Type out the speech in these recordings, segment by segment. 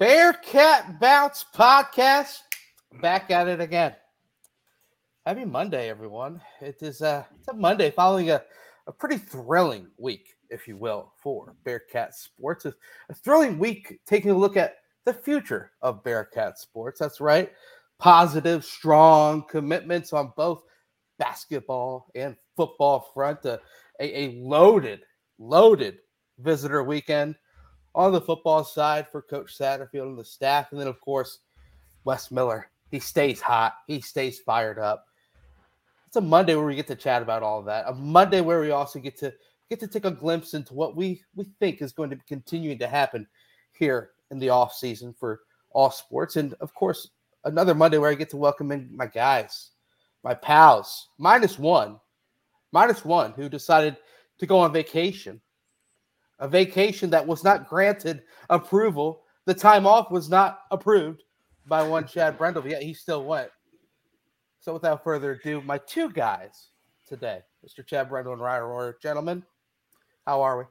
Bearcat Bounce podcast back at it again. Happy Monday, everyone. It is a, it's a Monday following a, a pretty thrilling week, if you will, for Bearcat sports. A, a thrilling week taking a look at the future of Bearcat sports. That's right. Positive, strong commitments on both basketball and football front. A, a loaded, loaded visitor weekend on the football side for Coach Satterfield and the staff. And then, of course, Wes Miller. He stays hot, he stays fired up. It's a Monday where we get to chat about all of that. A Monday where we also get to get to take a glimpse into what we we think is going to be continuing to happen here in the off season for all sports. And of course, another Monday where I get to welcome in my guys, my pals, minus one, minus one, who decided to go on vacation a vacation that was not granted approval. The time off was not approved by one Chad Brendel, yet he still went. So without further ado, my two guys today, Mr. Chad Brendel and Ryan Royer. Gentlemen, how are we?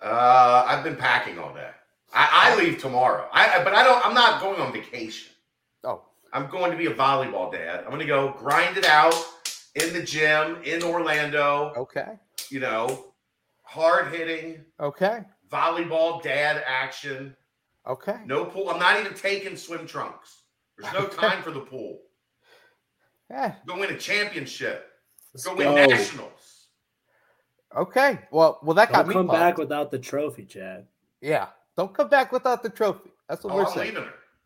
Uh, I've been packing all day. I, I leave tomorrow. I but I don't. I'm not going on vacation. Oh, I'm going to be a volleyball dad. I'm going to go grind it out in the gym in Orlando. okay, You know, hard hitting okay, volleyball dad action. okay. No pool. I'm not even taking swim trunks. There's no Okay. time for the pool. Yeah, Go win a championship. Let's Go go. win nationals. okay. Well, well, that got Don't me. come pumped. back without the trophy, Chad. Yeah, don't come back without the trophy. That's what Oh, we're I'm saying.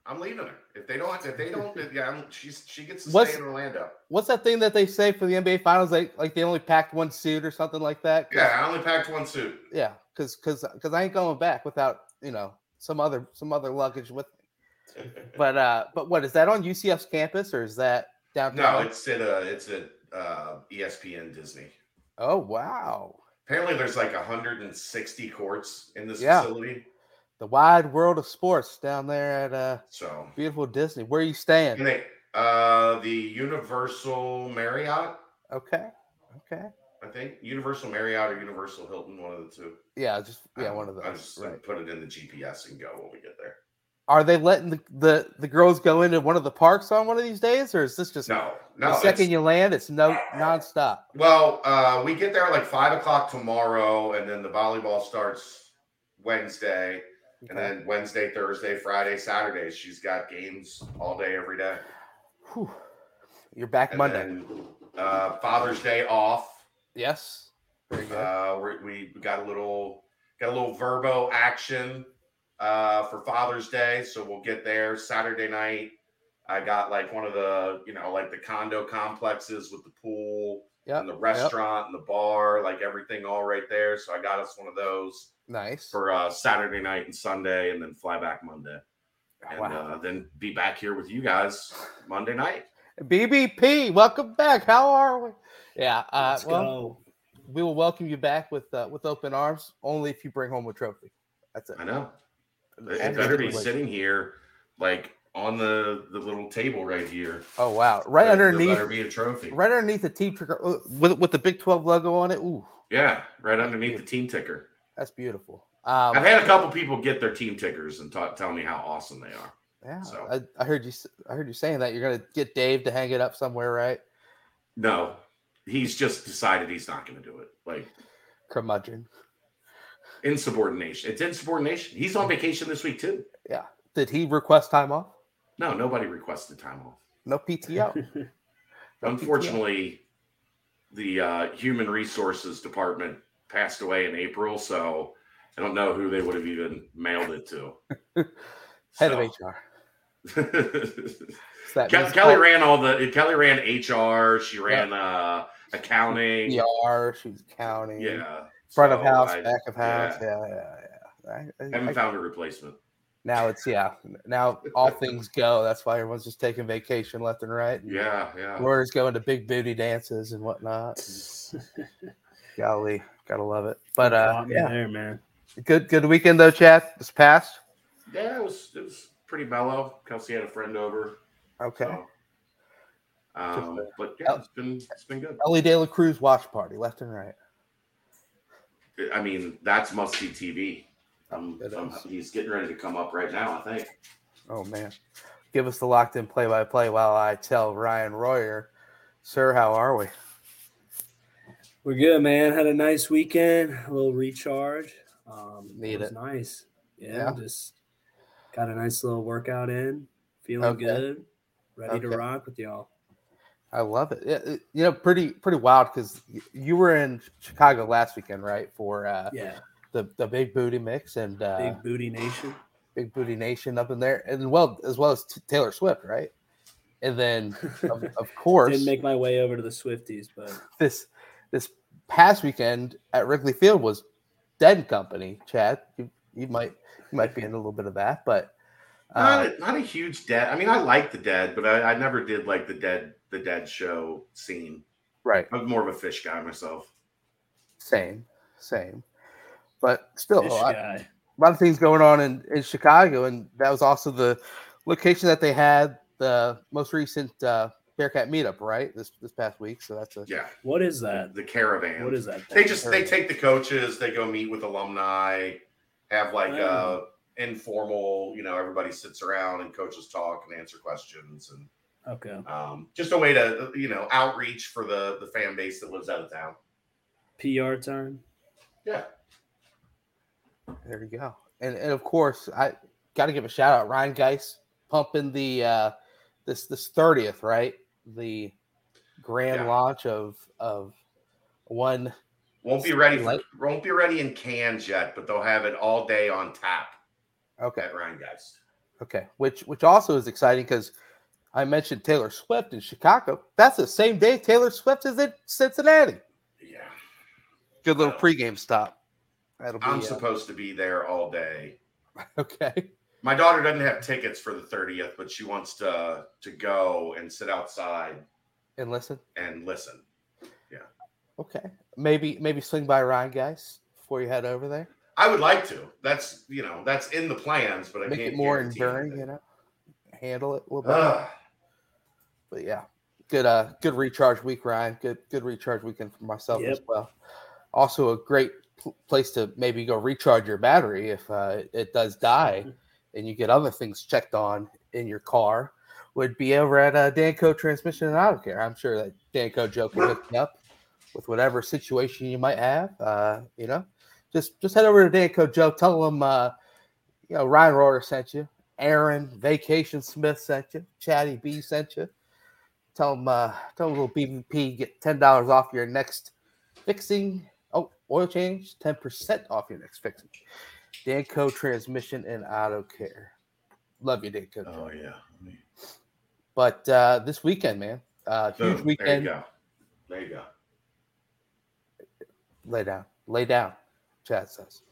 I'm leaving her. If they don't, if they don't, yeah, I'm, she's she gets to What's- stay in Orlando. What's that thing that they say for the NBA Finals? Like, like they only packed one suit or something like that. Yeah, I only packed one suit. yeah, because because because I ain't going back without you know some other some other luggage with me. But uh, but what is that on UCF's campus or is that downtown? no, it's at uh, it's at uh, ESPN Disney. oh wow, Apparently, there's like 160 courts in this Yeah. facility. The wide world of sports down there at uh So, beautiful Disney. Where are you staying? they, uh, the Universal Marriott, Okay, okay, I think Universal Marriott or Universal Hilton, one of the two. yeah, just yeah, one of those. I'm just Right. put it in the GPS and go when we get there. Are they letting the, the the girls go into one of the parks on one of these days, or is this just No, the no. second you land, it's no nonstop? Well, uh, we get there at like five o'clock tomorrow, and then the volleyball starts Wednesday, and then Wednesday, Thursday, Friday, Saturday. She's got games all day, every day. Whew. You're back And Monday. then uh, Father's Day off. yes, very good. Uh, we're, got a little got a little Vrbo action uh, for Father's Day, so we'll get there Saturday night. I got like one of the you know like the condo complexes with the pool Yep, and the yep. restaurant and the bar, like everything all right there. So I got us one of those nice. for uh, Saturday night and Sunday, and then fly back Monday, and wow. uh, then be back here with you guys Monday night. BBP, welcome back. How are we? Yeah, uh, Let's well, go. we will welcome you back with uh, with open arms. Only if you bring home a trophy. That's it. I know. It Only better be stipulation. sitting here, like on the the little table right here. Oh wow! Right There- there underneath, better be a trophy. right underneath the team ticker uh, with with the Big Twelve logo on it. Ooh, Yeah, right underneath the team ticker. That's beautiful. Um, I've had a couple people get their team tickers and ta- tell me how awesome they are. yeah, so. I, I heard you. s- I heard you saying that you're gonna get Dave to hang it up somewhere, right? No, he's just decided he's not going to do it. Like Curmudgeon. insubordination. It's insubordination. He's on vacation this week too. Yeah. Did he request time off? No, nobody requested time off. No PTO. No PTO. Unfortunately, the uh, human resources department passed away in April, so I don't know who they would have even mailed it to. Head So- of HR. So Ke- Kelly ran all the. Kelly ran HR. She ran uh, accounting. PR. She's counting. Yeah. Front of house, I back of house. yeah. Yeah, yeah, yeah. I- I- haven't found a replacement. now it's yeah. Now all things go. That's why everyone's just taking vacation left and right. and Yeah, yeah. Laura's going to big booty dances and whatnot. Golly, gotta love it. But uh, yeah, there, man. good good weekend though, Chad. This past. Yeah, it was it was pretty mellow. Kelsey had a friend over. Okay. So, um, but yeah, it's been it's been good. Elly De La Cruz watch party, left and right. I mean, that's must see TV. Um, um, he's getting ready to come up right now. I think. Oh man, give us the locked in play by play while I tell Ryan Royer, sir, how are we? We're good, man. Had a nice weekend, a little recharge. Um, Need it was it. nice. Yeah, Yeah. just got a nice little workout in. Feeling Okay. good. Ready to rock with y'all. I love it. Yeah, it- you know, pretty pretty wild because you were in Chicago last weekend, right? For uh, Yeah, the the big booty mix and uh, big booty nation. big booty nation up in there, and well as well as t- Taylor Swift, right? And then of, of course Didn't make my way over to the Swifties, but this this past weekend at Wrigley Field was Dead and Company. Chad, you, you might you might be in a little bit of that, but Not, uh, a, not a huge dead. I mean, I like the dead, but I, I never did like the dead the dead show scene. right, I'm more of a Phish guy myself. same, same, but still Phish a lot, guy. a lot of things going on in, in Chicago, and that was also the location that they had the most recent uh, Bearcat meetup, right? This this past week, so that's a Yeah, What is that? the caravan. What is that? They thing? just they take the coaches, they go meet with alumni, have like Oh. uh informal, you know, everybody sits around and coaches talk and answer questions and okay. um, just a way to you know outreach for the the fan base that lives out of town. PR turn. Yeah, There you go. And and of course, I got to give a shout out Rhinegeist pumping the uh this this 30th, right? The grand Yeah. launch of of one won't be ready for, won't be ready in cans yet, but they'll have it all day on tap okay. at Rhinegeist. Okay. Which which also is exciting cuz I mentioned Taylor Swift in Chicago. That's the same day Taylor Swift is in Cincinnati. Yeah, Good little pregame stop. That'll be I'm uh, supposed to be there all day. okay. My daughter doesn't have tickets for the 30th, but she wants to to go and sit outside And listen. and listen. Yeah. Okay. Maybe maybe swing by Rhinegeist before you head over there. I would like to. That's you know that's in the plans, but I Make can't it more enduring, anything. you know. Handle it a little bit. But yeah, good uh good recharge week, Ryan. Good good recharge weekend for myself as well. Also a great pl- place to maybe go recharge your battery if uh, it does die and you get other things checked on in your car would be over at uh, Danco Transmission and Auto Care. I'm sure that Danco Joe can hook you up with whatever situation you might have. Uh, you know, just just head over to Danco Joe. Tell them uh, you know Ryan Royer sent you. Aaron Vacation Smith sent you. Chatty B sent you. Tell them, uh, tell them little BBP get ten dollars off your next fixing. Oh, oil change, ten percent off your next fixing. Danco Transmission and Auto Care. Love you, Danco. Oh yeah. But uh, this weekend, man, uh, huge Boom. There you weekend. go. There you go. Lay down, lay down. Chad says.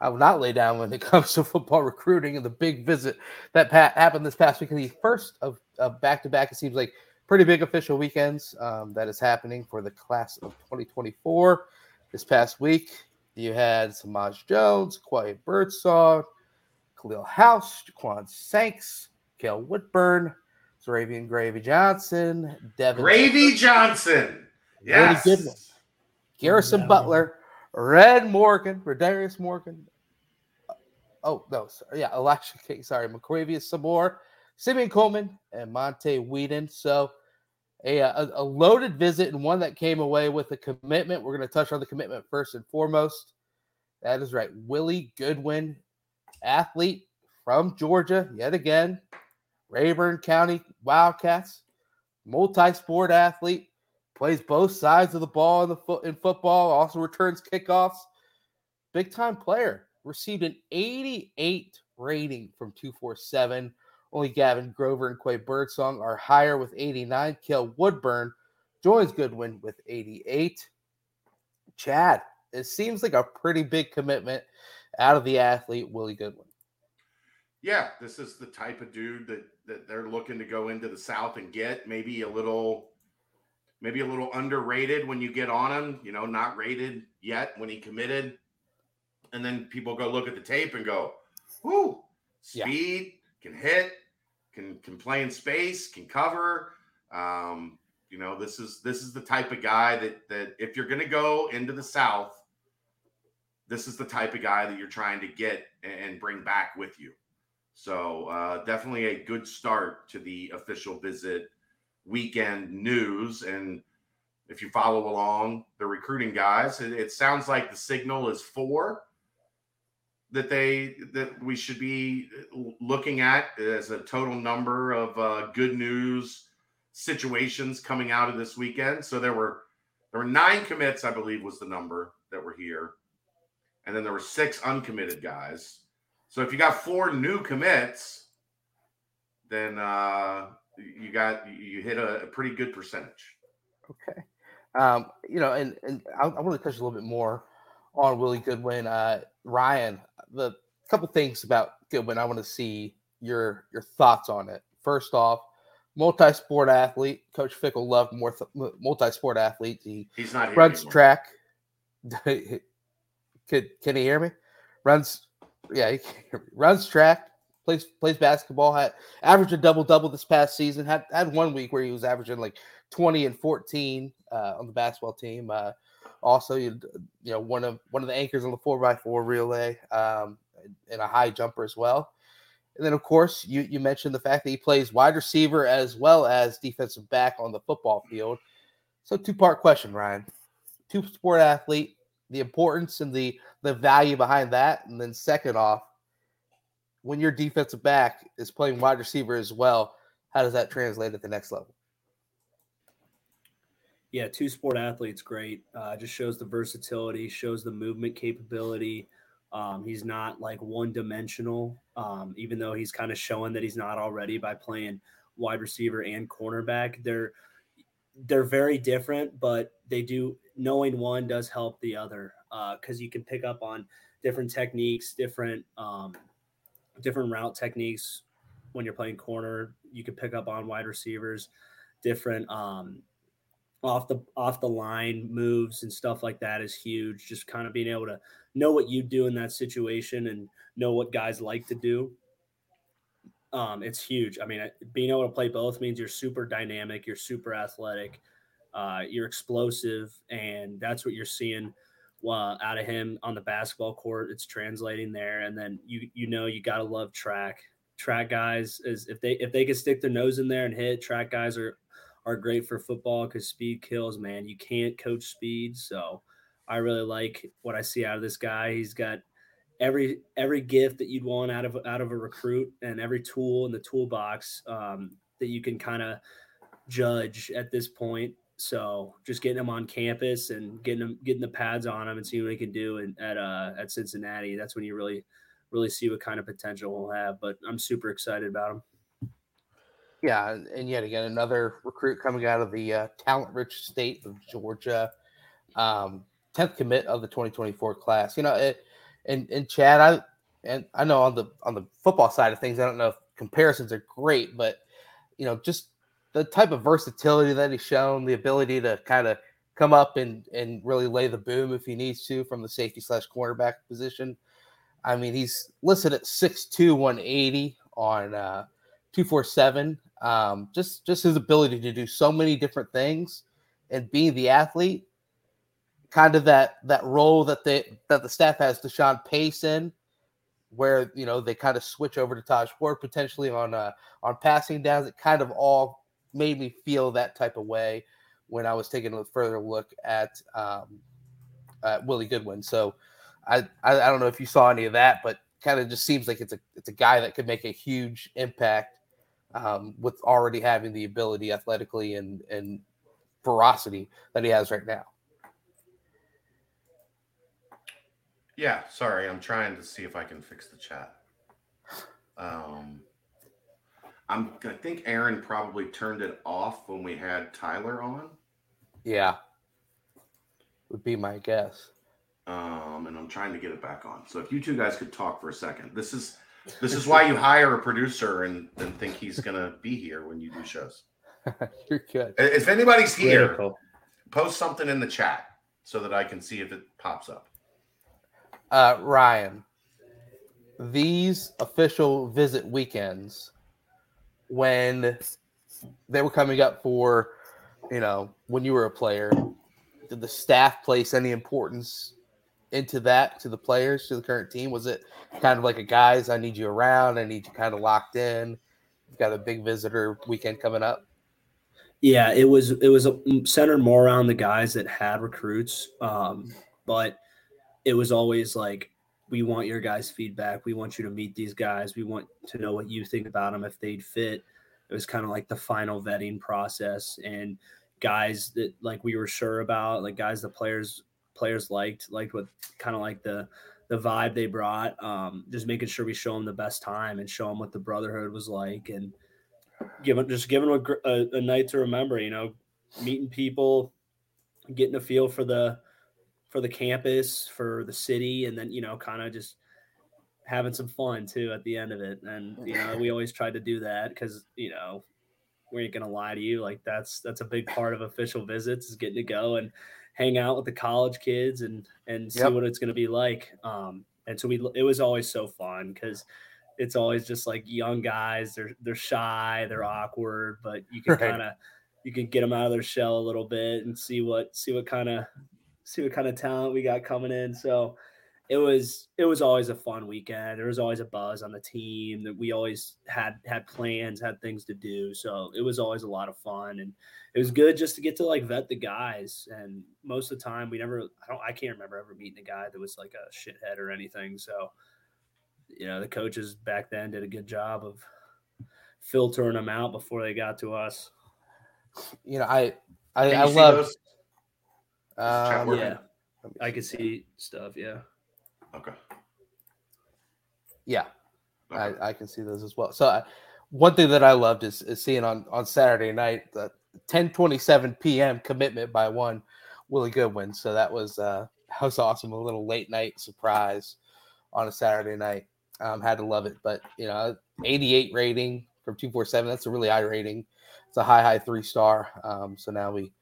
I will not lay down when it comes to football recruiting and the big visit that pa- happened this past weekend. The first of back to back. It seems like pretty big official weekends um, that is happening for the class of 2024. This past week, you had Samaj Jones, Quay Birdsong, Khalil House, Jaquan Sanks, Kel Whitburn, Zaravian Gravy Johnson, Devin Gravy Johnson. Really Yes. good one. Garrison Yeah. Butler, Red Morgan, Redarius Morgan. Uh, oh no, sorry. yeah, Elisha King. Sorry, McCravius Sabor, Simeon Coleman, and Monte Whedon. So a, a a loaded visit and one that came away with a commitment. We're going to touch on the commitment first and foremost. That is right, Willie Goodwin, athlete from Georgia, yet again, Rabun County Wildcats, multi-sport athlete plays both sides of the ball in the foot in football, also returns kickoffs. Big time player. Received an 88 rating from 247. Only Gavin Grover and Quay Birdsong are higher with 89. Kel Woodburn joins Goodwin with 88. Chad, it seems like a pretty big commitment out of the athlete, Willie Goodwin. Yeah, this is the type of dude that that they're looking to go into the South and get. Maybe a little, maybe a little underrated when you get on him. You know, not rated yet when he committed, and then people go look at the tape and go, "Whoo, Yeah. speed can hit, can can play in space, can cover." Um, you know, this is this is the type of guy that that if you're going to go into the South, this is the type of guy that you're trying to get and bring back with you. So uh, definitely a good start to the official visit weekend news. And if you follow along the recruiting guys, it, it sounds like the signal is four that they that we should be looking at as a total number of uh, good news situations coming out of this weekend. So there were there were nine commits, I believe, was the number that were here, and then there were six uncommitted guys. So if you got four new commits, then uh, you got you hit a, a pretty good percentage. Okay, um, you know, and and I, I want to touch a little bit more on Willie Goodwin. Uh, Ryan, the couple things about Goodwin I want to see your your thoughts on it. First off, multi-sport athlete. Coach Fickell loved more th- multi-sport athlete. He he's not runs anymore. track. Could can he hear me? Runs, yeah, he runs track. Plays plays basketball. Had averaged a double double this past season. Had had one week where he was averaging like twenty and fourteen uh, on the basketball team. Uh, also, you, know one of one of the anchors on the four x four relay um, and a high jumper as well. And then, of course, you you mentioned the fact that he plays wide receiver as well as defensive back on the football field. So, two part question, Ryan. Two sport athlete, the importance and the the value behind that, and then second off, when your defensive back is playing wide receiver as well, how does that translate at the next level? Yeah, two sport athletes, great. Uh, just shows the versatility, shows the movement capability. Um, he's not like one dimensional, um, even though he's kind of showing that he's not already by playing wide receiver and cornerback. They're they're very different, but they do knowing one does help the other because uh, you can pick up on different techniques, different um, different route techniques when you're playing corner. You can pick up on wide receivers, different um, off the off the line moves and stuff like that is huge. Just kind of being able to know what you do in that situation and know what guys like to do. Um, it's huge. I mean, being able to play both means you're super dynamic, you're super athletic, uh, you're explosive, and that's what you're seeing uh, out of him on the basketball court. It's translating there, and then you you know you gotta love track. Track guys is if they if they can stick their nose in there and hit. Track guys are are great for football because speed kills. Man, you can't coach speed, so I really like what I see out of this guy. He's got every every gift that you'd want out of out of a recruit and every tool in the toolbox um, that you can kind of judge at this point. So just getting him on campus and getting him getting the pads on him and seeing what he can do in, at uh, at Cincinnati. That's when you really really see what kind of potential he'll have. But I'm super excited about him. Yeah, and yet again, another recruit coming out of the uh, talent-rich state of Georgia, um, tenth commit of the 2024 class. You know, it, and and Chad, I and I know on the on the football side of things, I don't know if comparisons are great, but you know, just the type of versatility that he's shown, the ability to kind of come up and and really lay the boom if he needs to from the safety slash cornerback position. I mean, he's listed at 6'2", 180 on uh, 247. Um, just just his ability to do so many different things and being the athlete, kind of that that role that they that the staff has DeShawn Pace in, where you know they kind of switch over to Taj Ward potentially on uh, on passing downs. It kind of all made me feel that type of way when I was taking a further look at um, at Willie Goodwin. So I, I I don't know if you saw any of that, but kind of just seems like it's a it's a guy that could make a huge impact um, with already having the ability athletically and and ferocity that he has right now. Yeah, sorry, I'm trying to see if I can fix the chat. Um, I'm I think Aaron probably turned it off when we had Tyler on. Yeah, would be my guess. Um, and I'm trying to get it back on. So if you two guys could talk for a second, this is this is why you hire a producer and then think he's gonna be here when you do shows. You're good. If anybody's here, Critical. post something in the chat so that I can see if it pops up. Uh, Ryan, these official visit weekends, when they were coming up for, you know, when you were a player, did the staff place any importance into that to the players to the current team? Was it kind of like a guys, I need you around, I need you kind of locked in. You've got a big visitor weekend coming up. Yeah, it was it was mm, centered more around the guys that had recruits, um, but it was always like we want your guys' feedback. We want you to meet these guys. We want to know what you think about them if they'd fit. It was kind of like the final vetting process and guys that like we were sure about, like guys the players players liked, liked what kind of like the the vibe they brought. Um, just making sure we show them the best time and show them what the brotherhood was like and giving just giving them a, a, a night to remember. You know, meeting people, getting a feel for the for the campus, for the city, and then you know, kind of just having some fun too at the end of it. And you know, we always tried to do that because you know we ain't gonna lie to you, like that's that's a big part of official visits is getting to go and hang out with the college kids and and see yep. what it's gonna be like. Um, and so we it was always so fun because it's always just like young guys. They're they're shy, they're awkward, but you can right. kind of you can get them out of their shell a little bit and see what see what kind of see what kind of talent we got coming in. So it was it was always a fun weekend. There was always a buzz on the team that we always had had plans, had things to do. So it was always a lot of fun and it was good just to get to like vet the guys. And most of the time we never I don't I can't remember ever meeting a guy that was like a shithead or anything. So you know, the coaches back then did a good job of filtering them out before they got to us. You know, I I, I love um, yeah, I can see stuff. Yeah. Okay. Yeah, okay. I, I can see those as well. So, uh, one thing that I loved is, is seeing on on Saturday night the 10:27 p.m. commitment by one Willie Goodwin. So that was uh, that was awesome. A little late night surprise on a Saturday night. Um, had to love it, but you know, 88 rating from 247. That's a really high rating. It's a high, high three star. Um, so now we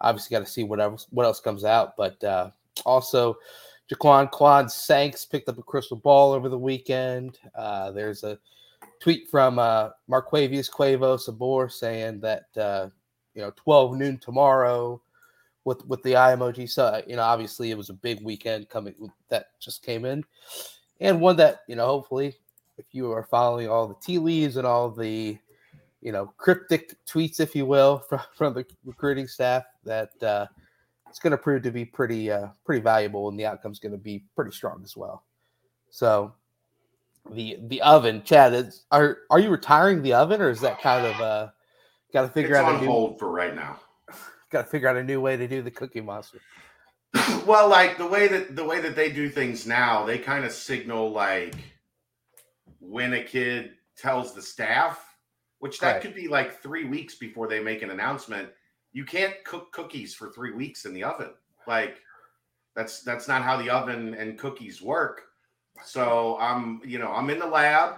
obviously got to see what else what else comes out. But uh, also, Jaquan Quan Sanks picked up a crystal ball over the weekend. Uh, there's a tweet from uh, Marquavius Quavo Sabor saying that uh, you know 12 noon tomorrow with with the eye emoji. So you know, obviously, it was a big weekend coming that just came in, and one that you know, hopefully, if you are following all the tea leaves and all the you know, cryptic tweets, if you will, from, from the recruiting staff that uh, it's going to prove to be pretty uh, pretty valuable, and the outcome's going to be pretty strong as well. So, the the oven, Chad, is are are you retiring the oven, or is that kind of uh, got to figure it's out on a new, hold for right now? Got to figure out a new way to do the Cookie Monster. well, like the way that the way that they do things now, they kind of signal like when a kid tells the staff which that right. could be like three weeks before they make an announcement. You can't cook cookies for three weeks in the oven. Like that's that's not how the oven and cookies work. So I'm, you know, I'm in the lab.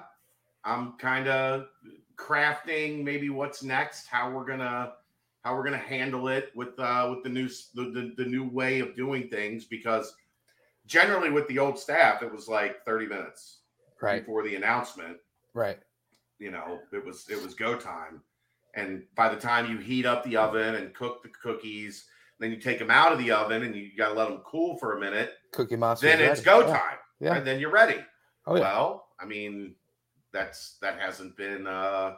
I'm kind of crafting maybe what's next, how we're gonna how we're gonna handle it with uh with the new the, the, the new way of doing things because generally with the old staff it was like 30 minutes right before the announcement right you know, it was it was go time. And by the time you heat up the oven and cook the cookies, then you take them out of the oven and you got to let them cool for a minute. Cookie monster. Then it's ready. go yeah. time. Yeah. And then you're ready. Oh, yeah. Well, I mean, that's that hasn't been uh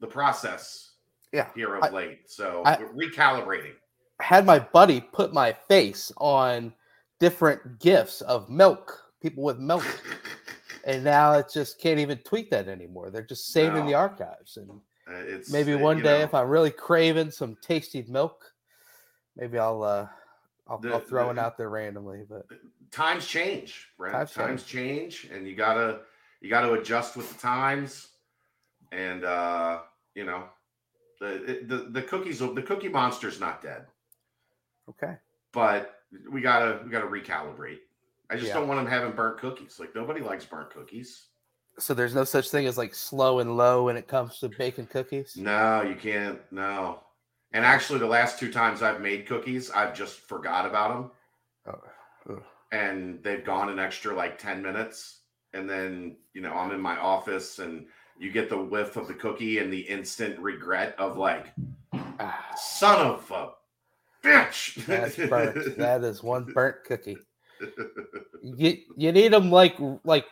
the process yeah here of I, late. So I, we're recalibrating. I had my buddy put my face on different gifts of milk, people with milk. and now it just can't even tweet that anymore. They're just saving no. the archives, and it's maybe uh, one day know, if I'm really craving some tasty milk, maybe I'll uh, I'll, the, I'll throw the, it out there randomly. But times change, right? Times, times change. change, and you gotta you gotta adjust with the times, and uh, you know the the the cookies the cookie monster's not dead. Okay, but we gotta we gotta recalibrate. I just yeah. don't want them having burnt cookies. Like nobody likes burnt cookies. So there's no such thing as like slow and low when it comes to baking cookies. No, you can't. No. And actually, the last two times I've made cookies, I've just forgot about them. Oh. And they've gone an extra like 10 minutes. And then, you know, I'm in my office and you get the whiff of the cookie and the instant regret of like, ah. son of a bitch. That's burnt. that is one burnt cookie. you you need them like like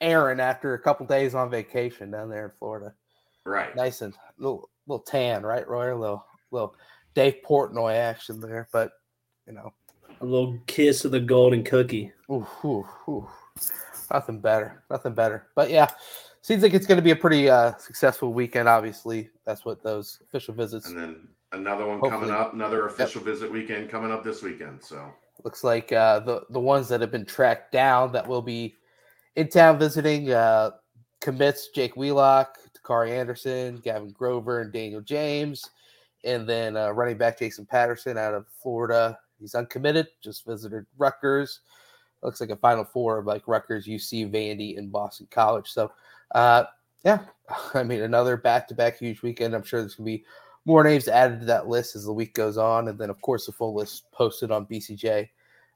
Aaron after a couple days on vacation down there in Florida. Right. Nice and little little tan, right, Roy? A little little Dave Portnoy action there, but you know, a little kiss of the golden cookie. Ooh, ooh, ooh. Nothing better. Nothing better. But yeah, seems like it's going to be a pretty uh, successful weekend. Obviously, that's what those official visits. And then another one Hopefully. coming up, another official yep. visit weekend coming up this weekend. So looks like uh, the the ones that have been tracked down that will be in town visiting uh, commits Jake Wheelock, Kari Anderson, Gavin Grover, and Daniel James, and then uh, running back Jason Patterson out of Florida. He's uncommitted, just visited Rutgers. Looks like a Final Four of like Rutgers, UC, Vandy, and Boston College. So, uh, yeah, I mean, another back to back huge weekend. I'm sure there's going to be more names added to that list as the week goes on. And then, of course, the full list posted on BCJ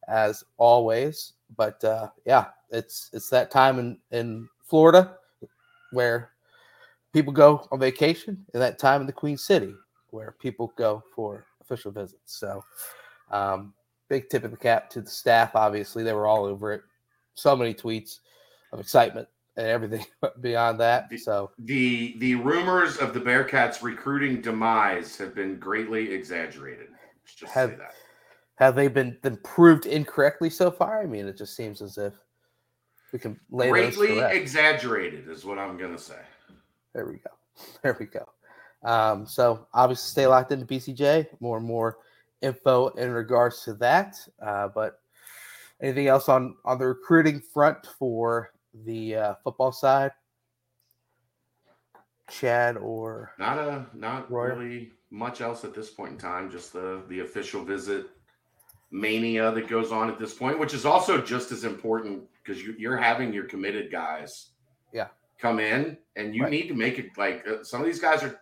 as always. But uh, yeah, it's it's that time in, in Florida where people go on vacation, and that time in the Queen City where people go for official visits. So, um, big tip of the cap to the staff. Obviously, they were all over it. So many tweets of excitement and everything beyond that. So the the rumors of the Bearcats recruiting demise have been greatly exaggerated. Just have, have they been been proved incorrectly so far? I mean, it just seems as if we can lay greatly exaggerated is what I'm gonna say. There we go. There we go. Um, so obviously, stay locked into BCJ. More and more info in regards to that. Uh, but anything else on on the recruiting front for the uh, football side? Chad or not a not really much else at this point in time. Just the the official visit mania that goes on at this point, which is also just as important because you, you're having your committed guys, yeah, come in, and you right. need to make it like uh, some of these guys are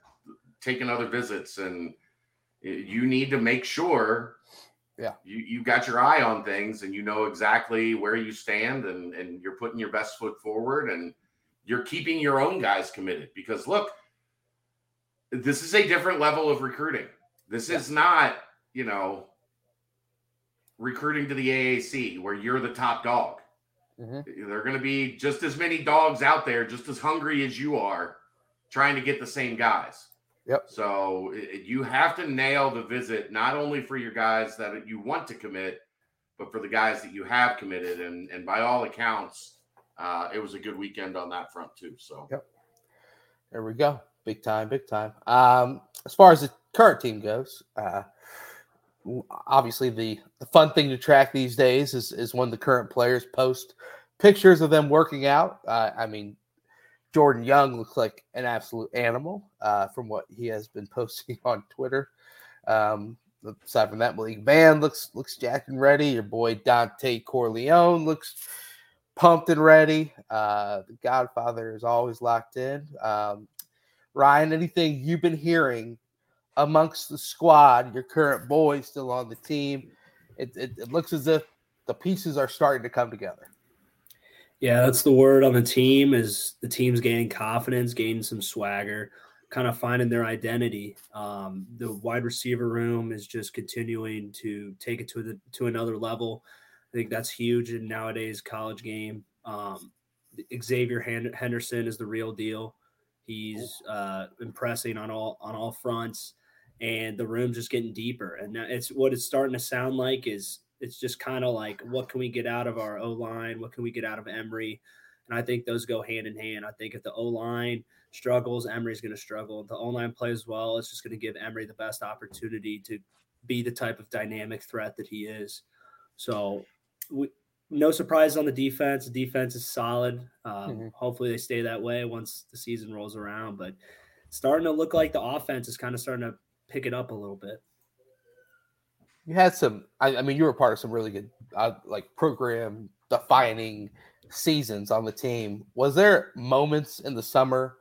taking other visits, and you need to make sure yeah you you got your eye on things and you know exactly where you stand and and you're putting your best foot forward and you're keeping your own guys committed because look this is a different level of recruiting this yeah. is not you know recruiting to the AAC where you're the top dog mm-hmm. there are going to be just as many dogs out there just as hungry as you are trying to get the same guys Yep. So it, you have to nail the visit, not only for your guys that you want to commit, but for the guys that you have committed. And and by all accounts, uh, it was a good weekend on that front too. So yep. There we go. Big time, big time. Um, as far as the current team goes, uh, obviously the, the fun thing to track these days is is when the current players post pictures of them working out. Uh, I mean, Jordan Young looks like an absolute animal uh, from what he has been posting on Twitter. Um, aside from that, Malik Van looks looks jacked and ready. Your boy Dontay Corleone looks pumped and ready. Uh, the Godfather is always locked in. Um, Ryan, anything you've been hearing amongst the squad, your current boys still on the team? It, it, it looks as if the pieces are starting to come together. Yeah, that's the word on the team is the team's gaining confidence, gaining some swagger, kind of finding their identity. Um, the wide receiver room is just continuing to take it to the to another level. I think that's huge in nowadays college game. Um, Xzavier Henderson is the real deal. He's uh, impressing on all on all fronts, and the room's just getting deeper. And it's what it's starting to sound like is it's just kind of like what can we get out of our O line? What can we get out of Emory? And I think those go hand in hand. I think if the O line struggles, Emory's going to struggle. If the O line plays well, it's just going to give Emory the best opportunity to be the type of dynamic threat that he is. So, we, no surprise on the defense. The defense is solid. Um, mm-hmm. Hopefully, they stay that way once the season rolls around. But starting to look like the offense is kind of starting to pick it up a little bit you had some. I, I, mean, you were part of some really good, uh, like program defining seasons on the team. Was there moments in the summer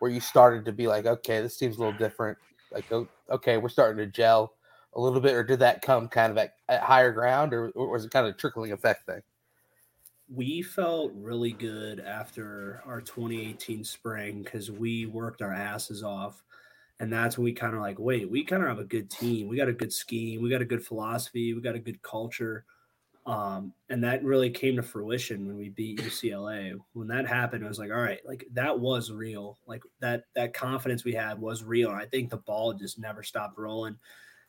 where you started to be like, okay, this team's a little different? Like, okay, we're starting to gel a little bit, or did that come kind of at, at higher ground, or, or was it kind of trickling effect thing? We felt really good after our 2018 spring because we worked our asses off and that's when we kind of like, wait, we kind of have a good team. We got a good scheme. We got a good philosophy. We got a good culture. Um, and that really came to fruition when we beat UCLA. When that happened, it was like, all right, like that was real. Like that that confidence we had was real. And I think the ball just never stopped rolling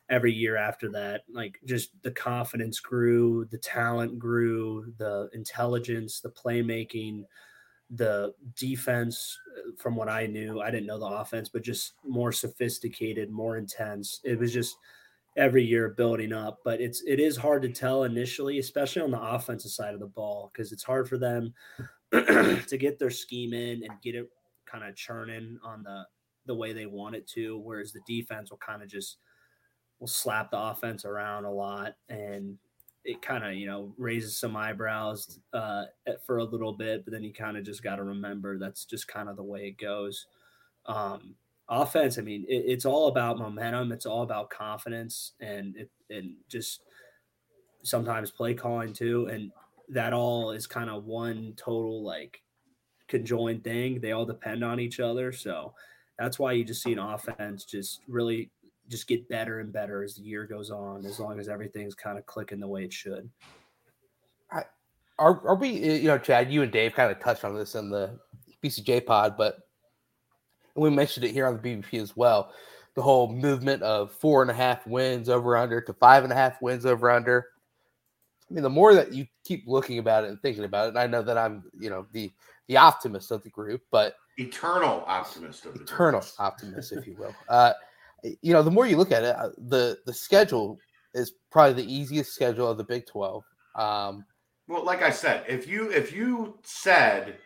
every year after that. Like just the confidence grew, the talent grew, the intelligence, the playmaking, the defense. Uh, from what I knew, I didn't know the offense, but just more sophisticated, more intense. It was just every year building up. But it's it is hard to tell initially, especially on the offensive side of the ball, because it's hard for them to get their scheme in and get it kind of churning on the the way they want it to. Whereas the defense will kind of just will slap the offense around a lot and it kind of you know raises some eyebrows uh, for a little bit, but then you kind of just got to remember that's just kind of the way it goes. Um, offense, I mean, it, it's all about momentum. It's all about confidence and it, and just sometimes play calling too. And that all is kind of one total like conjoined thing. They all depend on each other. So that's why you just see an offense just really just get better and better as the year goes on, as long as everything's kind of clicking the way it should. I, are, are we, you know, Chad, you and Dave kind of touched on this in the BCJ pod, but we mentioned it here on the BBP as well. The whole movement of four and a half wins over under to five and a half wins over under. I mean, the more that you keep looking about it and thinking about it, and I know that I'm, you know, the the optimist of the group, but eternal optimist of the eternal group. optimist, if you will. Uh, you know, the more you look at it, uh, the the schedule is probably the easiest schedule of the Big Twelve. Um, well, like I said, if you if you said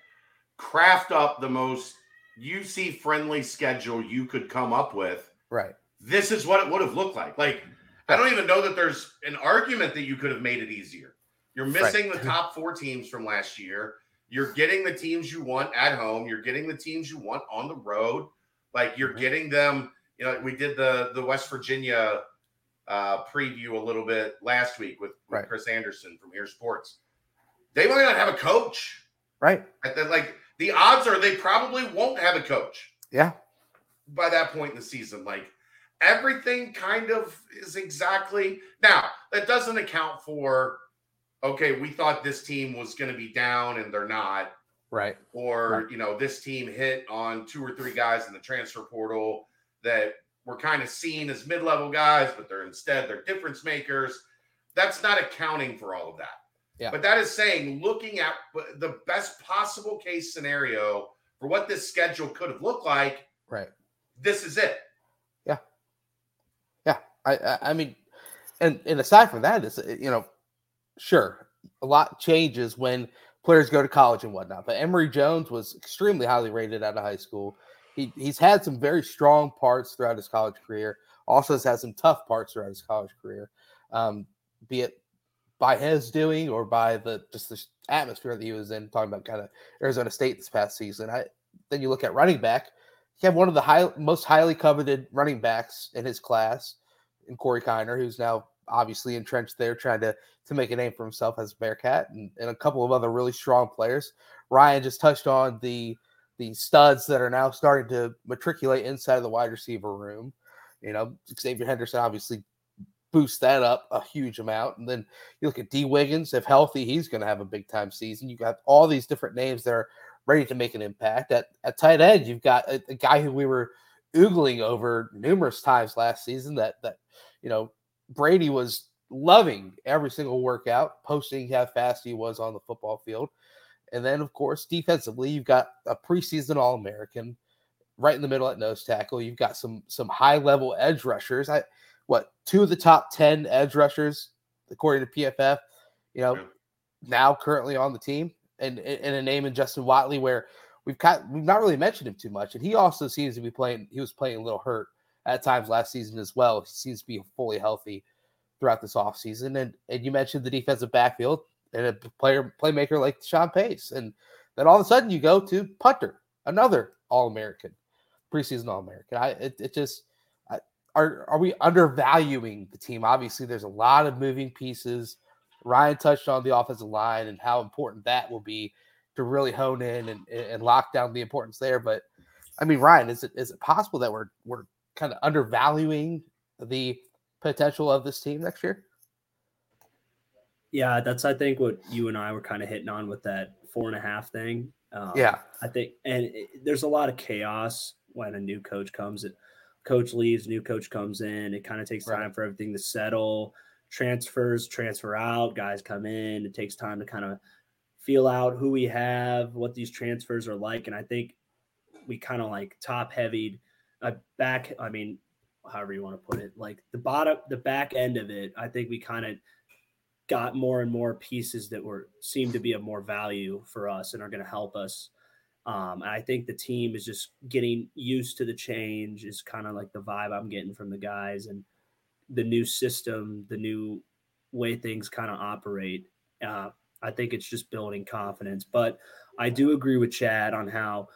craft up the most UC friendly schedule you could come up with, right? This is what it would have looked like. Like I don't even know that there's an argument that you could have made it easier. You're missing right. the top four teams from last year. You're getting the teams you want at home. You're getting the teams you want on the road. Like you're getting them you know, we did the the West Virginia uh, preview a little bit last week with, with right. Chris Anderson from Ear Sports. They might not have a coach, right? Then, like the odds are they probably won't have a coach. Yeah. By that point in the season, like everything kind of is exactly now. That doesn't account for okay, we thought this team was going to be down and they're not. Right. Or, right. you know, this team hit on two or three guys in the transfer portal that were kind of seen as mid-level guys, but they're instead they're difference makers. That's not accounting for all of that. Yeah. But that is saying looking at the best possible case scenario for what this schedule could have looked like. Right. This is it. Yeah. Yeah. I I, I mean, and and aside from that, is you know, sure, a lot changes when players go to college and whatnot. But Emory Jones was extremely highly rated out of high school. He, he's had some very strong parts throughout his college career. Also has had some tough parts throughout his college career, um, be it by his doing or by the just the atmosphere that he was in. Talking about kind of Arizona State this past season. I then you look at running back. He had one of the high, most highly coveted running backs in his class, in Corey Kiner, who's now obviously entrenched there, trying to to make a name for himself as Bearcat, and, and a couple of other really strong players. Ryan just touched on the the studs that are now starting to matriculate inside of the wide receiver room. You know, Xzavier Henderson obviously boosts that up a huge amount. And then you look at Dee Wiggins, if healthy, he's going to have a big time season. You got all these different names that are ready to make an impact. At, at tight end, you've got a, a guy who we were oogling over numerous times last season that, that, you know, Brady was loving every single workout, posting how fast he was on the football field. And then, of course, defensively, you've got a preseason All American right in the middle at nose tackle. You've got some some high level edge rushers. I what two of the top ten edge rushers according to PFF. You know, now currently on the team, and and a name in Justin Wodtly where we've got we've not really mentioned him too much, and he also seems to be playing. He was playing a little hurt at times last season as well. He seems to be fully healthy throughout this offseason. And and you mentioned the defensive backfield and a player playmaker like Sean Pace. And then all of a sudden you go to punter, another All American, preseason All American. I it, it just are are we undervaluing the team? Obviously, there's a lot of moving pieces. Ryan touched on the offensive line and how important that will be to really hone in and, and lock down the importance there. But I mean, Ryan, is it is it possible that we're we're kind of undervaluing the potential of this team next year? Yeah, that's I think what you and I were kind of hitting on with that four and a half thing. Um, Yeah. I think, and it, there's a lot of chaos when a new coach comes. It, coach leaves, new coach comes in. It kind of takes Right. time for everything to settle. Transfers transfer out, guys come in. It takes time to kind of feel out who we have, what these transfers are like, and I think we kind of like top heavied, uh, back. I mean, however you want to put it, like the bottom, the back end of it. I think we kind of got more and more pieces that were seem to be of more value for us and are going to help us. Um, and I think the team is just getting used to the change. Is kind of like the vibe I'm getting from the guys and the new system, the new way things kind of operate. Uh, I think it's just building confidence. But I do agree with Chad on how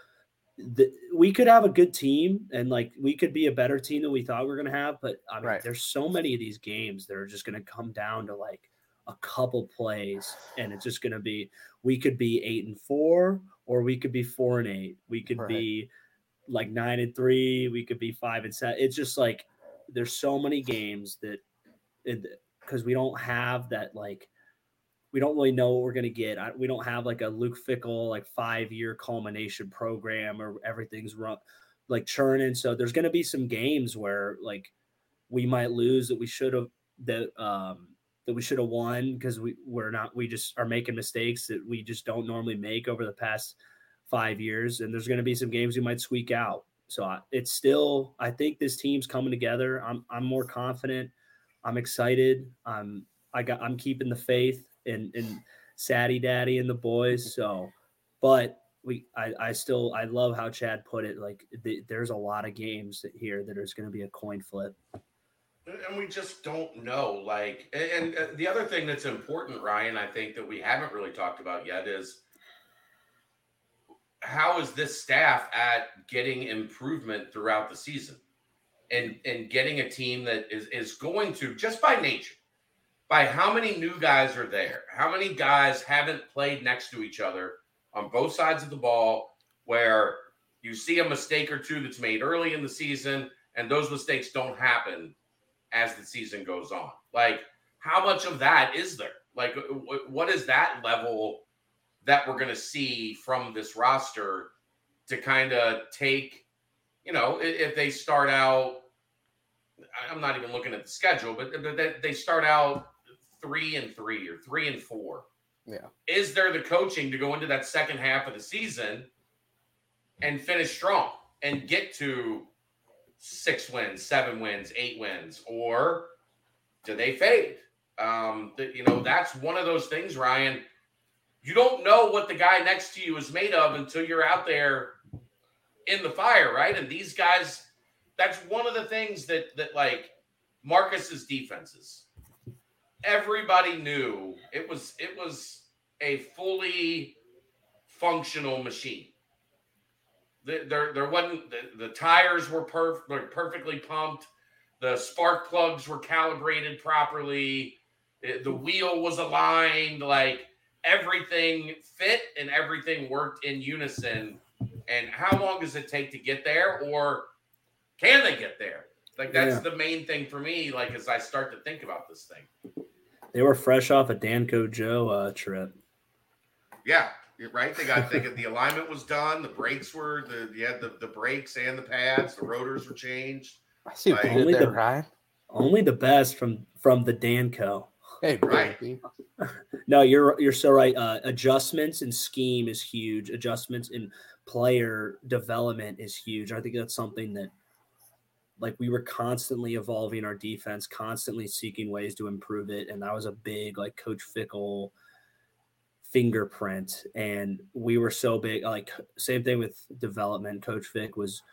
the, we could have a good team and like we could be a better team than we thought we were going to have. But I mean, Right. there's so many of these games that are just going to come down to like a couple plays, and it's just going to be we could be eight and four, or we could be four and eight. We could Right. be like nine and three. We could be five and seven. It's just like there's so many games that because we don't have that like we don't really know what we're going to get. I, we don't have like a Luke Fickell like five year culmination program or everything's run like churning. So there's going to be some games where like we might lose that we should have that um that we should have won because we we're not we just are making mistakes that we just don't normally make over the past five years. And there's going to be some games we might squeak out. So I, it's still I think this team's coming together. I'm I'm more confident. I'm excited. I'm I got I'm keeping the faith and and Saddy Daddy and the boys. So, but we I I still I love how Chad put it. Like the, there's a lot of games here that is going to be a coin flip. And we just don't know like and, uh, the other thing that's important ryan i think that we haven't really talked about yet is how is this staff at getting improvement throughout the season? And and getting a team that is is going to just by nature by how many new guys are there how many guys haven't played next to each other on both sides of the ball where you see a mistake or two that's made early in the season and those mistakes don't happen as the season goes on. Like, how much of that is there? Like, what is that level that we're going to see from this roster to kind of take, you know, if they start out, I'm not even looking at the schedule, but but they- they start out three and three or three and four. Yeah. Is there the coaching to go into that second half of the season and finish strong and get to six wins, seven wins, eight wins, or do they fade? Um, that you know, that's one of those things, Ryan. You don't know what the guy next to you is made of until you're out there in the fire, right? And these guys, that's one of the things that that like Marcus's defenses. Everybody knew it was it was a fully functional machine the- there there wasn't the, the tires were perf- were perfectly pumped. The spark plugs were calibrated properly. It- the wheel was aligned like everything fit and everything worked in unison. And how long does it take to get there or can they get there? Like that's Yeah. the main thing for me like as i start to think about this thing. They were fresh off a Danco Joe uh, trip. Yeah, right. They got they got the alignment was done. The brakes were the you had the, the brakes and the pads. The rotors were changed. I see what you Only there, the- Ryan. Only the best from from the Danco. Hey, Right. No, you're you're so right. Uh, adjustments and scheme is huge. Adjustments in player development is huge. I think that's something that, like, we were constantly evolving our defense, constantly seeking ways to improve it, and that was a big like Coach Fickell fingerprint. And we were so big. Like, same thing with development. Coach vic was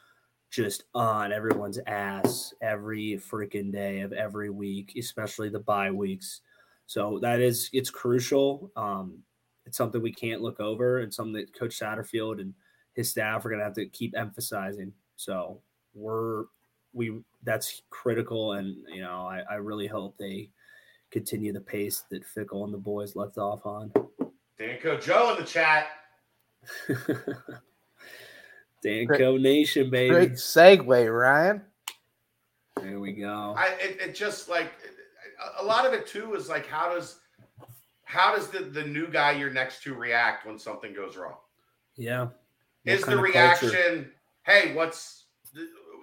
just on everyone's ass every freaking day of every week, especially the bye weeks. So that is it's crucial. Um, it's something we can't look over, and something that Coach Satterfield and his staff are going to have to keep emphasizing. So we're we that's critical, and you know I, I really hope they continue the pace that Fickell and the boys left off on. Danco Joe in the chat. Danco Nation, baby. Great segue, Ryan. There we go. I it, it just like a- a lot of it too is like how does how does the, the new guy you're next to react when something goes wrong? Yeah. Is the reaction, hey, what's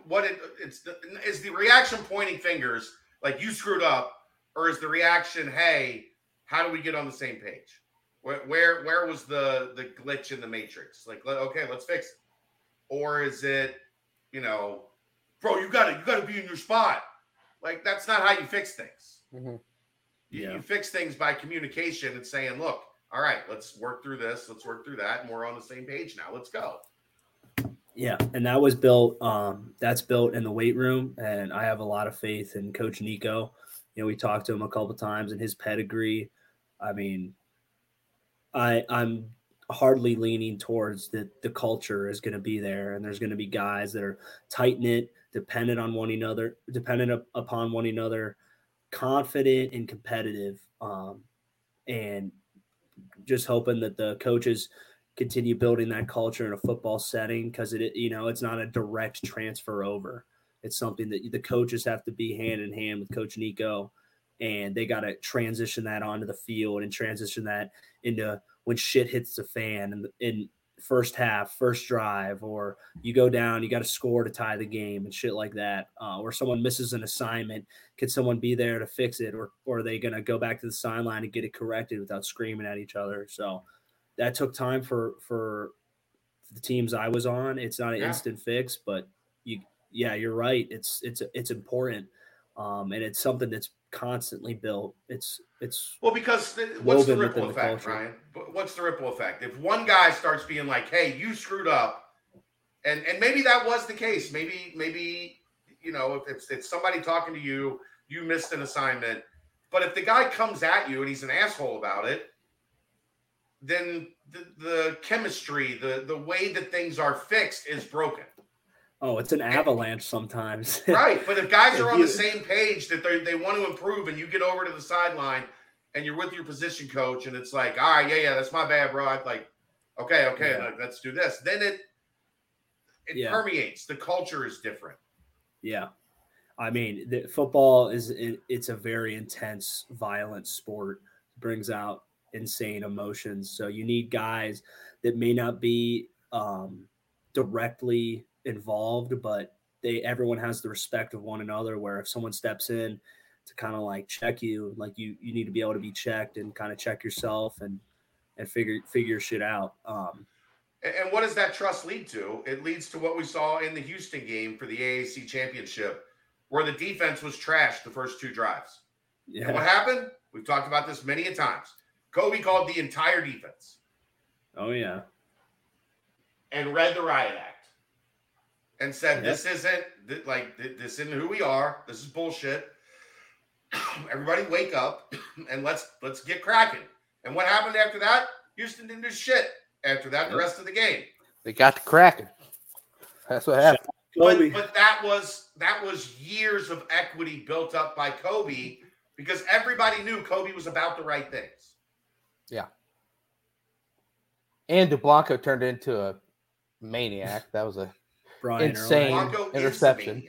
what it, it's the, is the reaction pointing fingers like you screwed up, or is the reaction, hey, how do we get on the same page? Where where, where was the the glitch in the matrix? Like, okay, let's fix it. Or is it, you know, bro, you got to you got to be in your spot. Like that's not how you fix things. Mm-hmm. You, yeah. you fix things by communication and saying, look, all right, let's work through this, let's work through that, and we're on the same page now. Let's go. Yeah, and that was built. Um, that's built in the weight room, and I have a lot of faith in Coach Nico. You know, we talked to him a couple times, and his pedigree. I mean, I I'm hardly leaning towards that the culture is going to be there, and there's going to be guys that are tight knit, dependent on one another, dependent upon one another, confident and competitive, um, and just hoping that the coaches continue building that culture in a football setting because it you know it's not a direct transfer over. It's something that the coaches have to be hand in hand with coach nico and they got to transition that onto the field and transition that into when shit hits the fan and in first half first drive or you go down you got to score to tie the game and shit like that uh, or someone misses an assignment can someone be there to fix it or, or are they going to go back to the sideline and get it corrected without screaming at each other so that took time for for the teams I was on. It's not an yeah. instant fix, but you yeah, you're right. It's it's it's important. Um, and it's something that's constantly built. It's it's well because the, what's the ripple effect, Ryan? What's the ripple effect? If one guy starts being like, "Hey, you screwed up," and and maybe that was the case. Maybe maybe you know if it's it's somebody talking to you, you missed an assignment. But if the guy comes at you and he's an asshole about it, then the, the chemistry, the the way that things are fixed is broken. Oh, it's an avalanche sometimes. right. But if guys are on the same page that they they want to improve and you get over to the sideline and you're with your position coach and it's like, all right, yeah, yeah, that's my bad, bro. I'm like, okay, okay, yeah. let's do this. Then it it yeah. permeates. The culture is different. Yeah. I mean, the, football is it, it's a very intense, violent sport. Brings out insane emotions. So you need guys that may not be um, directly involved, but they everyone has the respect of one another. Where if someone steps in to kind of like check you, like you you need to be able to be checked and kind of check yourself and and figure figure shit out. Um, and what does that trust lead to? It leads to what we saw in the Houston game for the AAC championship, where the defense was trashed the first two drives. Yeah. And what happened? We've talked about this many a times. Coby called the entire defense. Oh yeah. And read the riot act and said, yep. "This isn't like this isn't who we are. This is bullshit. Everybody wake up and let's let's get cracking." And what happened after that? Houston didn't do shit after that. Yep. The rest of the game, they got to cracking. That's what happened. But, but that was that was years of equity built up by Coby because everybody knew Coby was about the right things. Yeah. And Dublanko turned into a maniac. That was a Brian insane interception.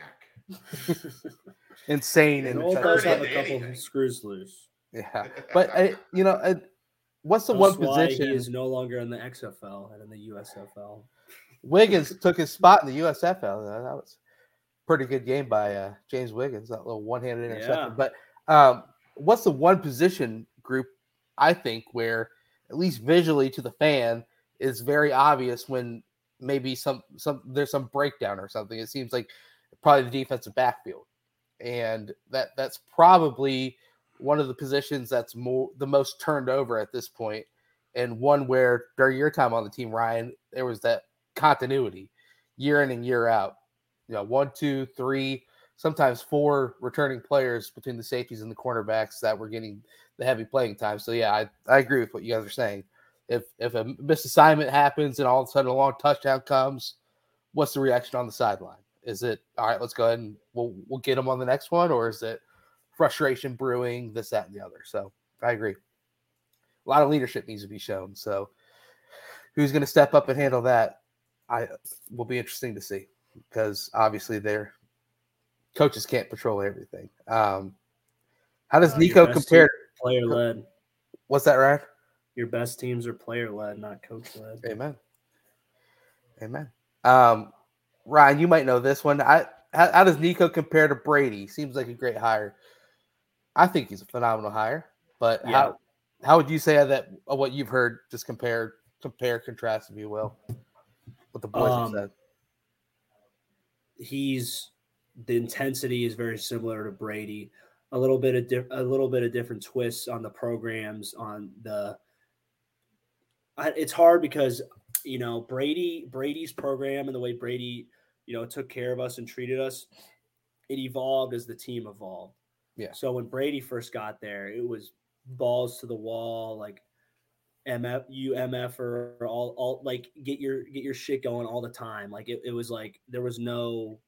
insane and interception. a couple screws loose. Yeah, but I, you know, I, what's the That's one position? He is no longer in the XFL and in the USFL. Wiggins took his spot in the USFL. That was pretty good game by uh, James Wiggins. That little one-handed interception. Yeah. But um, what's the one position group I think, where at least visually to the fan is very obvious when maybe some some there's some breakdown or something. It seems like probably the defensive backfield, and that that's probably one of the positions that's more the most turned over at this point, and one where during your time on the team, Ryan, there was that continuity year in and year out. You know, one, two, three, sometimes four returning players between the safeties and the cornerbacks that were getting the heavy playing time. So yeah, I, I agree with what you guys are saying. If if a misassignment happens and all of a sudden a long touchdown comes, what's the reaction on the sideline? Is it all right? Let's go ahead and we'll we'll get them on the next one, or is it frustration brewing, this, that, and the other? So I agree. A lot of leadership needs to be shown. So who's going to step up and handle that? I will be interesting to see because obviously their coaches can't patrol everything. Um, how does uh, Nico compare? Player led. What's that, Ryan? Your best teams are player led, not coach led. Amen. Amen. Um, Ryan, you might know this one. I how, how does Nico compare to Brady? Seems like a great hire. I think he's a phenomenal hire. But Yeah. how how would you say that what you've heard? Just compare compare contrast, if you will, what the boys Um, have said. he's the intensity is very similar to Brady. A little bit of di- a little bit of different twists on the programs on the. It's hard because you know Brady Brady's program and the way Brady you know took care of us and treated us, it evolved as the team evolved. Yeah. So when Brady first got there, it was balls to the wall, like MF, you MF or all, all like get your get your shit going all the time. Like it, it was like there was no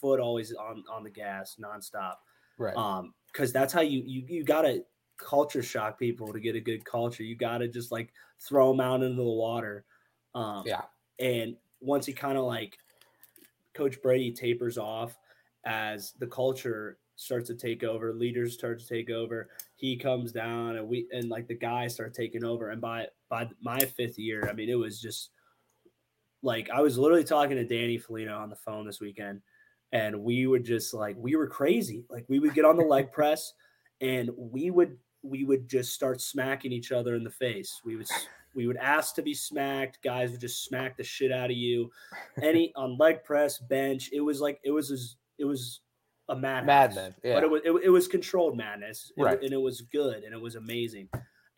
foot always on on the gas nonstop. Right. Um, because that's how you you you gotta culture shock people to get a good culture. You gotta just like throw them out into the water. Um, Yeah. And once he kind of like Coach Brady tapers off as the culture starts to take over, leaders start to take over. He comes down, and we and like the guys start taking over. And by by my fifth year, I mean it was just like I was literally talking to Danny Felino on the phone this weekend, and we would just like we were crazy. Like we would get on the leg press, and we would we would just start smacking each other in the face. We would we would ask to be smacked. Guys would just smack the shit out of you. Any on leg press, bench. It was like it was as- it was a madhouse. Madman, yeah. But it was it, it was controlled madness, Right. and it was good and it was amazing.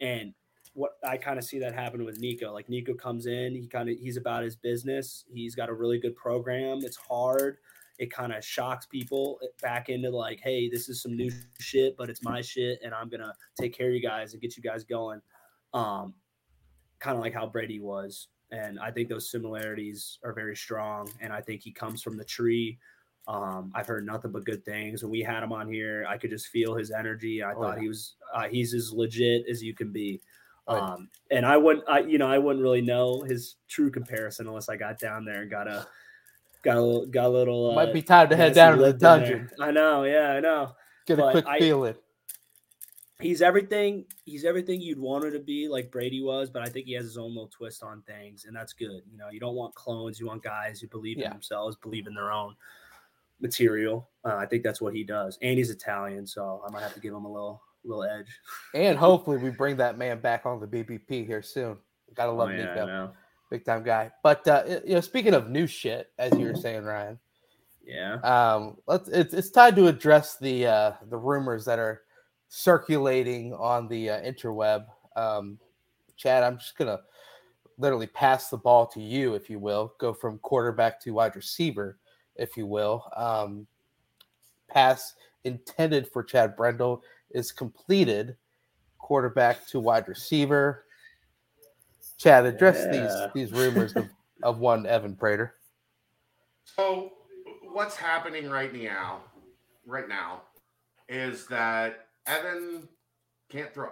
And what I kind of see that happen with Nico. Like Nico comes in, he kind of he's about his business. He's got a really good program. It's hard. It kind of shocks people back into like, hey, this is some new shit, but it's my shit, and I'm gonna take care of you guys and get you guys going. Um, kind of like how Brady was. And I think those similarities are very strong. And I think he comes from the tree. Um, I've heard nothing but good things. When we had him on here, I could just feel his energy. I Oh, thought yeah. he was uh, he's as legit as you can be. Oh, yeah. Um, and I wouldn't, I you know, I wouldn't really know his true comparison unless I got down there and got a got a little got a little. Uh, Might be time to head down to the dungeon. I know, yeah, I know Get a but quick I- feeling. he's everything he's everything you'd want him to be like brady was but i think he has his own little twist on things and that's good you know you don't want clones you want guys who believe Yeah. in themselves believe in their own material uh, i think that's what he does and he's italian so i might have to give him a little little edge And hopefully we bring that man back on the BBP here soon. Gotta love Oh, yeah, Nico. Big time guy. But uh, you know, speaking of new shit, as you were saying, Ryan, yeah um, let's it's it's time to address the uh, the rumors that are circulating on the uh, interweb. Um, Chad, I'm just gonna literally pass the ball to you, if you will. Go from quarterback to wide receiver, if you will. Um, pass intended for Chad Brendel is completed. Quarterback to wide receiver. Chad, address Yeah. these these rumors of, of one Evan Prater. So what's happening right now, right now, is that Evan can't throw.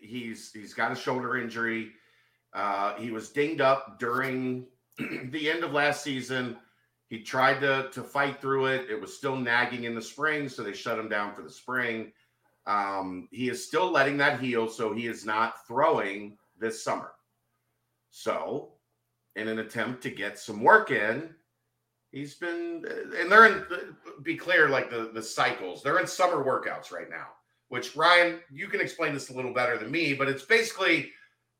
He's he's got a shoulder injury. Uh, he was dinged up during the end of last season. He tried to to fight through it. It was still nagging in the spring, so they shut him down for the spring. Um, he is still letting that heal, so he is not throwing this summer. So, in an attempt to get some work in, he's been and they're in be clear like the the cycles. They're in summer workouts right now which ryan you can explain this a little better than me but it's basically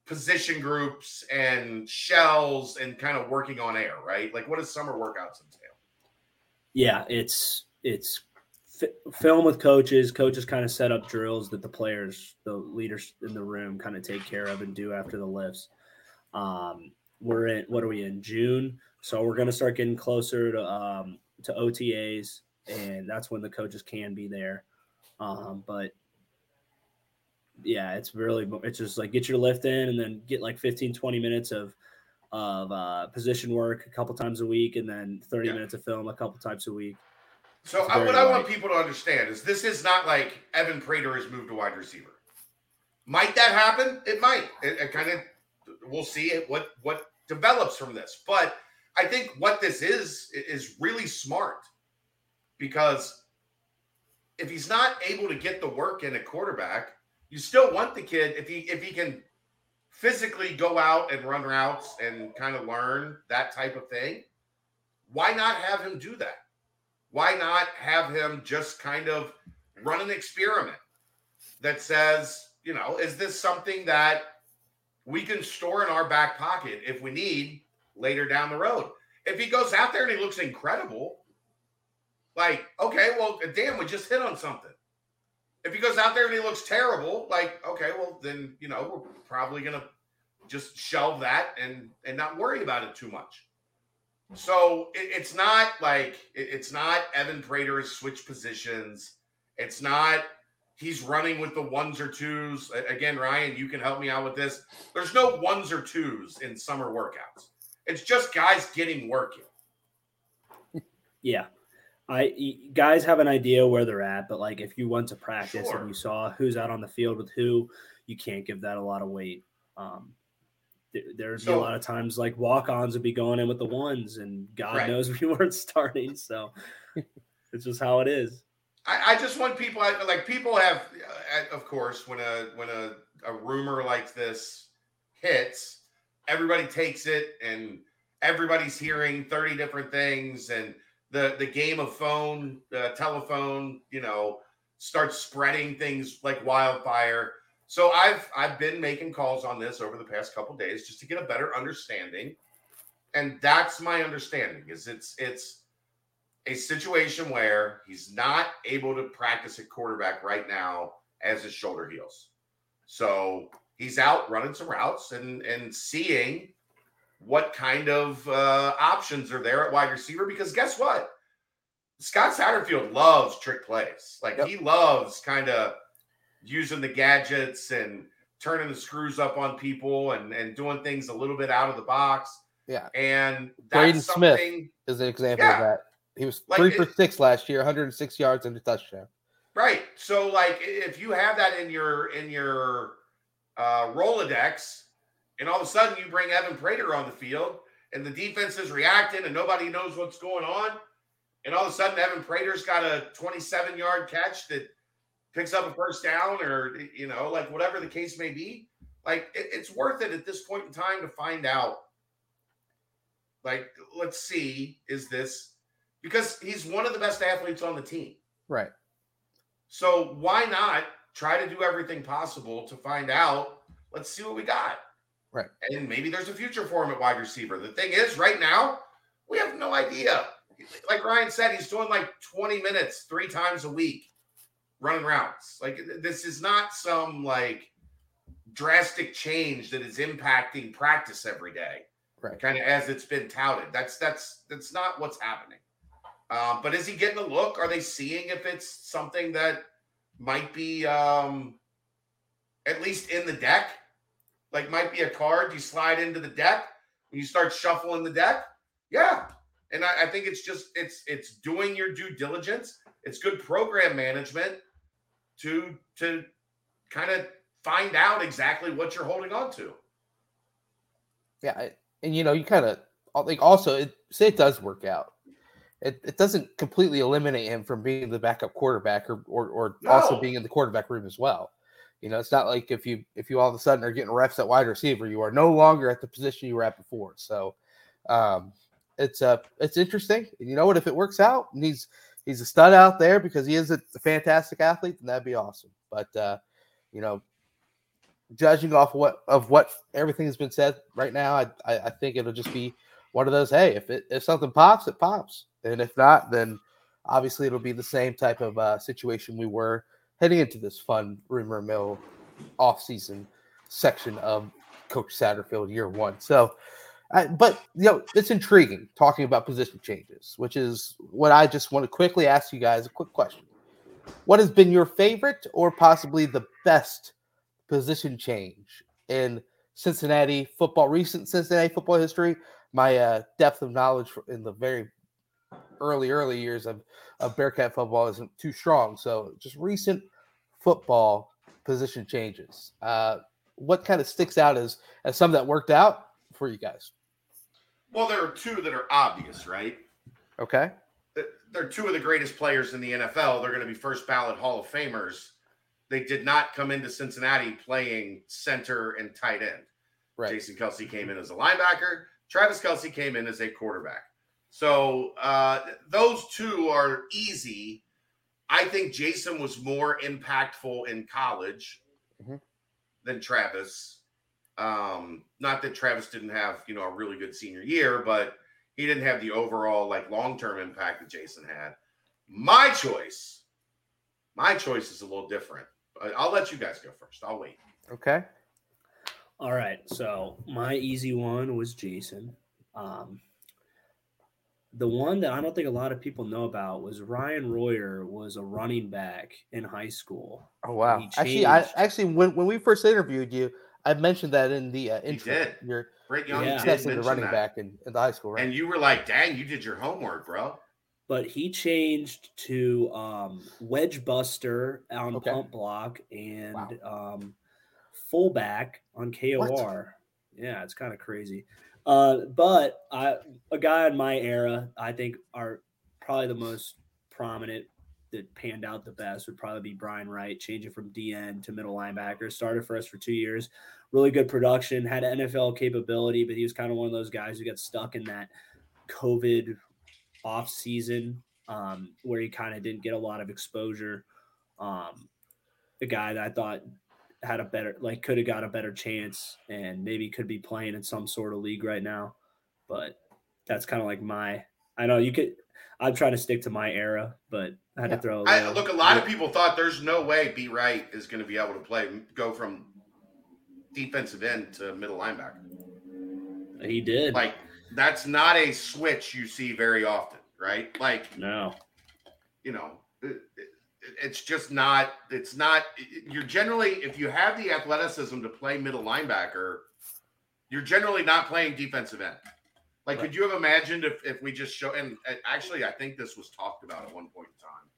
position groups and shells and kind of working on air right? Like what does summer workouts entail? Yeah it's it's fi- film with coaches. Coaches kind of set up drills that the players the leaders in the room kind of take care of and do after the lifts. Um we're in what are we in june? So we're going to start getting closer to um to otas and that's when the coaches can be there. Um but yeah it's really it's just like get your lift in and then get like 15 20 minutes of of uh position work a couple times a week and then 30 Yeah. minutes of film a couple times a week so I, what very i want people to understand is this is not like evan prater has moved to wide receiver might that happen it might it, it kind of we'll see it, what what develops from this but i think what this is is really smart because if he's not able to get the work in at quarterback you still want the kid if he if he can physically go out and run routes and kind of learn that type of thing. Why not have him do that? Why not have him just kind of run an experiment that says, you know, is this something that we can store in our back pocket if we need later down the road? If he goes out there and he looks incredible, like, okay, well, damn, we just hit on something. If he goes out there and he looks terrible, like, okay, well, then you know we're probably gonna just shelve that and and not worry about it too much. So it, it's not like it, it's not Evan Prater has switched positions. It's not he's running with the ones or twos. Again, Ryan, you can help me out with this. There's no ones or twos in summer workouts. It's just guys getting working. Yeah. I guys have an idea where they're at, but like if you went to practice Sure. and you saw who's out on the field with who, you can't give that a lot of weight. Um, there, there'd be a lot of times like walk-ons would be going in with the ones, and God Right. knows we weren't starting. So it's just how it is. I, I just want people I- like people have, uh, of course, when a when a, a rumor like this hits, everybody takes it and everybody's hearing thirty different things, and the the game of phone, uh, telephone, you know, starts spreading things like wildfire. So I've I've been making calls on this over the past couple days just to get a better understanding, and that's my understanding is it's it's a situation where he's not able to practice at quarterback right now as his shoulder heals. So he's out running some routes and and seeing what kind of uh, options are there at wide receiver. Because guess what? Scott Satterfield loves trick plays. Like Yep. he loves kind of using the gadgets and turning the screws up on people and and doing things a little bit out of the box. Yeah. And Braden that's Smith. something Is an example Yeah. of that. He was Like, three for it- six last year, 106 yards and a touchdown. Right. So like if you have that in your in your uh Rolodex and all of a sudden you bring Evan Prater on the field and the defense is reacting and nobody knows what's going on and all of a sudden Evan Prater's got a 27 yard catch that picks up a first down or you know like whatever the case may be like it- it's worth it at this point in time to find out like let's see is this because he's one of the best athletes on the team Right. so why not try to do everything possible to find out? Let's see what we got. Right. And maybe there's a future for him at wide receiver. The thing is, right now, we have no idea. Like Ryan said, he's doing like 20 minutes three times a week running routes. Like this is not some like drastic change that is impacting practice every day. Right. Kind of as it's been touted. That's that's that's not what's happening. Um, but is he getting a look? Are they seeing if it's something that might be um, at least in the deck? Like might be a card you slide into the deck and you start shuffling the deck? Yeah. And I, I think it's just it's it's doing your due diligence. It's good program management to to kind of find out exactly what you're holding on to. Yeah, and you know, you kind of I think also it, say it does work out. It, it doesn't completely eliminate him from being the backup quarterback or or, or also being in the quarterback room as well. You know, it's not like if you if you all of a sudden are getting reps at wide receiver, you are no longer at the position you were at before. So um it's uh it's interesting. And you know what? If it works out and he's a stud out there because he is a, a fantastic athlete, and that'd be awesome. But uh, you know, judging off what of what everything has been said right now, I, I I think it'll just be one of those. Hey, if it if something pops, it pops, and if not, then obviously it'll be the same type of uh, situation we were heading into this fun rumor mill off season section of Coach Satterfield year one. So. I, but you know it's intriguing talking about position changes, which is what I just want to quickly ask you guys a quick question. What has been your favorite or possibly the best position change in Cincinnati football, recent Cincinnati football history. My uh, depth of knowledge in the very early, early years of, of Bearcat football isn't too strong. So just recent football position changes. Uh, what kind of sticks out as, as some that worked out for you guys? Well, there are two that are obvious, right? Okay. They're two of the greatest players in the NFL. They're going to be first ballot Hall of Famers. they did not come into Cincinnati playing center and tight end. Right. Jason Kelce came in as a linebacker. Travis Kelce came in as a quarterback. So uh, those two are easy. I think Jason was more impactful in college Mhm. than Travis. Um, not that Travis didn't have you know a really good senior year, but he didn't have the overall like long term impact that Jason had. My choice, my choice is a little different. I- I'll let you guys go first. I'll wait. Okay. All right. So my easy one was Jason. Um, the one that I don't think a lot of people know about was Ryan Royer was a running back in high school. Oh wow. Actually, I actually when, when we first interviewed you, I mentioned that in the uh, intro. did. You're Brent Young Yeah. did the running that. back in, in the high school, right? and you were like, "Dang, you did your homework, bro." But he changed to um, wedge buster on Okay. pump block and um, fullback on KOR. Yeah, it's kind of crazy. Uh, but I, a guy in my era, I think are probably the most prominent that panned out the best would probably be Brian Wright, changing from DN to middle linebacker. Started for us for two years. Really good production, had NFL capability, but he was kind of one of those guys who got stuck in that COVID off season um, where he kind of didn't get a lot of exposure. Um, the guy that I thought had a better, like, could have got a better chance and maybe could be playing in some sort of league right now. But that's kind of like my, I know you could, I'm trying to stick to my era, but I had Yeah. to throw. a I, look, a lot of people thought there's no way B. Wright is going to be able to play, go from defensive end to middle linebacker. He did. Like that's not a switch you see very often, right? Like no. you know, it, it, it's just not. It's not. You're generally, if you have the athleticism to play middle linebacker, you're generally not playing defensive end. Like, could you have imagined if, if we just show? And actually, I think this was talked about at one point in time.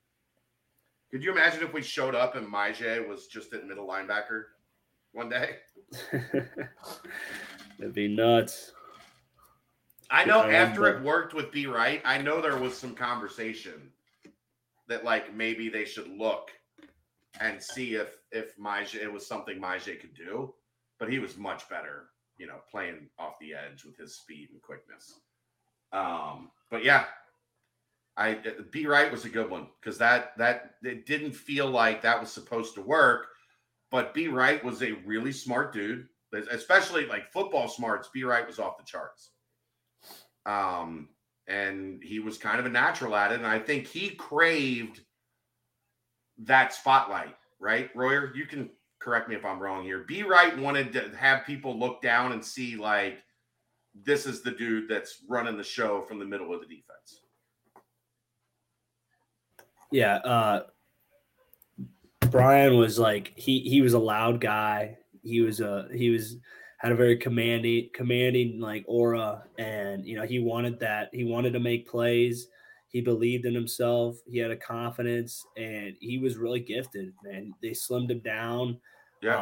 Could you imagine if we showed up and Myjai was just at middle linebacker one day? It'd be nuts. I know I after wonder. it worked with B Wright, I know there was some conversation that like maybe they should look and see if if Myjai it was something Myjai could do, but he was much better, you know, playing off the edge with his speed and quickness. Um, but yeah, I B Wright was a good one because that that it didn't feel like that was supposed to work, but B Wright was a really smart dude, especially like football smarts. B Wright was off the charts. Um, and he was kind of a natural at it. And I think he craved that spotlight, right? Royer, you can correct me if I'm wrong here. B Wright wanted to have people look down and see like this is the dude that's running the show from the middle of the defense. Yeah, uh Brian was like he he was a loud guy. He was a he was had a very commanding commanding like aura and you know he wanted that he wanted to make plays. He believed in himself. He had a confidence and he was really gifted, man. They slimmed him down.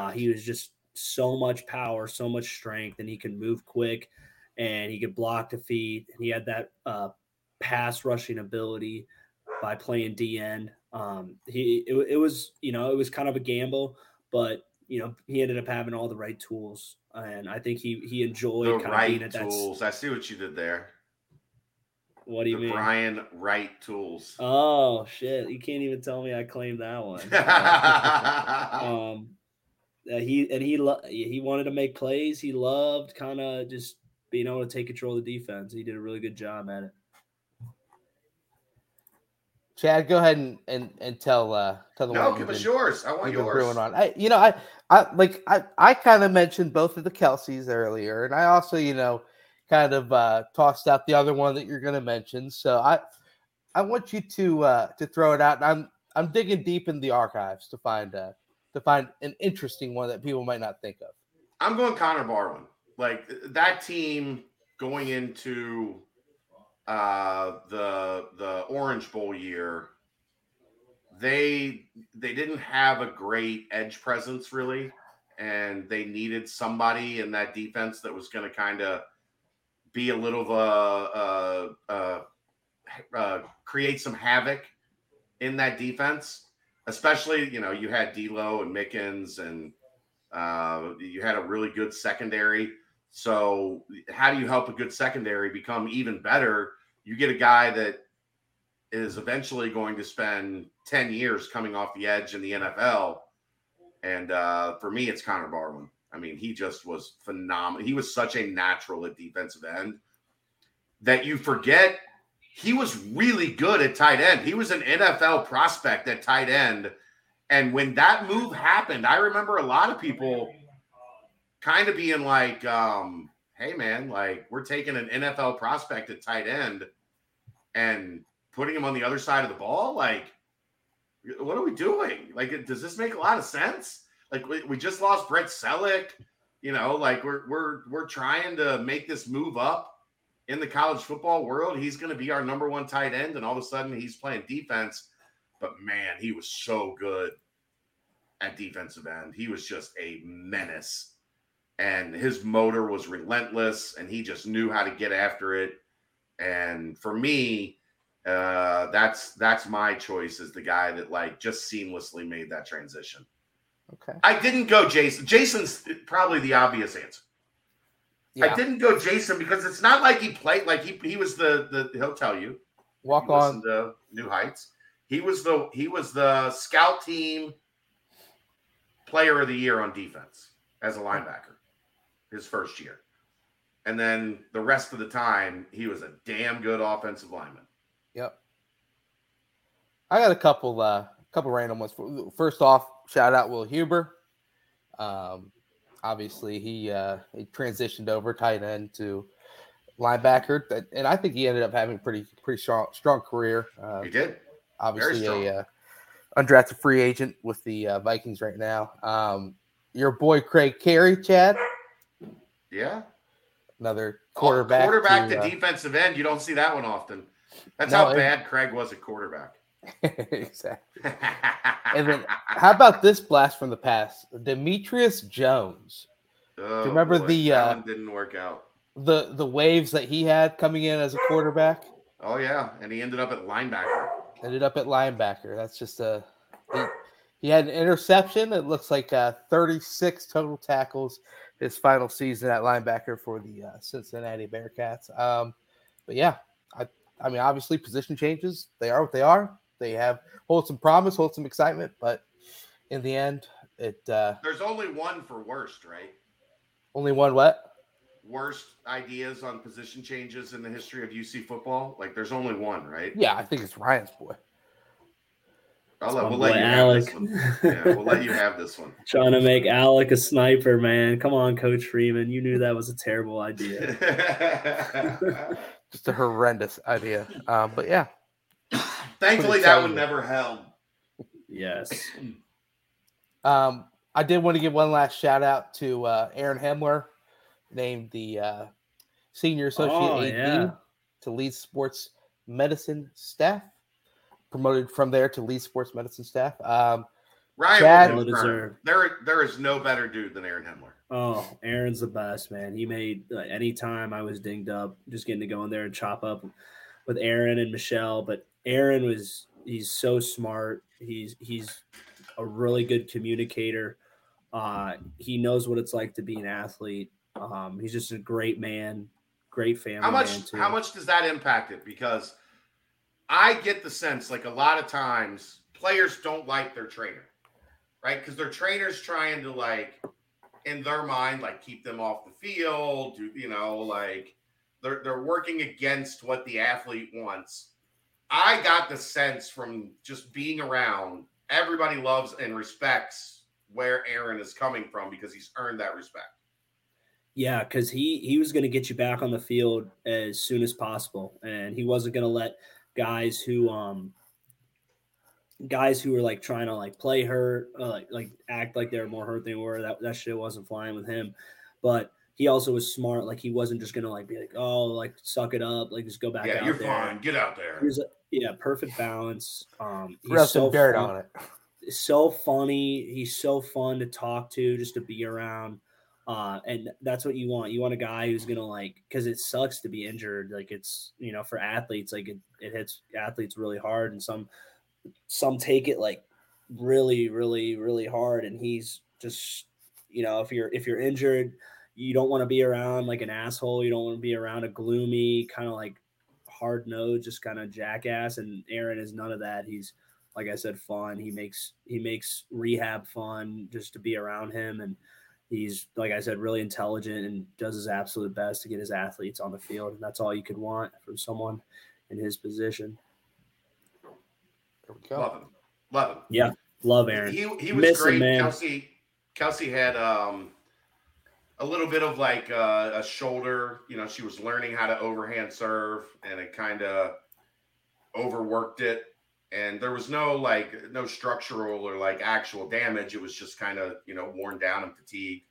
Uh, he was just so much power, so much strength, and he could move quick and he could block the feet. And he had that uh, pass rushing ability by playing D end. Um, he it, it was you know it was kind of a gamble, but you know he ended up having all the right tools, and I think he he enjoyed the kind of being right tools. I see what you did there. What do you the mean? Brian Wright tools. Oh shit! You can't even tell me I claimed that one. um, he and he lo- he wanted to make plays. He loved kind of just being able to take control of the defense. He did a really good job at it. Chad, go ahead and and, and tell uh tell the no, one give us yours. I want yours. brewing on. I you know I I like I I kind of mentioned both of the Kelces earlier, and I also you know kind of uh tossed out the other one that you're going to mention. So I I want you to uh to throw it out. And I'm I'm digging deep in the archives to find uh to find an interesting one that people might not think of. I'm going Connor Barwin. Like that team going into uh the the Orange Bowl year, they they didn't have a great edge presence really, and they needed somebody in that defense that was going to kind of be a little of a, uh uh uh create some havoc in that defense. especially you know you had D'Lo and Mickens, and uh, you had a really good secondary. So how do you help a good secondary become even better? You get a guy that is eventually going to spend ten years coming off the edge in the NFL, and uh, for me, it's Connor Barwin. I mean, he just was phenomenal. He was such a natural at defensive end that you forget he was really good at tight end. He was an NFL prospect at tight end. And when that move happened, I remember a lot of people kind of being like, um, hey, man, like we're taking an NFL prospect at tight end and putting him on the other side of the ball. Like, what are we doing? Like, does this make a lot of sense? Like, we, we just lost Brent Celek. You know, like we're we're we're trying to make this move up in the college football world, he's going to be our number one tight end, and all of a sudden he's playing defense. But man, he was so good at defensive end. He was just a menace, and his motor was relentless, and he just knew how to get after it. And for me, uh, that's that's my choice as the guy that like just seamlessly made that transition. Okay. I didn't go Jason. Jason's probably the obvious answer. Yeah. I didn't go Jason because it's not like he played like he he was the the he'll tell you walk on the New Heights. He was the he was the scout team player of the year on defense as a linebacker his first year. And then the rest of the time he was a damn good offensive lineman. Yep. I got a couple uh couple random ones. First off, shout out Will Huber. Um obviously he uh, he transitioned over tight end to linebacker, and I think he ended up having a pretty pretty strong strong career. Uh, he did. Obviously, a uh, undrafted free agent with the uh, Vikings right now. Um, your boy Craig Carey, Chad. Yeah. Another quarterback. Oh, quarterback to, to uh, defensive end. You don't see that one often. That's no, how bad it, Craig was at quarterback. exactly. and then how about this blast from the past? Demetrius Jones. Oh, Do you remember boy, the uh, didn't work out. The the waves that he had coming in as a quarterback? Oh yeah, and he ended up at linebacker. Ended up at linebacker. That's just a he, he had an interception. It looks like uh, 36 total tackles his final season at linebacker for the uh, Cincinnati Bearcats. Um, but yeah, I I mean obviously position changes. They are what they are. They have hold some promise, hold some excitement, but in the end, it uh there's only one for worst, right? Only one what? Worst ideas on position changes in the history of UC football? Like there's only one, right? Yeah, I think it's Ryan's boy. I'll let, we'll let you Alec. have this one. Yeah, we'll let you have this one. Trying to make Alec a sniper, man. Come on, Coach Freeman. You knew that was a terrible idea. Just a horrendous idea. Um, but yeah, Thankfully, that would never held. Yes. Um, I did want to give one last shout out to uh, Aaron Hemler, named the uh, senior associate oh, AD yeah. to lead sports medicine staff. Promoted from there to lead sports medicine staff. Um, Ryan Chad, deserved. There, there is no better dude than Aaron Hemler. Oh, Aaron's the best man. He made uh, anytime I was dinged up, just getting to go in there and chop up with Aaron and Michelle. But Aaron was he's so smart. He's he's a really good communicator. Uh, he knows what it's like to be an athlete. Um, he's just a great man, great family. How much? How much does that impact it? Because I get the sense, like a lot of times, players don't like their trainer, right? Because their trainer's trying to like, in their mind, like keep them off the field. Do you know, like they're they're working against what the athlete wants. I got the sense from just being around, everybody loves and respects where Aaron is coming from because he's earned that respect. Yeah, because he he was going to get you back on the field as soon as possible, and he wasn't going to let guys who um guys who were like trying to like play hurt, uh, like like act like they were more hurt than they were. That that shit wasn't flying with him, but he also was smart. Like he wasn't just gonna like be like, oh, like suck it up, like just go back. Yeah, you're there. fine. Get out there. He was a, yeah, perfect balance. Um, he's so dirt fun, on it. So funny. He's so fun to talk to, just to be around. Uh, and that's what you want. You want a guy who's gonna like, because it sucks to be injured. Like it's you know for athletes, like it, it hits athletes really hard, and some some take it like really, really, really hard, and he's just you know if you're if you're injured, you don't want to be around like an asshole. You don't want to be around a gloomy kind of like hard nose, just kind of jackass. And Aaron is none of that. He's like I said, fun. He makes he makes rehab fun just to be around him, and he's like I said, really intelligent and does his absolute best to get his athletes on the field, and that's all you could want from someone in his position. There we go. Love him. Love him. Yeah, love Aaron. He he was Miss him, great. man. Kelsey Kelsey had um a little bit of like uh, a shoulder. You know, she was learning how to overhand serve, and it kind of overworked it. And there was no like no structural or like actual damage. It was just kind of you know worn down and fatigued.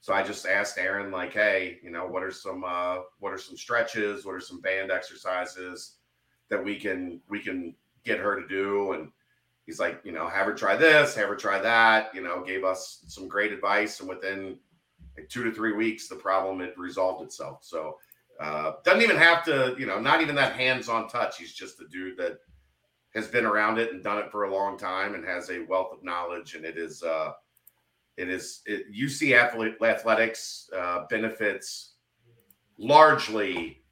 So I just asked Aaron like, hey, you know, what are some uh, what are some stretches? What are some band exercises that we can we can get her to do? And he's like, you know, have her try this, have her try that. You know, gave us some great advice, and within like two to three weeks, the problem had resolved itself. So uh, doesn't even have to, you know, not even that hands-on touch. He's just a dude that has been around it and done it for a long time and has a wealth of knowledge. And it is, uh, it is, it, UC athlete, athletics uh, benefits largely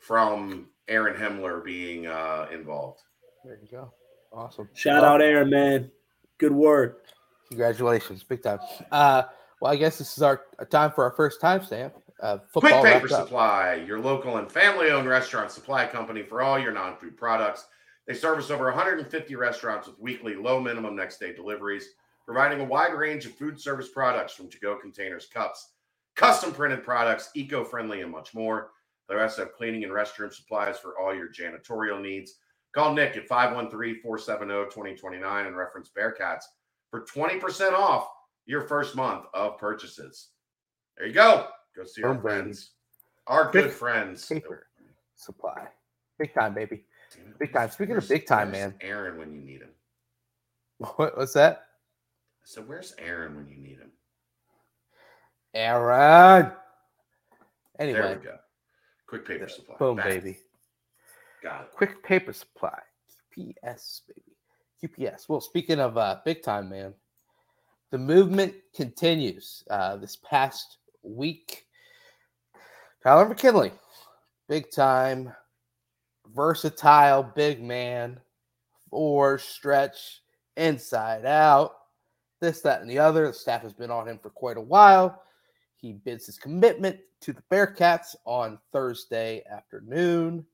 from Aaron Hemler being uh, involved. There you go. Awesome. Shout Well, out Aaron, man. Good work. Congratulations, big time. Uh, well, I guess this is our our time for our first timestamp. Uh, Quick Paper wrapped up. Supply, your local and family owned restaurant supply company for all your non food products. They service over 150 restaurants with weekly low minimum next day deliveries, providing a wide range of food service products from to go containers, cups, custom printed products, eco friendly, and much more. They also have cleaning and restroom supplies for all your janitorial needs. Call Nick at 513 470 2029 and reference Bearcats for 20% off your first month of purchases. There you go. Go see our friends. Our good friends. Paper supply. Big time, baby. Big time. where's- Speaking of big time, man. Aaron when you need him. What, what's that? So where's Aaron when you need him? Aaron. There we go. Quick paper supply. boom, Back. baby. Got it. Quick paper supply. QPS, baby. QPS. Well, speaking of uh, big time, man, the movement continues. Uh, this past week, Tyler McKinley, big time, versatile, big man, four stretch, inside out, this, that, and the other. The staff has been on him for quite a while. He bids his commitment to the Bearcats on Thursday afternoon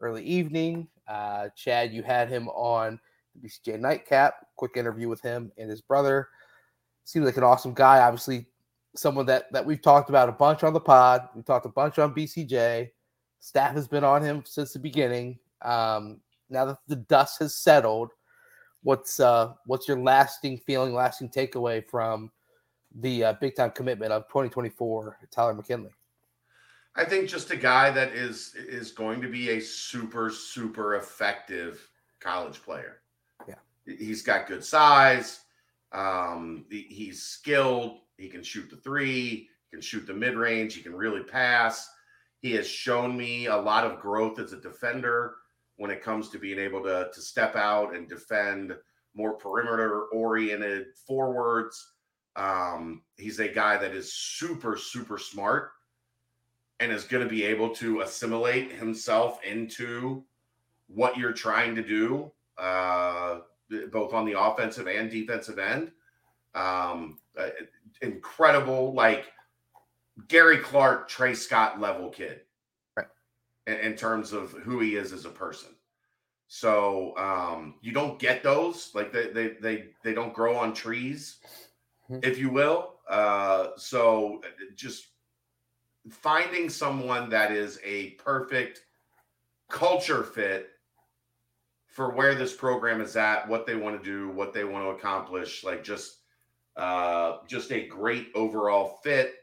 early evening. Uh, Chad, you had him on the BCJ Nightcap. Quick interview with him and his brother. Seems like an awesome guy. Obviously, someone that that we've talked about a bunch on the pod. We talked a bunch on BCJ. Staff has been on him since the beginning. Um, now that the dust has settled, what's uh, what's your lasting feeling, lasting takeaway from the uh, big time commitment of 2024, Tyler McKinley? I think just a guy that is is going to be a super super effective college player. Yeah. he's got good size. Um, he's skilled. He can shoot the three. He can shoot the mid range. He can really pass. He has shown me a lot of growth as a defender when it comes to being able to to step out and defend more perimeter oriented forwards. Um, he's a guy that is super super smart and is going to be able to assimilate himself into what you're trying to do, uh, both on the offensive and defensive end. Um, uh, incredible, like Gary Clark, Trey Scott level kid, Right. In, in terms of who he is as a person. So um, you don't get those, like they they they they don't grow on trees, Mhm. if you will. Uh, so just finding someone that is a perfect culture fit for where this program is at, what they want to do, what they want to accomplish, like just uh just a great overall fit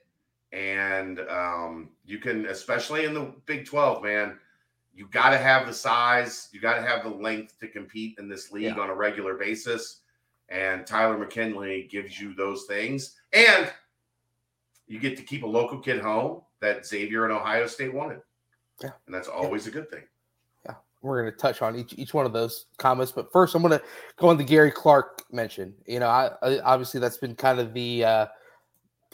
and um you can especially in the Big 12, man, you got to have the size, you got to have the length to compete in this league Yeah. on a regular basis and Tyler McKinley gives you those things and you get to keep a local kid home that Xavier and Ohio State wanted. Yeah. And that's always a good thing. Yeah. We're going to touch on each each one of those comments. But first, I'm going to go on the Gary Clark mention. You know, I, I obviously that's been kind of the uh,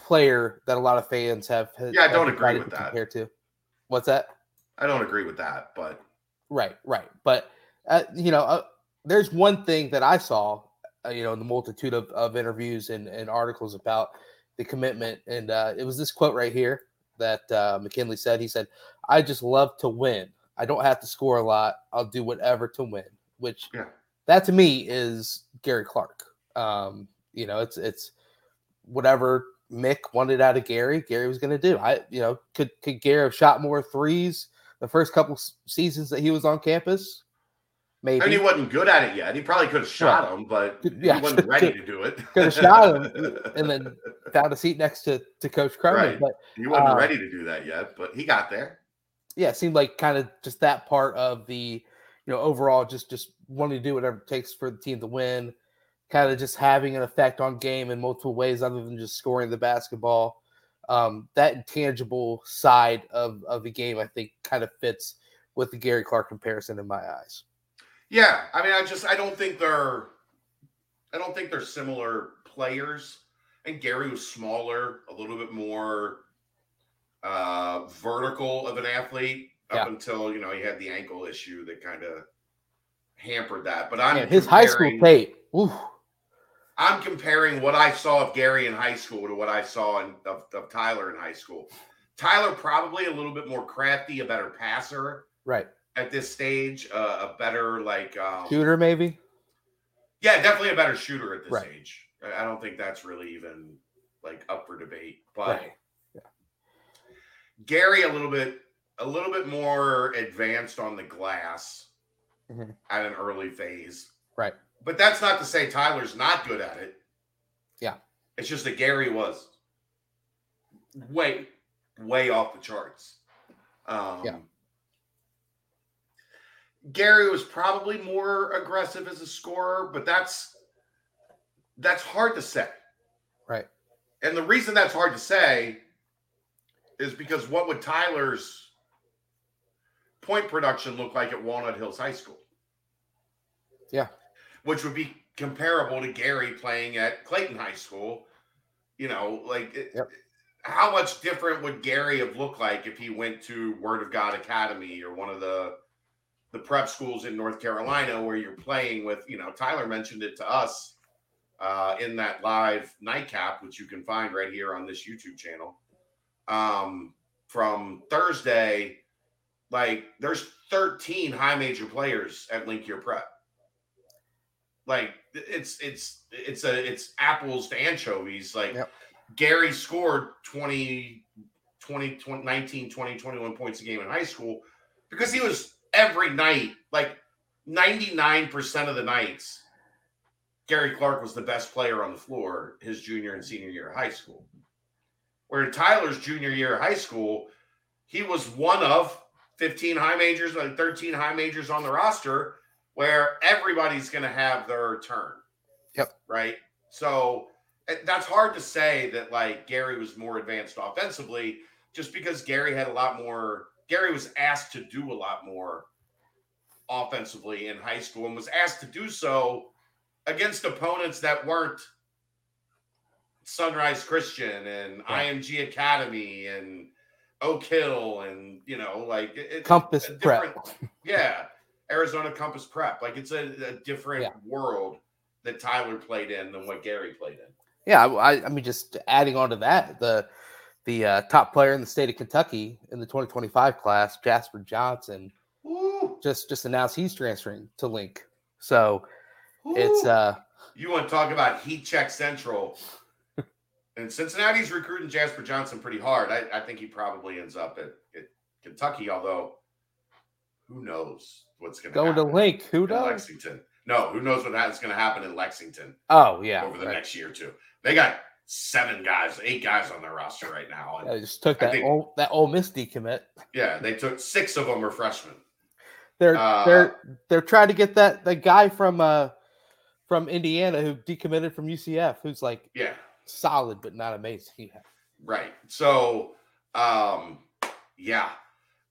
player that a lot of fans have. Yeah, I don't agree with to that. Compare to what's that? I don't agree with that, but Right, right. But uh, you know, uh, there's one thing that I saw, uh, you know, in the multitude of, of interviews and, and articles about the commitment, and uh, it was this quote right here that uh, McKinley said. He said, "I just love to win. I don't have to score a lot. I'll do whatever to win." Which, Yeah. that to me is Gary Clark. Um, you know, it's it's whatever Mick wanted out of Gary, Gary was going to do. I, you know, could could Gary have shot more threes the first couple seasons that he was on campus? Maybe mean, he wasn't good at it yet. He probably could have shot him, but Yeah, he wasn't ready to do it. Could have shot him, and then found a seat next to to Coach Cronin. Right. But he wasn't uh, ready to do that yet, but he got there. yeah, it seemed like kind of just that part of the, you know, overall just just wanting to do whatever it takes for the team to win, kind of just having an effect on game in multiple ways other than just scoring the basketball. Um, that intangible side of of the game, I think, kind of fits with the Gary Clark comparison in my eyes. Yeah, I mean, I just I don't think they're I don't think they're similar players. And Gary was smaller, a little bit more uh vertical of an athlete up Yeah. until you know he had the ankle issue that kind of hampered that. But I'm Yeah, his high school tape. Ooh, I'm comparing what I saw of Gary in high school to what I saw in, of, of Tyler in high school. Tyler probably a little bit more crafty, a better passer right. at this stage, uh, a better like um, Shooter, maybe. Yeah, definitely a better shooter at this Right. age. I don't think that's really even like up for debate. But Right. Gary a little bit a little bit more advanced on the glass Mhm. at an early phase. Right. But that's not to say Tyler's not good at it. Yeah. It's just that Gary was way, way off the charts. Um, Yeah. Gary was probably more aggressive as a scorer, but that's that's hard to say. Right. And the reason that's hard to say is because what would Tyler's point production look like at Walnut Hills High School? Yeah. Which would be comparable to Gary playing at Clayton High School. You know, like Yep. how much different would Gary have looked like if he went to Word of God Academy or one of the the prep schools in North Carolina where you're playing with, you know, Tyler mentioned it to us uh, in that live nightcap, which you can find right here on this YouTube channel. Um, from Thursday, like there's 13 high major players at Link Year Prep. Like it's it's it's a it's apples to anchovies. Like Yep. Gary scored 20, 20, 20, 19, 20, 21 points a game in high school because he was every night, like 99% of the nights, Gary Clark was the best player on the floor his junior and senior year of high school. Where in Tyler's junior year of high school, he was one of 15 high majors, like 13 high majors on the roster, where everybody's going to have their turn. Yep. Right. So eh, that's hard to say that like Gary was more advanced offensively just because Gary had a lot more. Gary was asked to do a lot more offensively in high school and was asked to do so against opponents that weren't Sunrise Christian and Yeah. IMG Academy and Oak Hill and you know like it- Compass prep. yeah, Arizona Compass Prep. Like it's a, a different Yeah. world that Tyler played in than what Gary played in. Yeah, I, I mean, just adding on to that, the the uh, top player in the state of Kentucky in the 2025 class, Jasper Johnson, Woo, just just announced he's transferring to Link. So it's uh you want to talk about heat check central. and Cincinnati's recruiting Jasper Johnson pretty hard. I, I think he probably ends up at, at Kentucky, although who knows what's going to going to Link. Who knows? Lexington. No, who knows what that's going to happen in Lexington Oh yeah, over the right. next year or two. They got seven guys, eight guys on their roster right now. And I just took that think- old that Ole Miss decommit. yeah, they took six of them are freshmen. They're Uh, they're they're trying to get that the guy from uh from Indiana who decommitted from UCF, who's like Yeah, solid but not amazing. Yeah. right. So, um, yeah,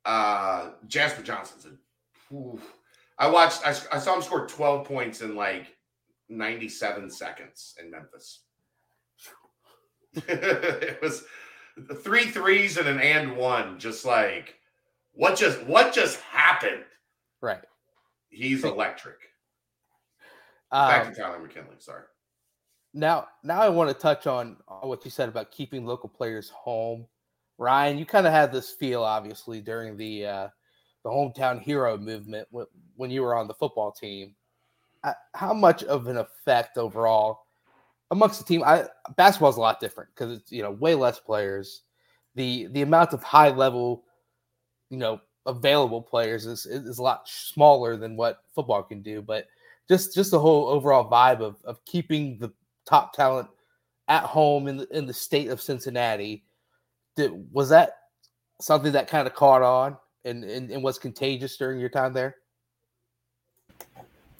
uh, Jasper Johnson's a, ooh, I watched. I, I saw him score 12 points in like 97 seconds in Memphis. it was three threes and an and one. Just like what just what just happened? Right. He's electric. Um, Back to Tyler McKinley. Sorry. Now, now I want to touch on, on what you said about keeping local players home. Ryan, you kind of had this feel, obviously, during the uh, the hometown hero movement when, you were on the football team. Uh, How much of an effect overall amongst the team? I basketball is a lot different because it's you know way less players. The the amount of high level, you know, available players is is a lot smaller than what football can do. But just just the whole overall vibe of of keeping the top talent at home in the, in the state of Cincinnati. Did, was that something that kind of caught on and, and, and was contagious during your time there?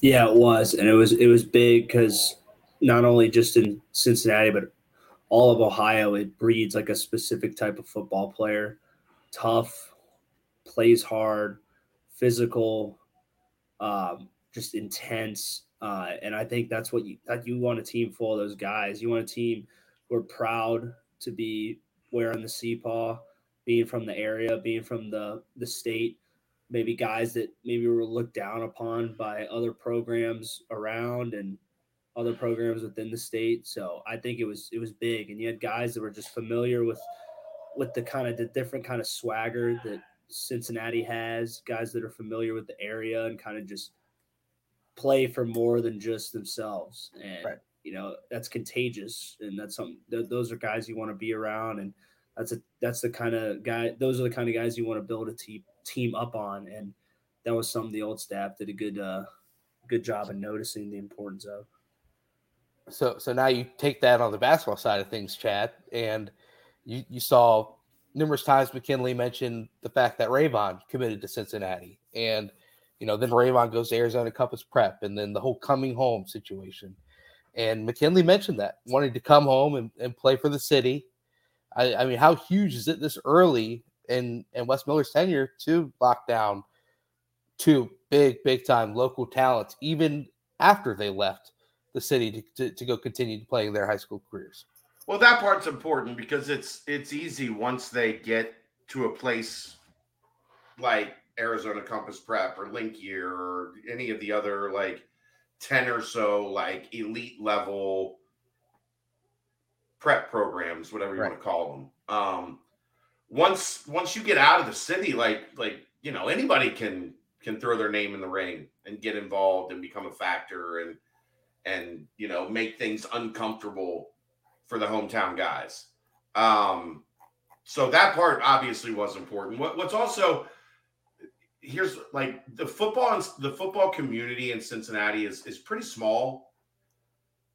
Yeah, it was, and it was it was big because not only just in Cincinnati, but all of Ohio, it breeds like a specific type of football player, tough, plays hard, physical, um, just intense, uh, and I think that's what you that you want a team full of those guys. You want a team who are proud to be wearing the CPAW, being from the area, being from the the state, maybe guys that maybe were looked down upon by other programs around and other programs within the state. So I think it was it was big, and you had guys that were just familiar with with the kind of the different kind of swagger that Cincinnati has. Guys that are familiar with the area and kind of just play for more than just themselves, and Right. you know that's contagious, and that's something. Th- those are guys you want to be around, and that's a that's the kind of guy. Those are the kind of guys you want to build a team team up on, and that was something the old staff did a good uh good job in noticing the importance of. So so now you take that on the basketball side of things, Chad, and you you saw numerous times McKinley mentioned the fact that Rayvon committed to Cincinnati, and you know then Rayvon goes to Arizona Compass Prep, and then the whole coming home situation. And McKinley mentioned that wanting to come home and, and play for the city. I, I mean, how huge is it this early in in Wes Miller's tenure to lock down two big big time local talents, even after they left the city to, to, to go continue playing their high school careers. Well, that part's important because it's it's easy once they get to a place like Arizona Compass Prep or Link Year or any of the other like 10 or so like elite level prep programs, whatever you Right. want to call them. Um once once you get out of the city, like like you know, anybody can can throw their name in the ring and get involved and become a factor and and you know make things uncomfortable for the hometown guys. Um, so that part obviously was important. What, what's also here's like the football and the football community in Cincinnati is is pretty small.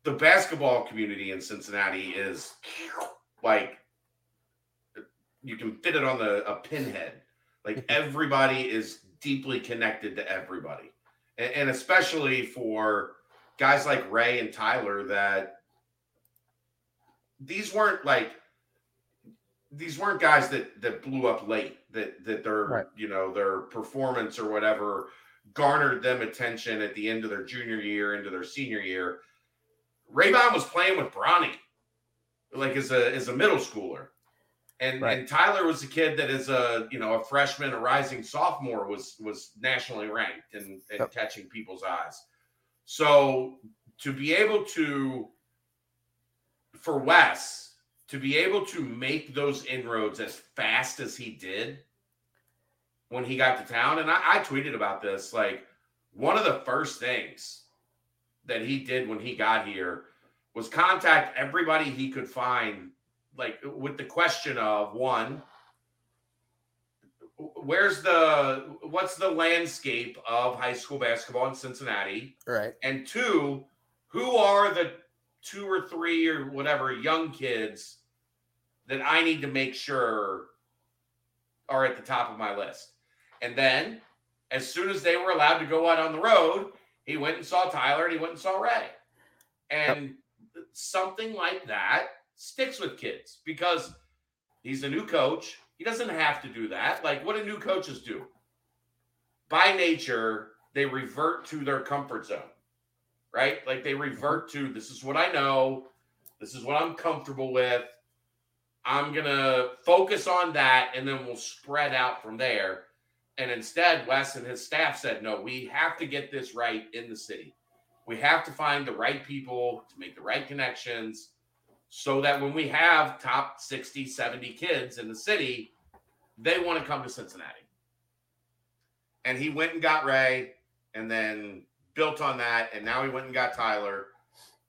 The basketball community in Cincinnati is like you can fit it on the a pinhead. Like everybody is deeply connected to everybody, and, and especially for guys like Ray and Tyler that these weren't like these weren't guys that that blew up late that that their Right. you know their performance or whatever garnered them attention at the end of their junior year into their senior year Rayvon was playing with Bronny like as a as a middle schooler and Right. and Tyler was a kid that is a you know a freshman a rising sophomore was was nationally ranked and, and Yep. catching people's eyes so to be able to for Wes to be able to make those inroads as fast as he did when he got to town, and I, I tweeted about this, like one of the first things that he did when he got here was contact everybody he could find, like with the question of one, where's the what's the landscape of high school basketball in Cincinnati? Right. And two, who are the two or three or whatever young kids that I need to make sure are at the top of my list? And then, as soon as they were allowed to go out on the road, he went and saw Tyler and he went and saw Ray. And something like that sticks with kids because he's a new coach. He doesn't have to do that. Like, what do new coaches do? By nature, they revert to their comfort zone, right? Like they revert to this is what I know, this is what I'm comfortable with. I'm gonna focus on that, and then we'll spread out from there. And instead, Wes and his staff said, no, we have to get this right in the city. We have to find the right people to make the right connections so that when we have top 60, 70 kids in the city, they want to come to Cincinnati. And he went and got Ray and then built on that. And now he went and got Tyler.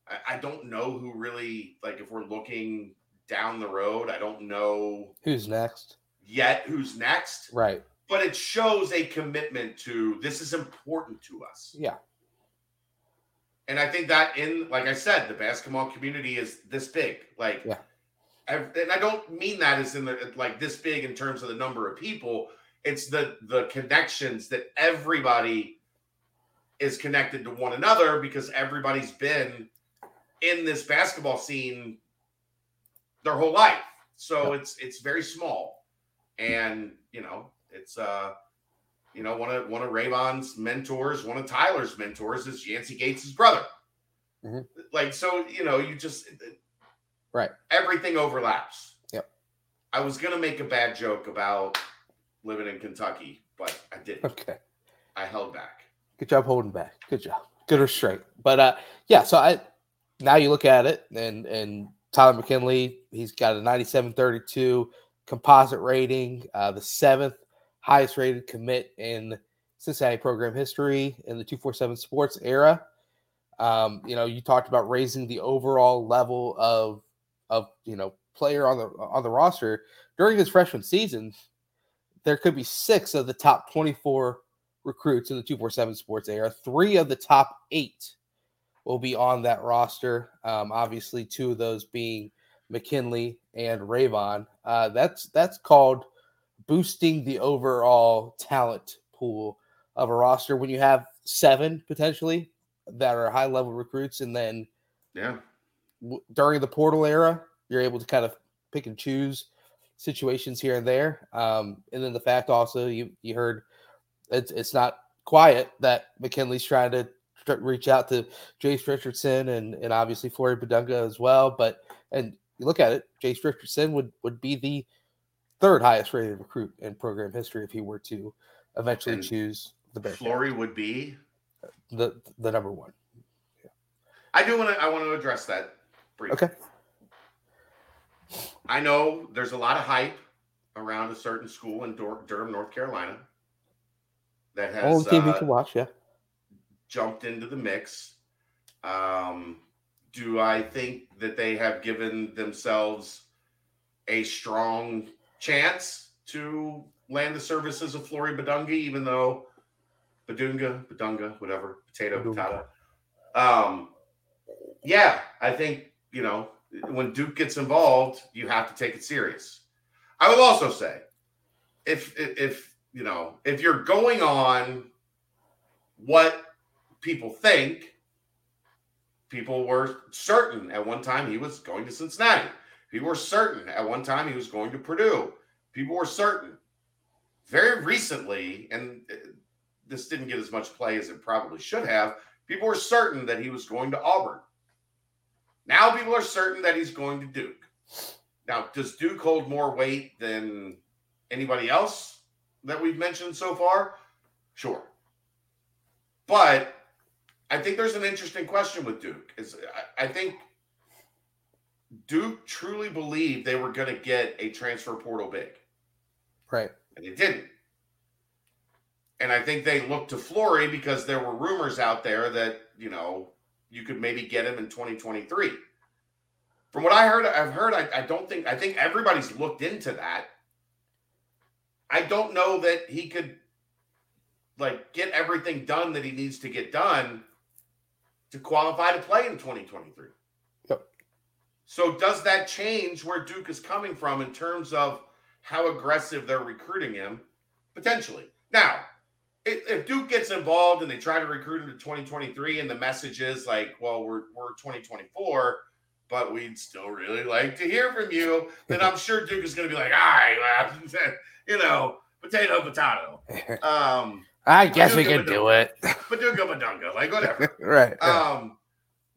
I, I don't know who really, like, if we're looking down the road, I don't know Who's next? yet who's next Right. But it shows a commitment to this is important to us. Yeah. And I think that in like I said, the basketball community is this big. Like Yeah. ev- and I don't mean that as in the like this big in terms of the number of people. It's the the connections that everybody is connected to one another because everybody's been in this basketball scene their whole life. So it's it's very small. And you know, it's uh you know, one of one of Rayvon's mentors, one of Tyler's mentors is Yancy Gates' brother. Mhm. Like, so you know, you just Right. everything overlaps. Yep. I was gonna make a bad joke about living in Kentucky, but I didn't. Okay. I held back. Good job holding back. Good job. Good restraint. But uh yeah, so I now you look at it and and Tyler McKinley, he's got a 97-32 composite rating, uh the seventh highest rated commit in Cincinnati program history in the 247 sports era. Um, you know, you talked about raising the overall level of of you know player on the on the roster during his freshman season. There could be six of the top 24 recruits in the 247 sports era. Three of the top eight will be on that roster. Um, obviously, two of those being McKinley and Rayvon. Uh, that's that's called boosting the overall talent pool of a roster when you have seven potentially that are high level recruits, and then Yeah. w- during the portal era, you're able to kind of pick and choose situations here and there. Um, and then the fact also you you heard it's it's not quiet that McKinley's trying to tr- reach out to Jace Richardson and and obviously Flory Badunga as well. But and you look at it, Jace Richardson would would be the third highest rated recruit in program history if he were to eventually And choose the Bearcats, Flory would be. the the number one. I do want to. I want to address that briefly. Okay. I know there's a lot of hype around a certain school in Dur- Durham, North Carolina, that has Only team you uh, can watch, yeah. jumped into the mix. Um, do I think that they have given themselves a strong chance to land the services of Flory Badunga, even though Badunga, Badunga, whatever, potato, Badunga. potato. Um, yeah, I think you know when Duke gets involved, you have to take it serious. I will also say, if if, if you know if you're going on what people think, people were certain at one time he was going to Cincinnati. People were certain at one time he was going to Purdue. People were certain. Very recently, and uh, this didn't get as much play as it probably should have, people were certain that he was going to Auburn. Now people are certain that he's going to Duke. Now, does Duke hold more weight than anybody else that we've mentioned so far? Sure. But I think there's an interesting question with Duke. Is I, I think Duke truly believed they were going to get a transfer portal big, Right. and they didn't. And I think they looked to Flory because there were rumors out there that you know you could maybe get him in 2023. From what I heard, I've heard. I, I don't think. I think everybody's looked into that. I don't know that he could like get everything done that he needs to get done to qualify to play in 2023. So does that change where Duke is coming from in terms of how aggressive they're recruiting him? Potentially. Now, if, if Duke gets involved and they try to recruit him to 2023 and the message is like, well, we're we're 2024, but we'd still really like to hear from you, then I'm sure Duke is going to be like, all right, well, you know, potato, potato. Um, I guess we can do it. Badunga Badunga, like whatever. right. Um,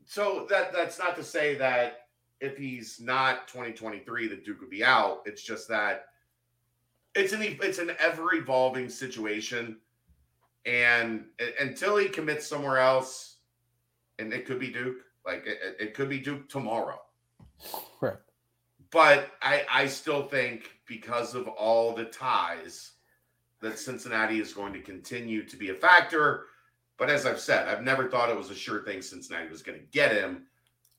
so that that's not to say that if he's not 2023, the Duke would be out. It's just that it's an it's an ever evolving situation, and until he commits somewhere else, and it could be Duke, like it, it- it could be Duke tomorrow. Right. But I I still think because of all the ties that Cincinnati is going to continue to be a factor. But as I've said, I've never thought it was a sure thing Cincinnati was going to get him.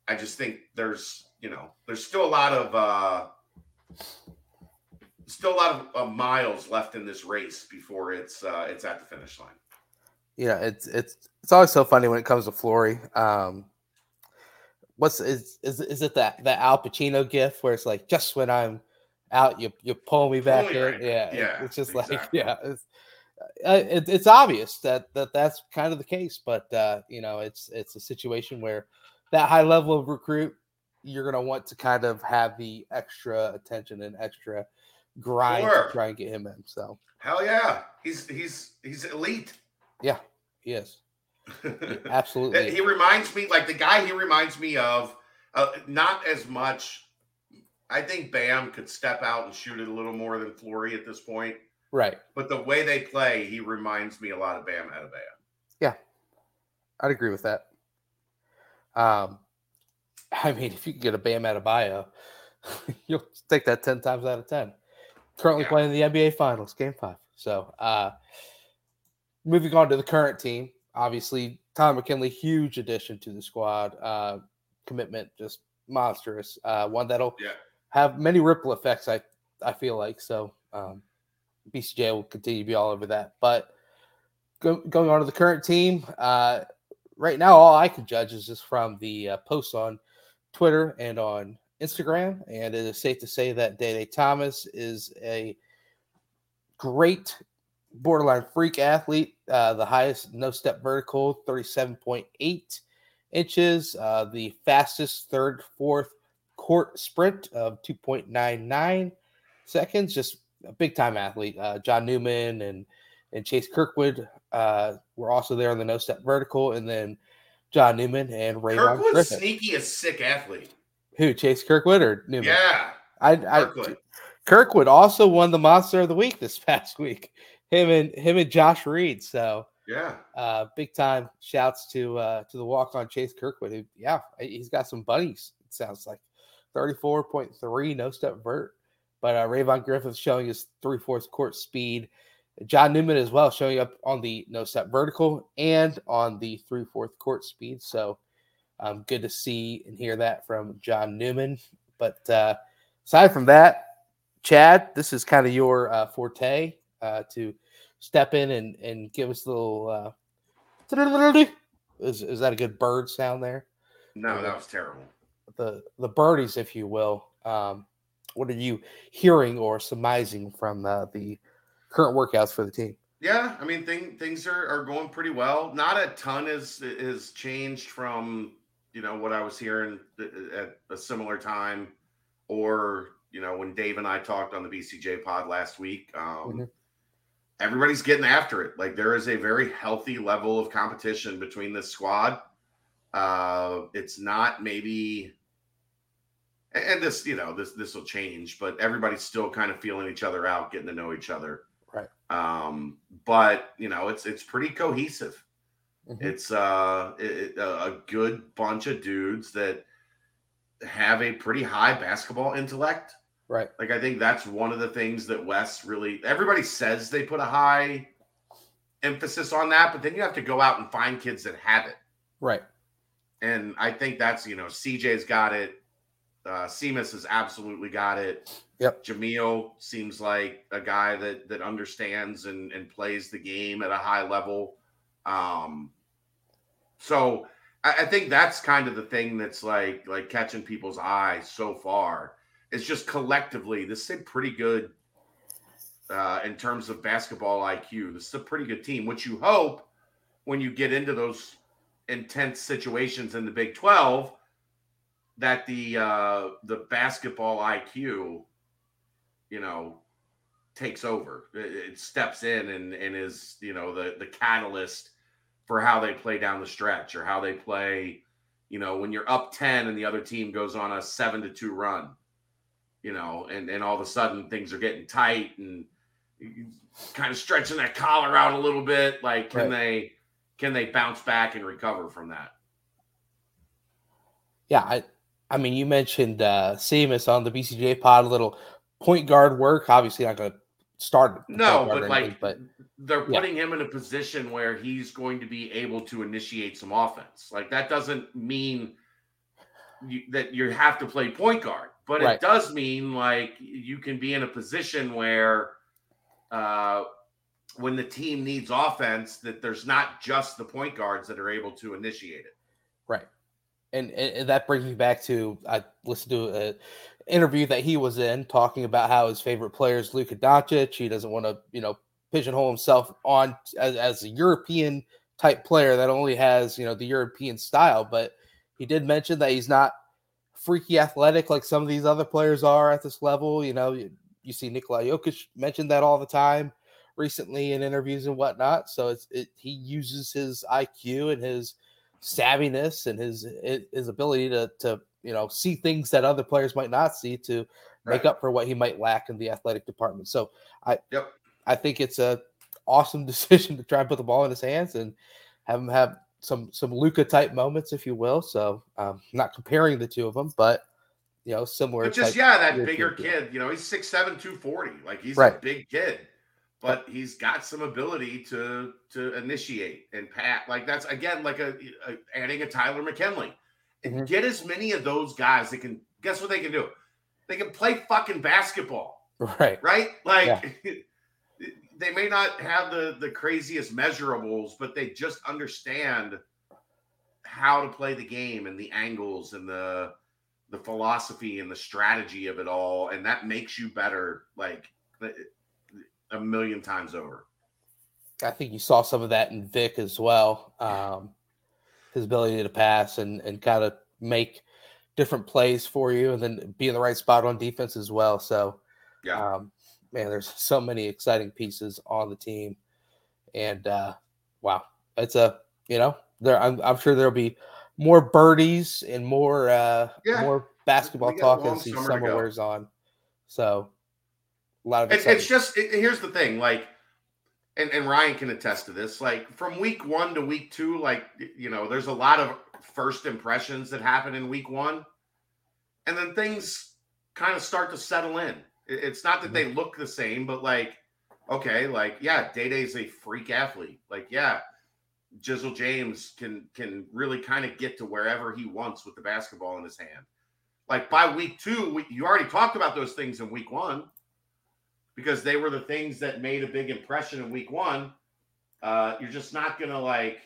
I just think there's, you know, there's still a lot of uh still a lot of uh, miles left in this race before it's uh it's at the finish line. Yeah, it's it's it's always so funny when it comes to Flory. Um, what's is is is it that that Al Pacino gift where it's like just when I'm out, you you pull me back Pull in? right- Yeah, yeah, it's just like yeah, it's uh, it, it's obvious that that that's kind of the case, but uh, you know, it's it's a situation where that high level of recruit, you're gonna want to kind of have the extra attention and extra grind Sure. to try and get him in. So Hell yeah. He's he's he's elite. yeah, yes, absolutely. he reminds me like the guy he reminds me of uh, not as much I think Bam could step out and shoot it a little more than Flory at this point. right. But the way they play, he reminds me a lot of Bam Adebayo. Yeah, I'd agree with that. Um, I mean, if you can get a Bam Adebayo, you'll take that 10 times out of 10. Currently Yeah. playing the NBA Finals, game five. So, uh, moving on to the current team, obviously, Tom McKinley, huge addition to the squad. Uh, commitment just monstrous. Uh, one that'll Yeah. have many ripple effects, I, I feel like. So, um, BCJ will continue to be all over that. But go, going on to the current team, uh, right now, all I can judge is just from the uh, posts on Twitter and on Instagram. And it is safe to say that Day Day Thomas is a great borderline freak athlete. Uh, the highest no step vertical, 37.8 inches. Uh, the fastest third, fourth court sprint of 2.99 seconds. Just a big time athlete. Uh, John Newman and and Chase Kirkwood uh, were also there on the no step vertical, and then John Newman and Ray Kirkwood's Griffin. sneaky as sick athlete. Who Chase Kirkwood or Newman? Yeah. I, I Kirkwood. Kirkwood also won the Monster of the Week this past week. Him and him and Josh Reed. So Yeah. uh, big time shouts to uh, to the walk on Chase Kirkwood. Who, yeah, he's got some bunnies. It sounds like thirty four point three no step vert. But uh, Rayvon Griffith showing his three fourths court speed. John Newman as well showing up on the no step vertical and on the three fourth court speed. So um, good to see and hear that from John Newman. But uh, aside from that, Chad, this is kind of your uh, forte uh, to step in and, and give us a little. Uh, is, is that a good bird sound there? No, that was terrible. The the birdies, if you will. Um, what are you hearing or surmising from uh, the current workouts for the team? Yeah, I mean thing, things are, are going pretty well. Not a ton is is changed from you know what I was hearing at a similar time, or you know when Dave and I talked on the BCJ pod last week. Um, Mhm. Everybody's getting after it. Like there is a very healthy level of competition between this squad. Uh, it's not maybe, and- and this you know this this will change, but everybody's still kind of feeling each other out, getting to know each other. Um, but you know, it's it's pretty cohesive. Mhm. It's uh it, a a good bunch of dudes that have a pretty high basketball intellect. Right. Like I think that's one of the things that Wes really everybody says they put a high emphasis on that, but then you have to go out and find kids that have it. Right. And I think that's you know CJ's got it. Uh, Simas has absolutely got it. Yep. Jamille seems like a guy that that understands and and plays the game at a high level. Um, so I, I think that's kind of the thing that's like like catching people's eye so far. Is just collectively this is a pretty good uh, in terms of basketball IQ. This is a pretty good team, which you hope when you get into those intense situations in the Big Twelve that the uh, the basketball IQ, you know, takes over. It, it steps in and and is you know the the catalyst for how they play down the stretch or how they play. You know, when you're up ten and the other team goes on a seven to two run, you know, and and all of a sudden things are getting tight and kind of stretching that collar out a little bit. Like, can Right. they can they bounce back and recover from that? Yeah, I, I mean, you mentioned uh, Simas on the BCJ pod, a little point guard work. Obviously, not going to start. No, but like anything, but they're Yeah. putting him in a position where he's going to be able to initiate some offense. Like that doesn't mean you, that you have to play point guard, but Right. it does mean like you can be in a position where uh, when the team needs offense, that there's not just the point guards that are able to initiate it. right, and, and that brings me back to I listened to an interview that he was in talking about how his favorite player is Luka Doncic. He doesn't want to, you know, pigeonhole himself on as, as a European type player that only has, you know, the European style. But he did mention that he's not freaky athletic like some of these other players are at this level. You know, you, you see Nikola Jokic mentioned that all the time recently in interviews and whatnot. So it's it he uses his IQ and his savviness and his his ability to to you know see things that other players might not see to make up for what he might lack in the athletic department. So I Yep. I think it's a awesome decision to try and put the ball in his hands and have him have some some Luka type moments, if you will. So um, not comparing the two of them, but you know similar. But just yeah, that bigger kid. kid, you know, he's 6'7", 240. Like he's a big kid, but he's got some ability to to initiate and pat. Like that's again like a, a adding a Tyler McKinley. And Mhm. get as many of those guys that can guess what they can do? They can play fucking basketball, right. right? Like they may not have the the craziest measurables, but they just understand how to play the game and the angles and the the philosophy and the strategy of it all and that makes you better like a million times over I think you saw some of that in Vic as well. Um, his ability to pass and and kind of make different plays for you, and then be in the right spot on defense as well. So, yeah um, man, there's so many exciting pieces on the team, and uh, wow, it's a you know there. I'm, I'm sure there'll be more birdies and more uh, Yeah. more basketball We got a talk as the summer summer wears on. So, a lot of It- exciting. it's just it, here's the thing like and, and ryan can attest to this like from week one to week two like you know there's a lot of first impressions that happen in week one. And then things kind of start to settle in. It's not that they mm-hmm. look the same but like okay like yeah day day's a freak athlete. Like yeah jizzle james can can really kind of get to wherever he wants with the basketball in his hand. Like by week two we, you already talked about those things in week one because they were the things that made a big impression in week one. Uh, you're just not gonna like.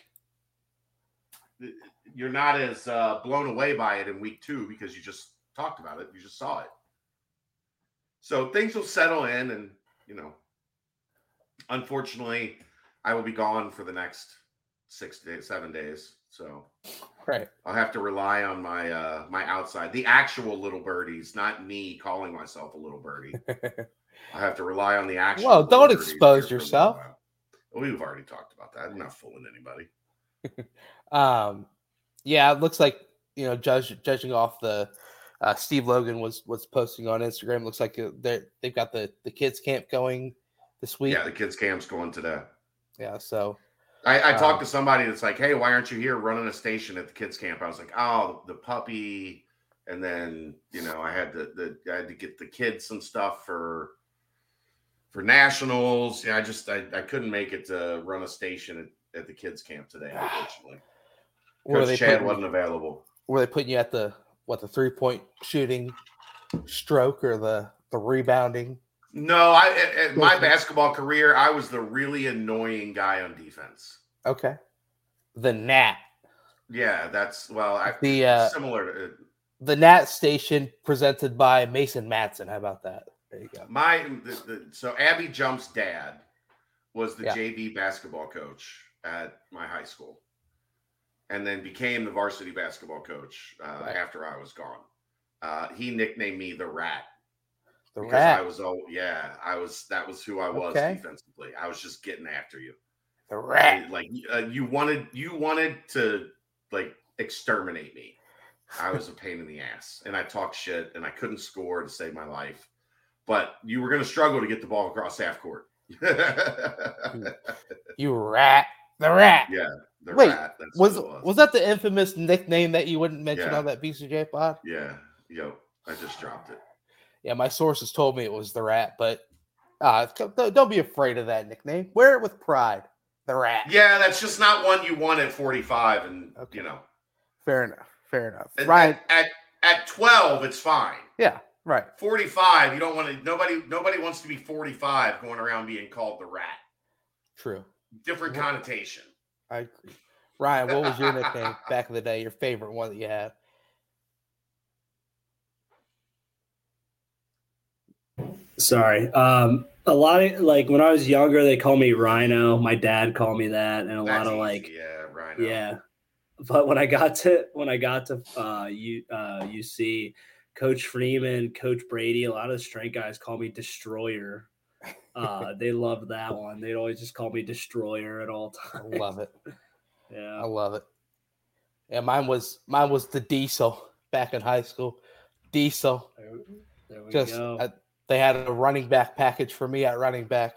You're not as uh, blown away by it in week two because you just talked about it. You just saw it. So things will settle in, and you know, unfortunately, I will be gone for the next six days, seven days. So right. I'll have to rely on my uh my outside, the actual little birdies, not me calling myself a little birdie. I have to rely on the action. Well, don't expose here for a little yourself. We've already talked about that. I'm not fooling anybody. Um, yeah, it looks like you know, judge, judging off the uh, Steve Logan was was posting on Instagram. Looks like uh, they they've got the the kids camp going this week. Yeah, the kids' camp's going today. Yeah, so I, I Um, talked to somebody that's like, "Hey, why aren't you here running a station at the kids' camp?" I was like, "Oh, the puppy," and then you know, I had to the I had to get the kids some stuff for for nationals. Yeah, I just I, I couldn't make it to run a station at, at the kids' camp today, unfortunately. were Coach Chad putting, wasn't available. were they putting you at the what the three point shooting stroke or the the rebounding? No, I at, at my basketball career, I was the really annoying guy on defense. Okay, the Nat, Yeah, that's well, I, the uh, similar to the Nat station presented by Mason Matson. How about that? There you go. my the, the, so Abby Jump's dad was the Yeah. JV basketball coach at my high school, and then became the varsity basketball coach uh, Right. after I was gone. Uh, he nicknamed me the Rat The because rat. I was oh yeah, I was that was who I was Okay. defensively. I was just getting after you. the rat. I- like uh, you wanted you wanted to like exterminate me. I was a pain in the ass, and I talked shit, and I couldn't score to save my life. But you were going to struggle to get the ball across half court. You rat. The rat. Yeah, Wait, rat. That's Was it was that the infamous nickname that you wouldn't mention Yeah. on that BCJ pod? Yeah, yo, I just dropped it. Yeah, my sources told me it was the rat, but uh, don't be afraid of that nickname. Wear it with pride. The rat. Yeah, that's just not one you want at 45, and Okay. you know, Fair enough. Fair enough. at, at at 12, it's fine. Yeah. Right. 45, you don't want to. Nobody, nobody wants to be 45 going around being called the rat. True. Different Wha- connotation. I agree. Ryan, what was your nickname back in the day? Your favorite one that you had? Sorry. Um, a lot of like when I was younger, they called me Rhino. My dad called me that, and a That's lot of easy, like yeah, Rhino, Yeah. But when I got to when I got to uh you uh UC, Coach Freeman, Coach Brady, a lot of the strength guys call me Destroyer. Uh they love that one. They'd always just call me Destroyer at all times. I love it. Yeah, I love it. Yeah, mine was mine was the diesel back in high school. Diesel. There, there we Just go. uh, they had a running back package for me at running back.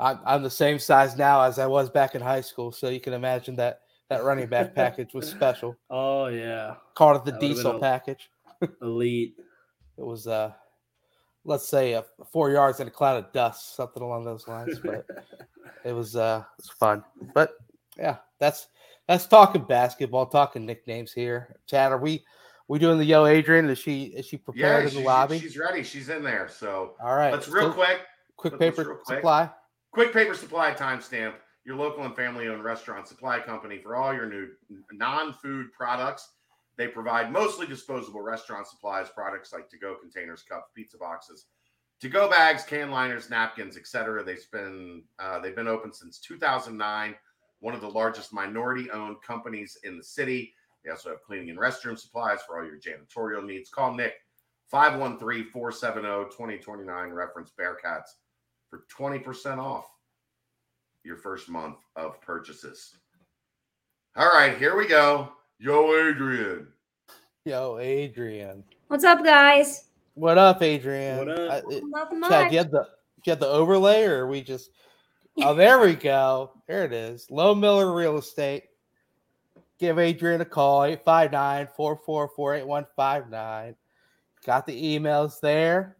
I'm, I'm the same size now as I was back in high school, so you can imagine that that running back package was special. oh yeah. Called it the That diesel a- package. Elite. It was uh let's say uh, four yards in a cloud of dust, something along those lines. But it was uh it was fun. But yeah, that's that's talking basketball, talking nicknames here. Chad, are we we doing the yo Adrian? Is she is she Yeah, prepared in she- lobby? she's ready. She's in there. So All right. let's real so quick. quick paper quick. supply. Quick Paper Supply timestamp, your local and family owned restaurant supply company for all your new non food products. They provide mostly disposable restaurant supplies, products like to go containers, cups, pizza boxes, to go bags, can liners, napkins, etc. They've been, uh, they've been open since 2009, one of the largest minority owned companies in the city. They also have cleaning and restroom supplies for all your janitorial needs. Call Nick 513 470 2029, reference Bearcats for 20% off your first month of purchases. All right, here we go. Yo, Adrian. Yo, Adrian. What's up, guys? What up, Adrian? What up? I- it- Nothing Chad, much. you had the you had the overlay, or are we just? Oh, there we go. There it is. Lohmiller Real Estate. Give Adrian a call 859 444 8159. Got the emails there.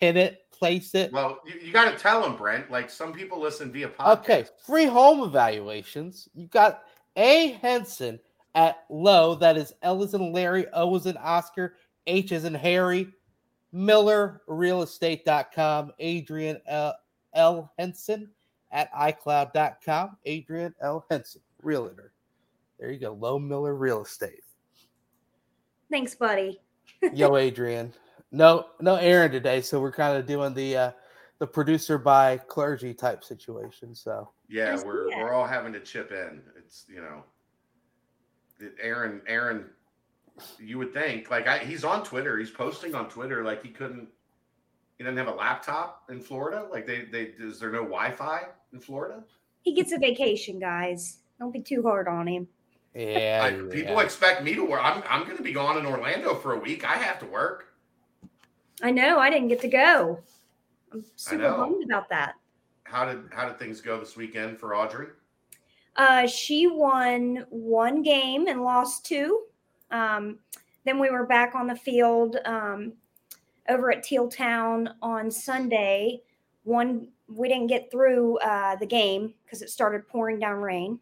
Pin it, place it. Well, you, you got to tell them, Brent. Like some people listen via podcast. Okay, free home evaluations. You got A Henson at low. That is L is in Larry, O is in Oscar, H is in Harry. Miller, MillerRealestate.com. Adrian L, L. Henson at iCloud.com. Adrian L. Henson, realtor. There you go. Lohmiller Real Estate. Thanks, buddy. Yo, Adrian. No, no Aaron today, so we're kind of doing the uh the producer by clergy type situation. So Yeah, we're we're all having to chip in. It's you know, it- Aaron. Aaron, you would think like I, he's on Twitter. He's posting on Twitter like he couldn't. He doesn't have a laptop in Florida. Like they they is there no Wi-Fi in Florida? He gets a vacation, guys. Don't be too hard on him. yeah, I, yeah. people expect me to work. I'm I'm going to be gone in Orlando for a week. I have to work. I know I didn't get to go. I'm super bummed about that. How did how did things go this weekend for Audrey? Uh, she won one game and lost two. Um, then we were back on the field um, over at Teal Town on Sunday. One we didn't get through uh, the game because it started pouring down rain.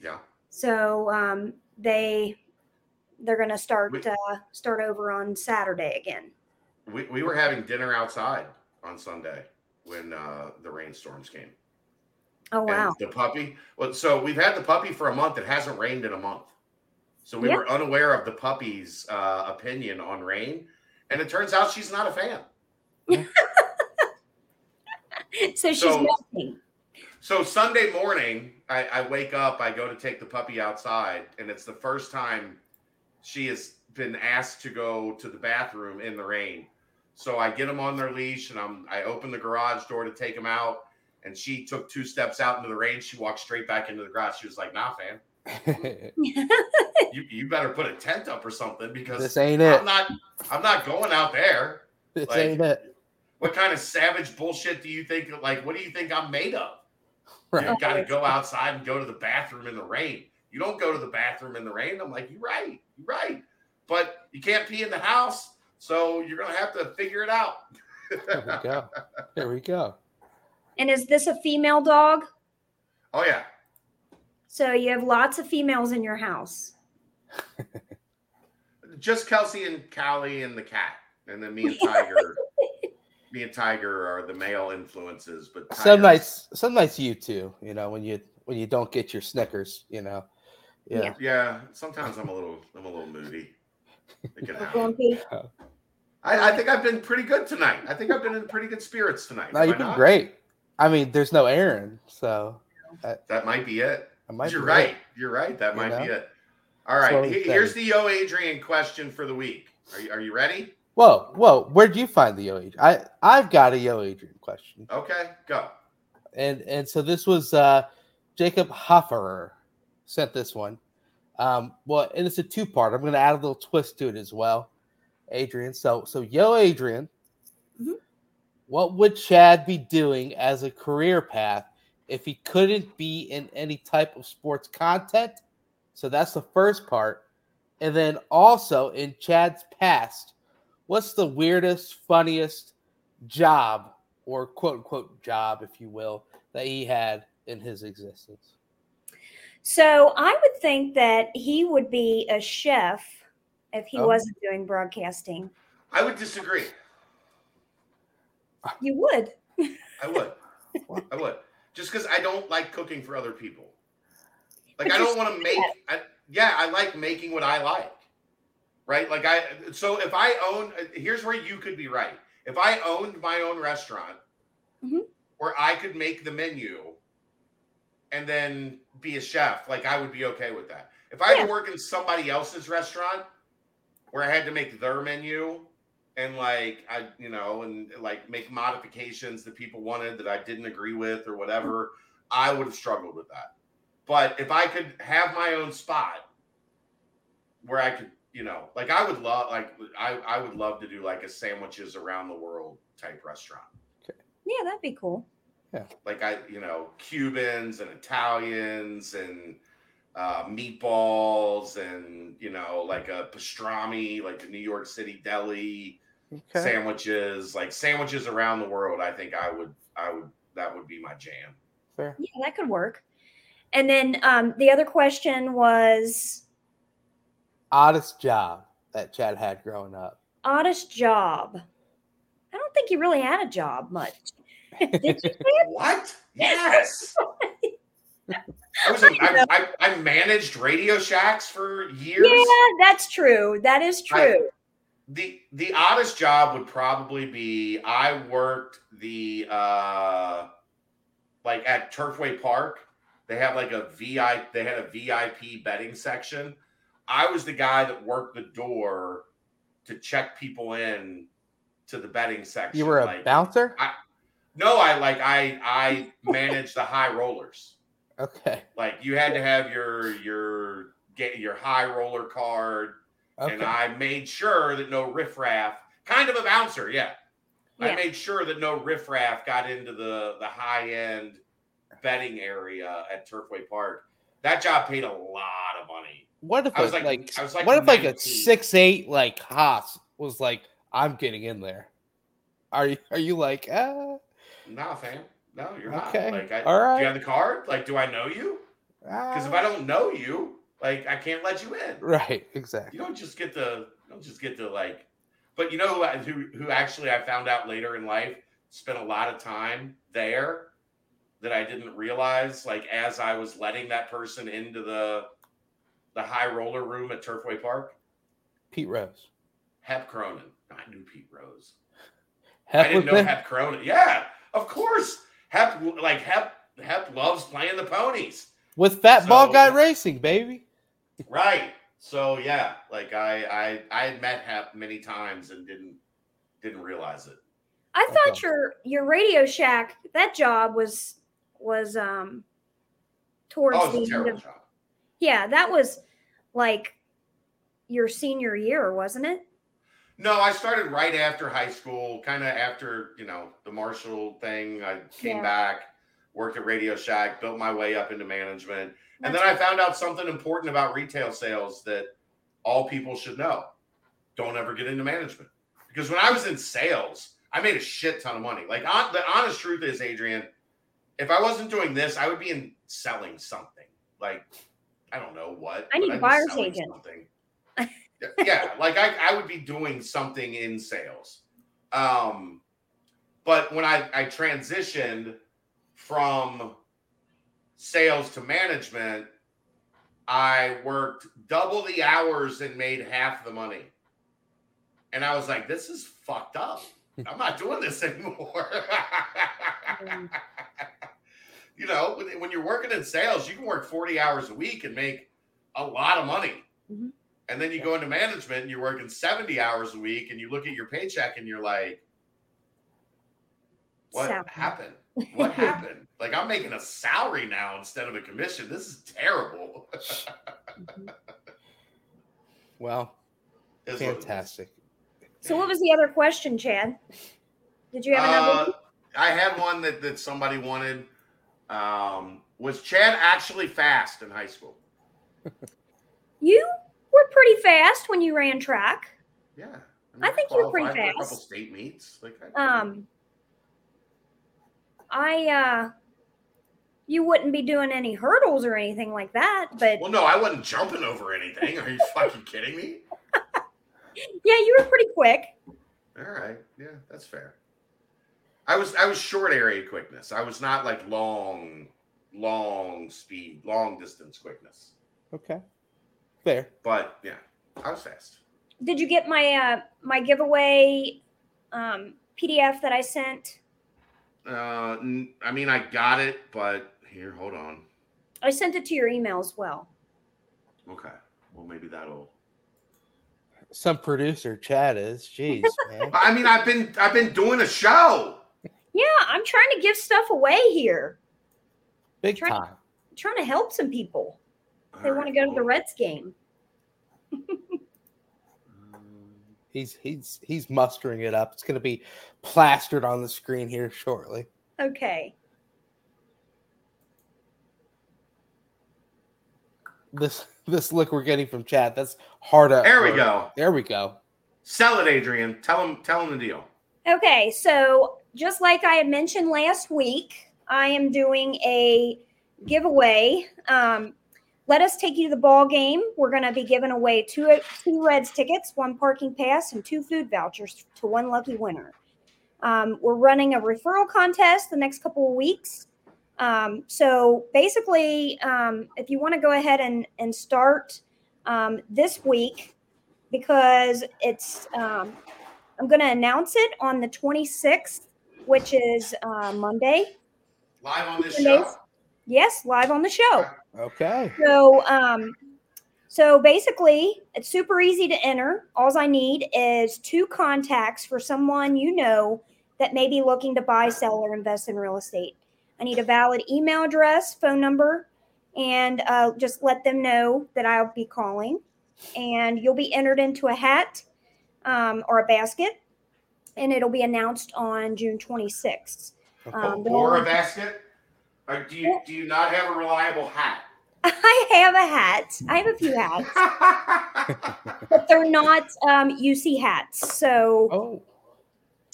Yeah. So um, they they're going to start We- uh, start over on Saturday again. We, we were having dinner outside on Sunday when uh, the rainstorms came. Oh wow! The puppy. Well, so we've had the puppy for a month. It hasn't rained in a month. So we Yeah. were unaware of the puppy's uh, opinion on rain. And it turns out she's not a fan. so she's so- melting. So Sunday morning, I, I wake up, I go to take the puppy outside, and it's the first time she has been asked to go to the bathroom in the rain. So I get them on their leash and I'm I open the garage door to take them out. And she took two steps out into the rain. She walked straight back into the grass. She was like, nah, fam, you, you better put a tent up or something because this ain't it. I'm not I'm not going out there. This like- ain't it. What kind of savage bullshit do you think like what do you think I'm made of? Right. You gotta go outside and go to the bathroom in the rain. You don't go to the bathroom in the rain. I'm like, you're right, you're right. But you can't pee in the house, so you're gonna have to figure it out. There we go. There we go. And is this a female dog? oh yeah. So you have lots of females in your house. Just Kelsey and Callie and the cat. And then me and Tiger. me and Tiger are the male influences, but Some Tiger's- nights, some nights you too. You know when you when you don't get your Snickers. You know. Yeah. Yeah. Yeah, sometimes I'm a little I'm a little moody. It can Or happen. grumpy. I, I think I've been pretty good tonight. I think I've been in pretty good spirits tonight. No, Am you've been not? great. I mean, there's no Aaron, so That might be it. I might. You're be right. You're right. That You might be it. All right. That's right. what we he- said. Here's the Yo Adrian question for the week. Are you, are you ready? Whoa, whoa! Where'd you find the Yo Adrian? I I've got a Yo Adrian question, Okay, go. and and so this was uh Jacob Hofferer sent this one. Um, well, and it's a two part. I'm going to add a little twist to it as well, Adrian. So so Yo Adrian, Mhm. What would Chad be doing as a career path if he couldn't be in any type of sports content? So that's the first part. And then also in Chad's past, what's the weirdest, funniest job or quote unquote job, if you will, that he had in his existence? So I would think that he would be a chef if he Oh. wasn't doing broadcasting. I would disagree. You would. I would. I would. Just because I don't like cooking for other people. Like I don't want to make. I, yeah, I like making what I like. Right. Like I. So if I own, here's where you could be right. If I owned my own restaurant, Mhm. where I could make the menu, and then be a chef, like I would be okay with that. If I had to work in somebody else's restaurant, where I had to make their menu, and like I, you know, and like make modifications that people wanted that I didn't agree with or whatever, I would have struggled with that. But if I could have my own spot where I could, you know, like I would love, like I, I would love to do like a sandwiches around the world type restaurant. Yeah, that'd be cool. Yeah. Like I, you know, Cubans and Italians and uh, meatballs and you know, like a pastrami, like a New York City deli Okay. sandwiches, like sandwiches around the world. I think I would, I would, that would be my jam. Fair. Yeah, that could work. And then um, the other question was Oddest job that Chad had growing up. oddest job. I don't think he really had a job much. Did you? What? Yes. I was. A, I, I, I managed Radio Shacks for years. yeah, that's true. That is true. The the oddest job would probably be I worked the uh like at Turfway Park. They have like a VI. They had a VIP betting section. I was the guy that worked the door to check people in to the betting section. You were a like, bouncer? I, No, I like I I managed the high rollers. Okay. Like you had to have your your get your high roller card, and I made sure that no riffraff. Kind of a bouncer, yeah. I made sure that no riffraff got into the the high end betting area at Turfway Park. That job paid a lot of money. What if I was like- like, I was like what if like a six eight like Haas was like I'm getting in there? Are you are you like ah, Nah, fam. No, you're Okay. not. Like, I, All do you have the card? Like, do I know you? Because if I ah? don't know you, like, I can't let you in. right exactly You don't just get to you don't just get to like but you know who I- who who actually I found out later in life spent a lot of time there that I didn't realize like as I was letting that person into the the high roller room at Turfway Park Pete Rose. Hep Cronin I knew Pete Rose Hep I didn't know there? Hep Cronin yeah of course Hep like Hep Hep loves playing the ponies with Fat Ball Guy Racing, baby. Right. So yeah, like I I I had met Hep many times and didn't didn't realize it. I thought Okay. your your Radio Shack that job was was um towards Oh, it the was a end terrible of job. yeah that was like your senior year wasn't it? No, I started right after high school, kind of after, you know, the Marshall thing. I came Yeah. back, worked at Radio Shack, built my way up into management. And then I found out something important about retail sales that all people should know. Don't ever get into management. Because when I was in sales, I made a shit ton of money. Like on, the honest truth is, Adrian, if I wasn't doing this, I would be in selling something. Like I don't know what. I need but a I'd be buyer's agent. Something. Yeah, yeah, like I, I would be doing something in sales. Um, but when I, I transitioned from sales to management, I worked double the hours and made half the money. And I was like, this is fucked up. I'm not doing this anymore. You know, when, when you're working in sales, you can work 40 hours a week and make a lot of money. Mhm. And then you go into management and you're working 70 hours a week and you look at your paycheck and you're like, what happened? What happened? Like I'm making a salary now instead of a commission. This is terrible. Well, it is. fantastic. So what was the other question, Chad? Did you have another? Uh. I had one that, that somebody wanted. Um, was Chad actually fast in high school? You were pretty fast when you ran track. Yeah. I think you were pretty qualified for A fast. couple state meets. Like, I, Um, I uh, you wouldn't be doing any hurdles or anything like that, but well, no, I wasn't jumping over anything. Are you fucking kidding me? yeah, you were pretty quick. All right. Yeah, that's fair. I was I was short area quickness. I was not like long, long speed, long distance quickness. Okay. Fair. But yeah, I was fast. Did you get my uh my giveaway um PDF that I sent? Uh, n- I mean, I got it, but here, hold on. I sent it to your email as well. Okay. Well, maybe that'll. Some producer Chad is. Jeez, man. I mean, I've been I've been doing a show. Yeah, I'm trying to give stuff away here. Big Try- time. Trying to help some people. They All want to right, go to the Reds game. um, He's he's he's mustering it up. It's going to be plastered on the screen here shortly. Okay. This this look we're getting from chat. That's hard up. There we go. There we go. Sell it, Adrian. Tell him tell him the deal. Okay, so just like I had mentioned last week, I am doing a giveaway. Um, let us take you to the ball game. We're going to be giving away two two Reds tickets, one parking pass, and two food vouchers to one lucky winner. Um, we're running a referral contest the next couple of weeks. Um, so basically, um, if you want to go ahead and and start um, this week, because it's um, I'm going to announce it on the 26th, which is uh, Monday. Live on this Mondays. show. Yes, live on the show. Okay. So, um, so basically, it's super easy to enter. All I need is two contacts for someone you know that may be looking to buy, sell, or invest in real estate. I need a valid email address, phone number, and uh, just let them know that I'll be calling. And you'll be entered into a hat um, or a basket, and it'll be announced on June 26th. Um, or a basket. Or do you do you not have a reliable hat? I have a hat. I have a few hats. but they're not um, UC hats. So Oh,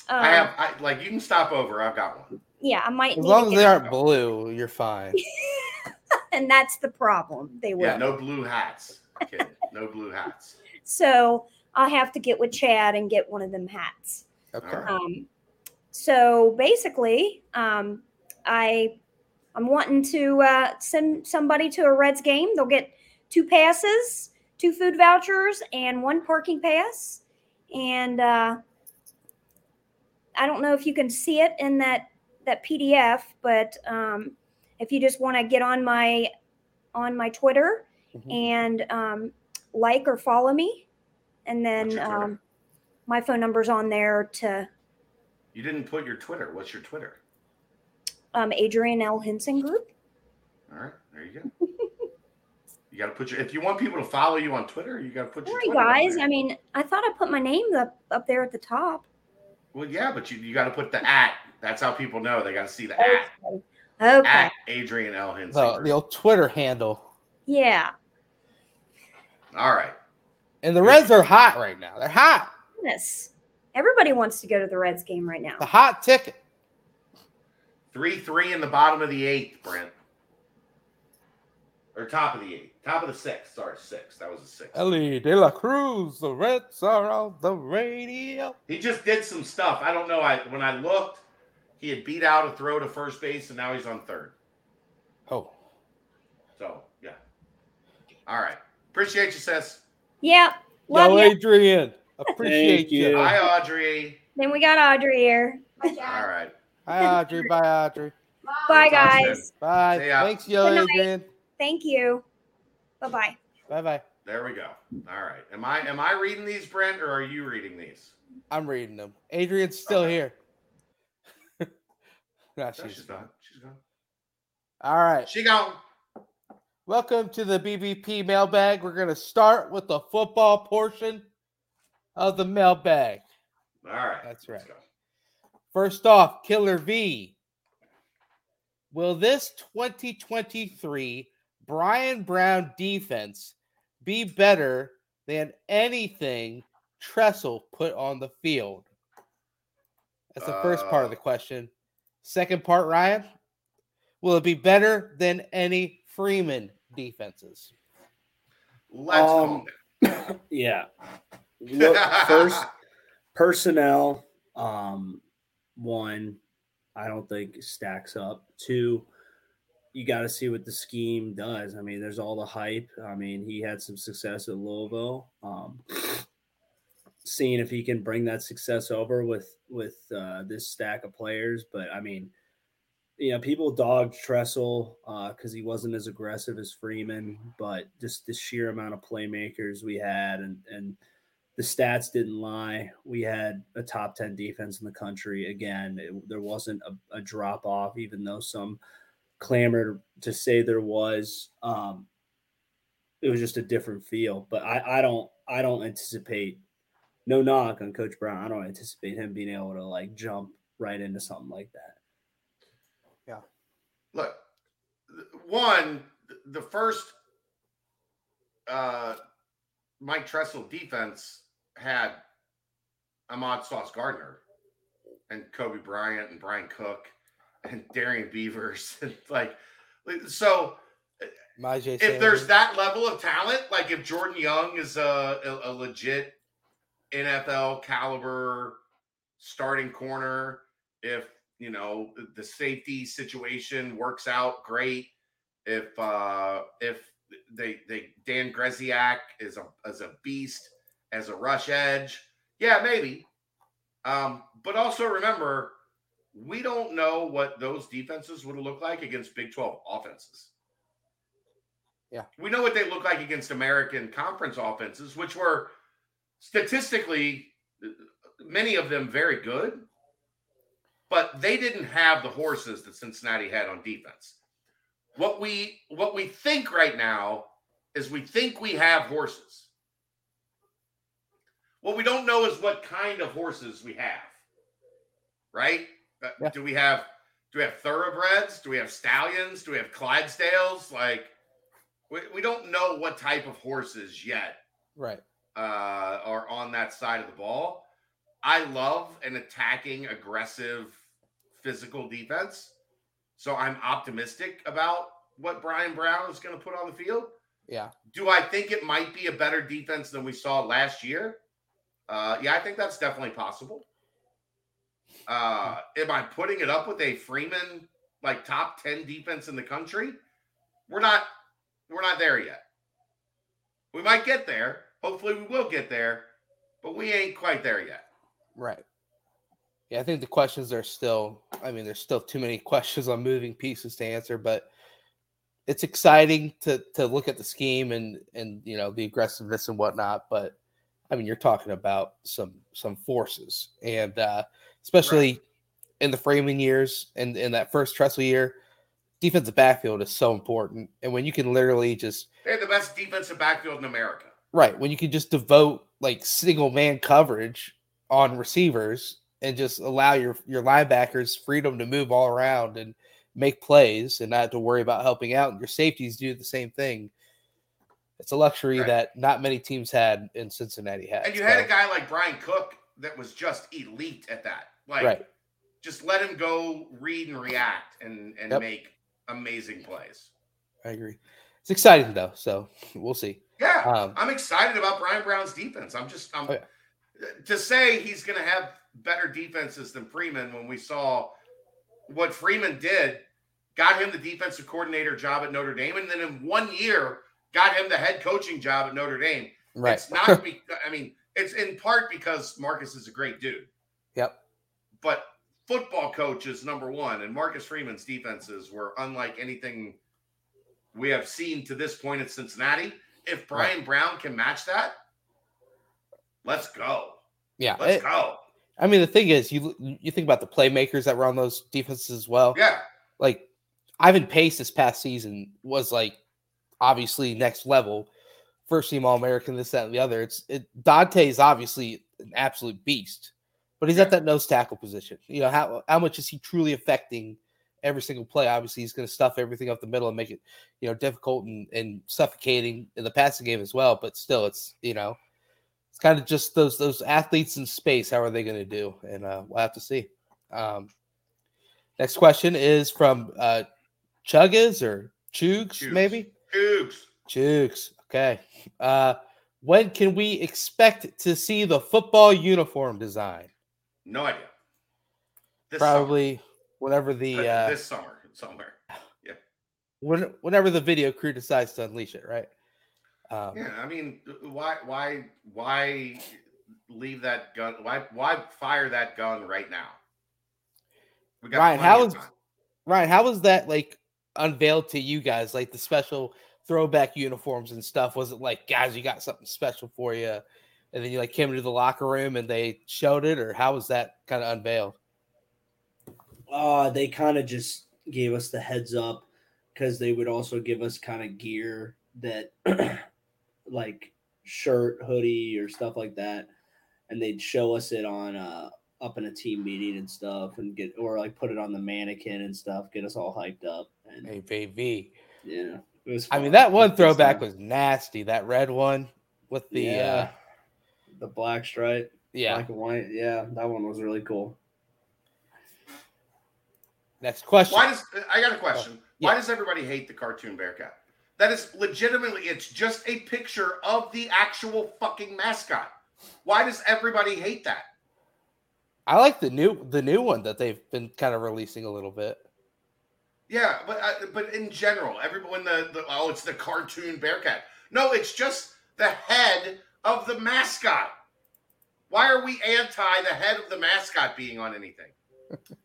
um, I have I, like you can stop over. I've got one. Yeah, I might as need long as they aren't blue, you're fine. and that's the problem. They will. Yeah, no blue hats. Kid. No blue hats. So I'll have to get with Chad and get one of them hats. Okay. Um, so basically, um, I I'm wanting to uh, send somebody to a Reds game. They'll get two passes, two food vouchers, and one parking pass. And uh, I don't know if you can see it in that that PDF, but um, if you just want to get on my on my Twitter Mhm. and um, like or follow me, and then What's your Twitter? um, my phone number's on there to You didn't put your Twitter. What's your Twitter? um, Adrian L. Henson Group. All right, there you go. you got to put your. If you want people to follow you on Twitter, you got to put your. Sorry, guys. I mean, I thought I put my name up up there at the top. Well, yeah, but you, you got to put the at. That's how people know. They got to see the at. Okay. At Adrian L. Henson. The, the old Twitter handle. Yeah. All right. And the Reds are hot right now. They're hot. Yes. Everybody wants to go to the Reds game right now. The hot ticket. 3 3 in the bottom of the eighth, Brent. Or top of the eighth. Top of the sixth. Sorry, six. That was a six. Elly De La Cruz. The Reds are on the radio. He just did some stuff. I don't know. I When I looked, he had beat out a throw to first base, and now he's on third. Oh, So, yeah. All right. Appreciate you, sis. Yeah. Love yo, you. Adrian. Appreciate you. you. Hi, Audrey. Then we got Audrey here. All right. Hi, Audrey. Bye, Audrey. Bye, Talk guys. Bye. See ya. Thanks, yo, Adrian. Thank you. Bye bye. Bye, bye. There we go. All right. Am I am I reading these, Brent, or are you reading these? I'm reading them. Adrian's still Okay. here. No, No, she's she's gone. gone. She's gone. All right. She gone. Welcome to the BBP mailbag. We're going to start with the football portion of the mailbag. All right. That's right. First off, Killer V. Will this 2023 Bryan Brown defense be better than anything Tressel put on the field? That's the first part of the Uh, question. Second part, Ryan. Will it be better than any Freeman defenses? Let's Um, yeah. Look, first personnel. Um, one, I don't think stacks up. Two, you got to see what the scheme does. I mean, there's all the hype. I mean, he had some success at Louisville. Um, seeing if he can bring that success over with with uh, this stack of players, but I mean, you know, people dogged Tressel because he wasn't as aggressive as Freeman, but just the sheer amount of playmakers we had and and the stats didn't lie. We had a top 10 defense in the country. Again, it- there wasn't a, a drop off, even though some clamored to say there was. Um, it was just a different feel. But I, I don't I don't anticipate no knock on Coach Brown. I don't anticipate him being able to like jump right into something like that. Yeah. Look, one, the first uh, Mike Tressel defense had Ahmad Sauce Gardner and Coby Bryant and Bryan Cook and Darrian Beavers. And like, like, so Myjai if there's that level of talent, like if Jordan Young is a, a, a legit NFL caliber starting corner, if you know the safety situation works out great, if uh if they they Dan Grzesiak is a as a beast as a rush edge, yeah, maybe. Um, but also remember, we don't know what those defenses would look like against Big 12 offenses. Yeah. We know what they look like against American conference offenses, which were statistically many of them very good, but they didn't have the horses that Cincinnati had on defense. What we what we think right now is we think we have horses. What we don't know is what kind of horses we have. Right? Uh, Yeah. Do we have do we have thoroughbreds? Do we have stallions? Do we have Clydesdales? Like we, we don't know what type of horses yet right. Uh, are on that side of the ball. I love an attacking, aggressive, physical defense. So I'm optimistic about what Bryan Brown is going to put on the field. Yeah. Do I think it might be a better defense than we saw last year? Uh, yeah, I think that's definitely possible. Uh, am I putting it up with a Freeman like top 10 defense in the country? We're not we're not there yet. We might get there. Hopefully we will get there, but we ain't quite there yet. Right. Yeah, I think the questions are still, I mean, there's still too many questions on moving pieces to answer, but it's exciting to to look at the scheme and and you know the aggressiveness and whatnot. But I mean, you're talking about some some forces, and uh, especially right. in the Freeman years and in that first Tressel year, defensive backfield is so important. And when you can literally just they're the best defensive backfield in America. Right. When you can just devote like single man coverage on receivers and just allow your your linebackers freedom to move all around and make plays and not have to worry about helping out. And your safeties do the same thing. It's a luxury right. that not many teams had in Cincinnati had. And you so. had a guy like Bryan Cook that was just elite at that. Like right. just let him go read and react and and yep. make amazing plays. I agree. It's exciting though, so we'll see. Yeah, um, I'm excited about Bryan Brown's defense. I'm just I'm oh, yeah. to say he's going to have better defenses than Freeman when we saw what Freeman did, got him the defensive coordinator job at Notre Dame, and then in one year got him the head coaching job at Notre Dame. Right. It's not be, I mean, it's in part because Marcus is a great dude. Yep. But football coach is number one, and Marcus Freeman's defenses were unlike anything we have seen to this point at Cincinnati. If Bryan right. Brown can match that, let's go. Yeah, let's it, go. I mean, the thing is, you you think about the playmakers that were on those defenses as well. Yeah, like Ivan Pace this past season was like obviously next level, first team All American, this, that, and the other. It's it, Dontay is obviously an absolute beast, but he's yeah. at that nose tackle position. You know how how much is he truly affecting every single play? Obviously, he's going to stuff everything up the middle and make it you know difficult and, and suffocating in the passing game as well. But still, it's you know it's kind of just those those athletes in space. How are they going to do? And uh, we'll have to see. Um, next question is from uh, Chuggas or Chugs, maybe Chugs. Chugs. Okay. Uh, when can we expect to see the football uniform design? No idea. This Probably summer. Whenever the uh, this summer somewhere. Yeah. When whenever the video crew decides to unleash it, right? Um, yeah, I mean, why, why, why leave that gun? Why, why fire that gun right now? We got Ryan, how was Ryan? How was that like unveiled to you guys? Like the special throwback uniforms and stuff. Was it like, guys, you got something special for you? And then you like came into the locker room and they showed it, or how was that kind of unveiled? Uh, they kind of just gave us the heads up because they would also give us kind of gear that like shirt, hoodie, or stuff like that, and they'd show us it on uh up in a team meeting and stuff, and get or like put it on the mannequin and stuff, get us all hyped up. And hey, baby, yeah, it was. I mean, that one throwback was nasty. That red one with the yeah. uh the black stripe, yeah, black and white. Yeah, that one was really cool. Next question. Why does I got a question? Oh, yeah. Why does everybody hate the cartoon Bearcat? That is legitimately, it's just a picture of the actual fucking mascot. Why does everybody hate that? I like the new the new one that they've been kind of releasing a little bit. Yeah, but uh, but in general, everyone the, the oh, it's the cartoon Bearcat. No, it's just the head of the mascot. Why are we anti the head of the mascot being on anything?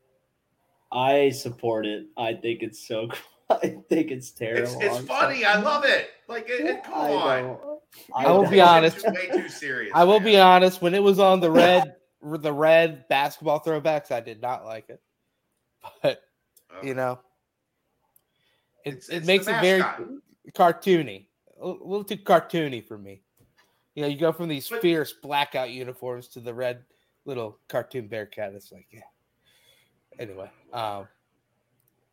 I support it. I think it's so cool. I think it's terrible. It's, it's funny. I love it. Like, it, it, come I on. I, I will be honest. Too, way too serious. I will man. be honest. When it was on the red, the red basketball throwbacks, I did not like it. But okay. you oh. know, it it's, it it's makes it very cartoony, a little too cartoony for me. You know, you go from these but, fierce blackout uniforms to the red little cartoon bear cat. It's like, yeah. Anyway, um,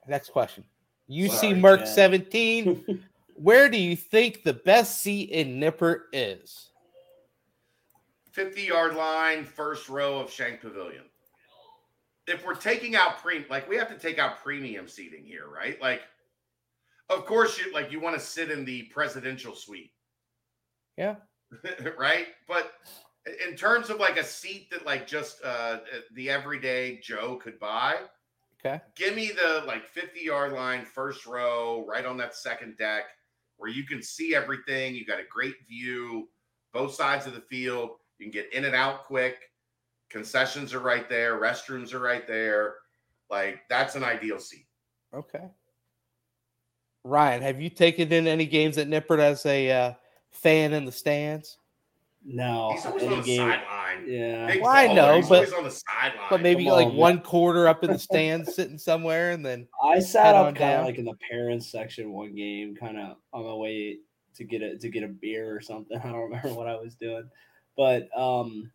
next question. You see Merc 17. Where do you think the best seat in Nippert is? 50 yard line, first row of Shank Pavilion. If we're taking out pre, like we have to take out premium seating here, right? Like, of course, you like you want to sit in the presidential suite. Yeah. right. But in terms of like a seat that like just uh the everyday Joe could buy, Okay. Give me the like 50 yard line, first row, right on that second deck where you can see everything. You got a great view, both sides of the field. You can get in and out quick. Concessions are right there, restrooms are right there. Like that's an ideal seat. Okay. Ryan, have you taken in any games at Nippert as a uh, fan in the stands? No, He's always on the game- sideline. Yeah, Big Well, I baller, know, he's but- always on the sideline. But maybe Come like on, man. one quarter up in the stands, sitting somewhere, and then I sat up on kind of like in the parents section one game, kind of on my way to get a to get a beer or something. I don't remember what I was doing, but um,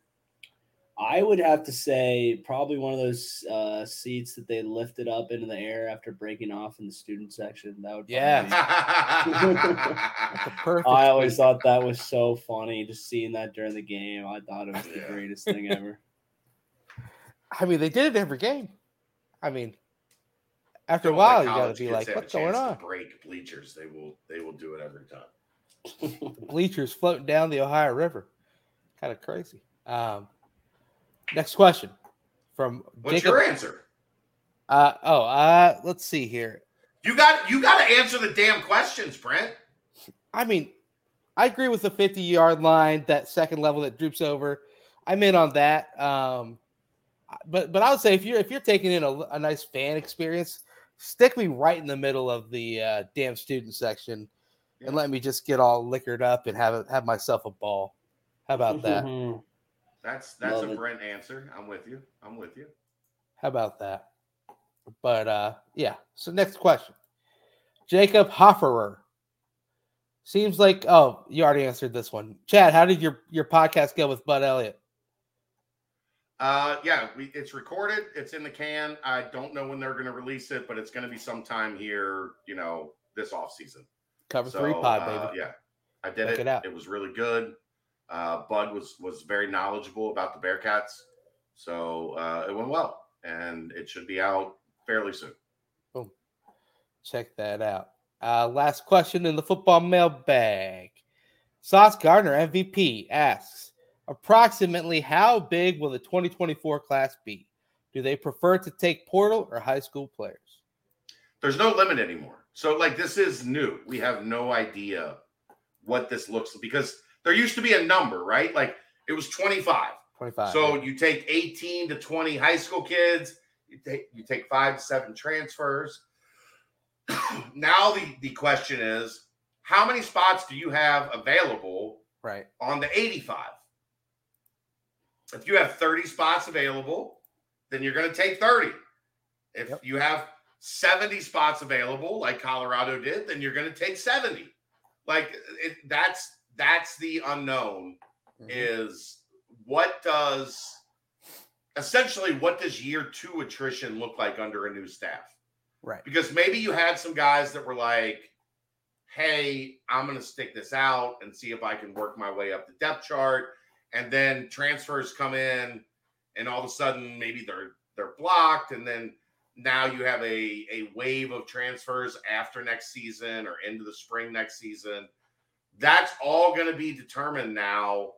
I would have to say probably one of those uh, seats that they lifted up into the air after breaking off in the student section. That would probably Yeah. be- perfect. I always spot. thought that was so funny, just seeing that during the game. I thought it was the greatest thing ever. I mean, they did it every game. I mean, after a Don't while, you got to be like, have a "What's gonna on?" Break bleachers. They will. They will do it every time. The bleachers floating down the Ohio River, kind of crazy. Um, next question from What's Jacob. your answer? Uh, oh, uh, let's see here. You got. You got to answer the damn questions, Brent. I mean, I agree with the 50 yard line, that second level that droops over. I'm in on that. Um, but but I would say if you're if you're taking in a, a nice fan experience, stick me right in the middle of the uh, damn student section, and let me just get all liquored up and have a, have myself a ball. How about that? That's that's Love a it. Brent answer. I'm with you. I'm with you. How about that? But uh yeah. So next question. Jacob Hofferer. Seems like oh, you already answered this one. Chad, how did your your podcast go with Bud Elliott? Uh, yeah, we, it's recorded. It's in the can. I don't know when they're going to release it, but it's going to be sometime here. You know, this off season. Cover So, three pod, uh, baby. yeah, I did Check it. it out. It was really good. Uh, Bud was was very knowledgeable about the Bearcats, so uh, it went well, and it should be out fairly soon. Check that out. Uh last question in the football mailbag. Sauce Gardner MVP asks approximately how big will the 2024 class be? Do they prefer to take portal or high school players? There's no limit anymore. So like this is new. We have no idea what this looks like because there used to be a number, right? Like it was 25. 25. So you take 18 to 20 high school kids, you take you take five to seven transfers. now the, the question is how many spots do you have available right. on the 85? If you have 30 spots available, then you're going to take 30. If Yep. you have 70 spots available, like Colorado did, then you're going to take 70. Like it, that's that's the unknown Mhm. is what does essentially what does year two attrition look like under a new staff? Right. Because maybe you had some guys that were like, hey, I'm going to stick this out and see if I can work my way up the depth chart. And then transfers come in, and all of a sudden, maybe they're they're blocked, and then now you have a a wave of transfers after next season or into the spring next season. That's all going to be determined now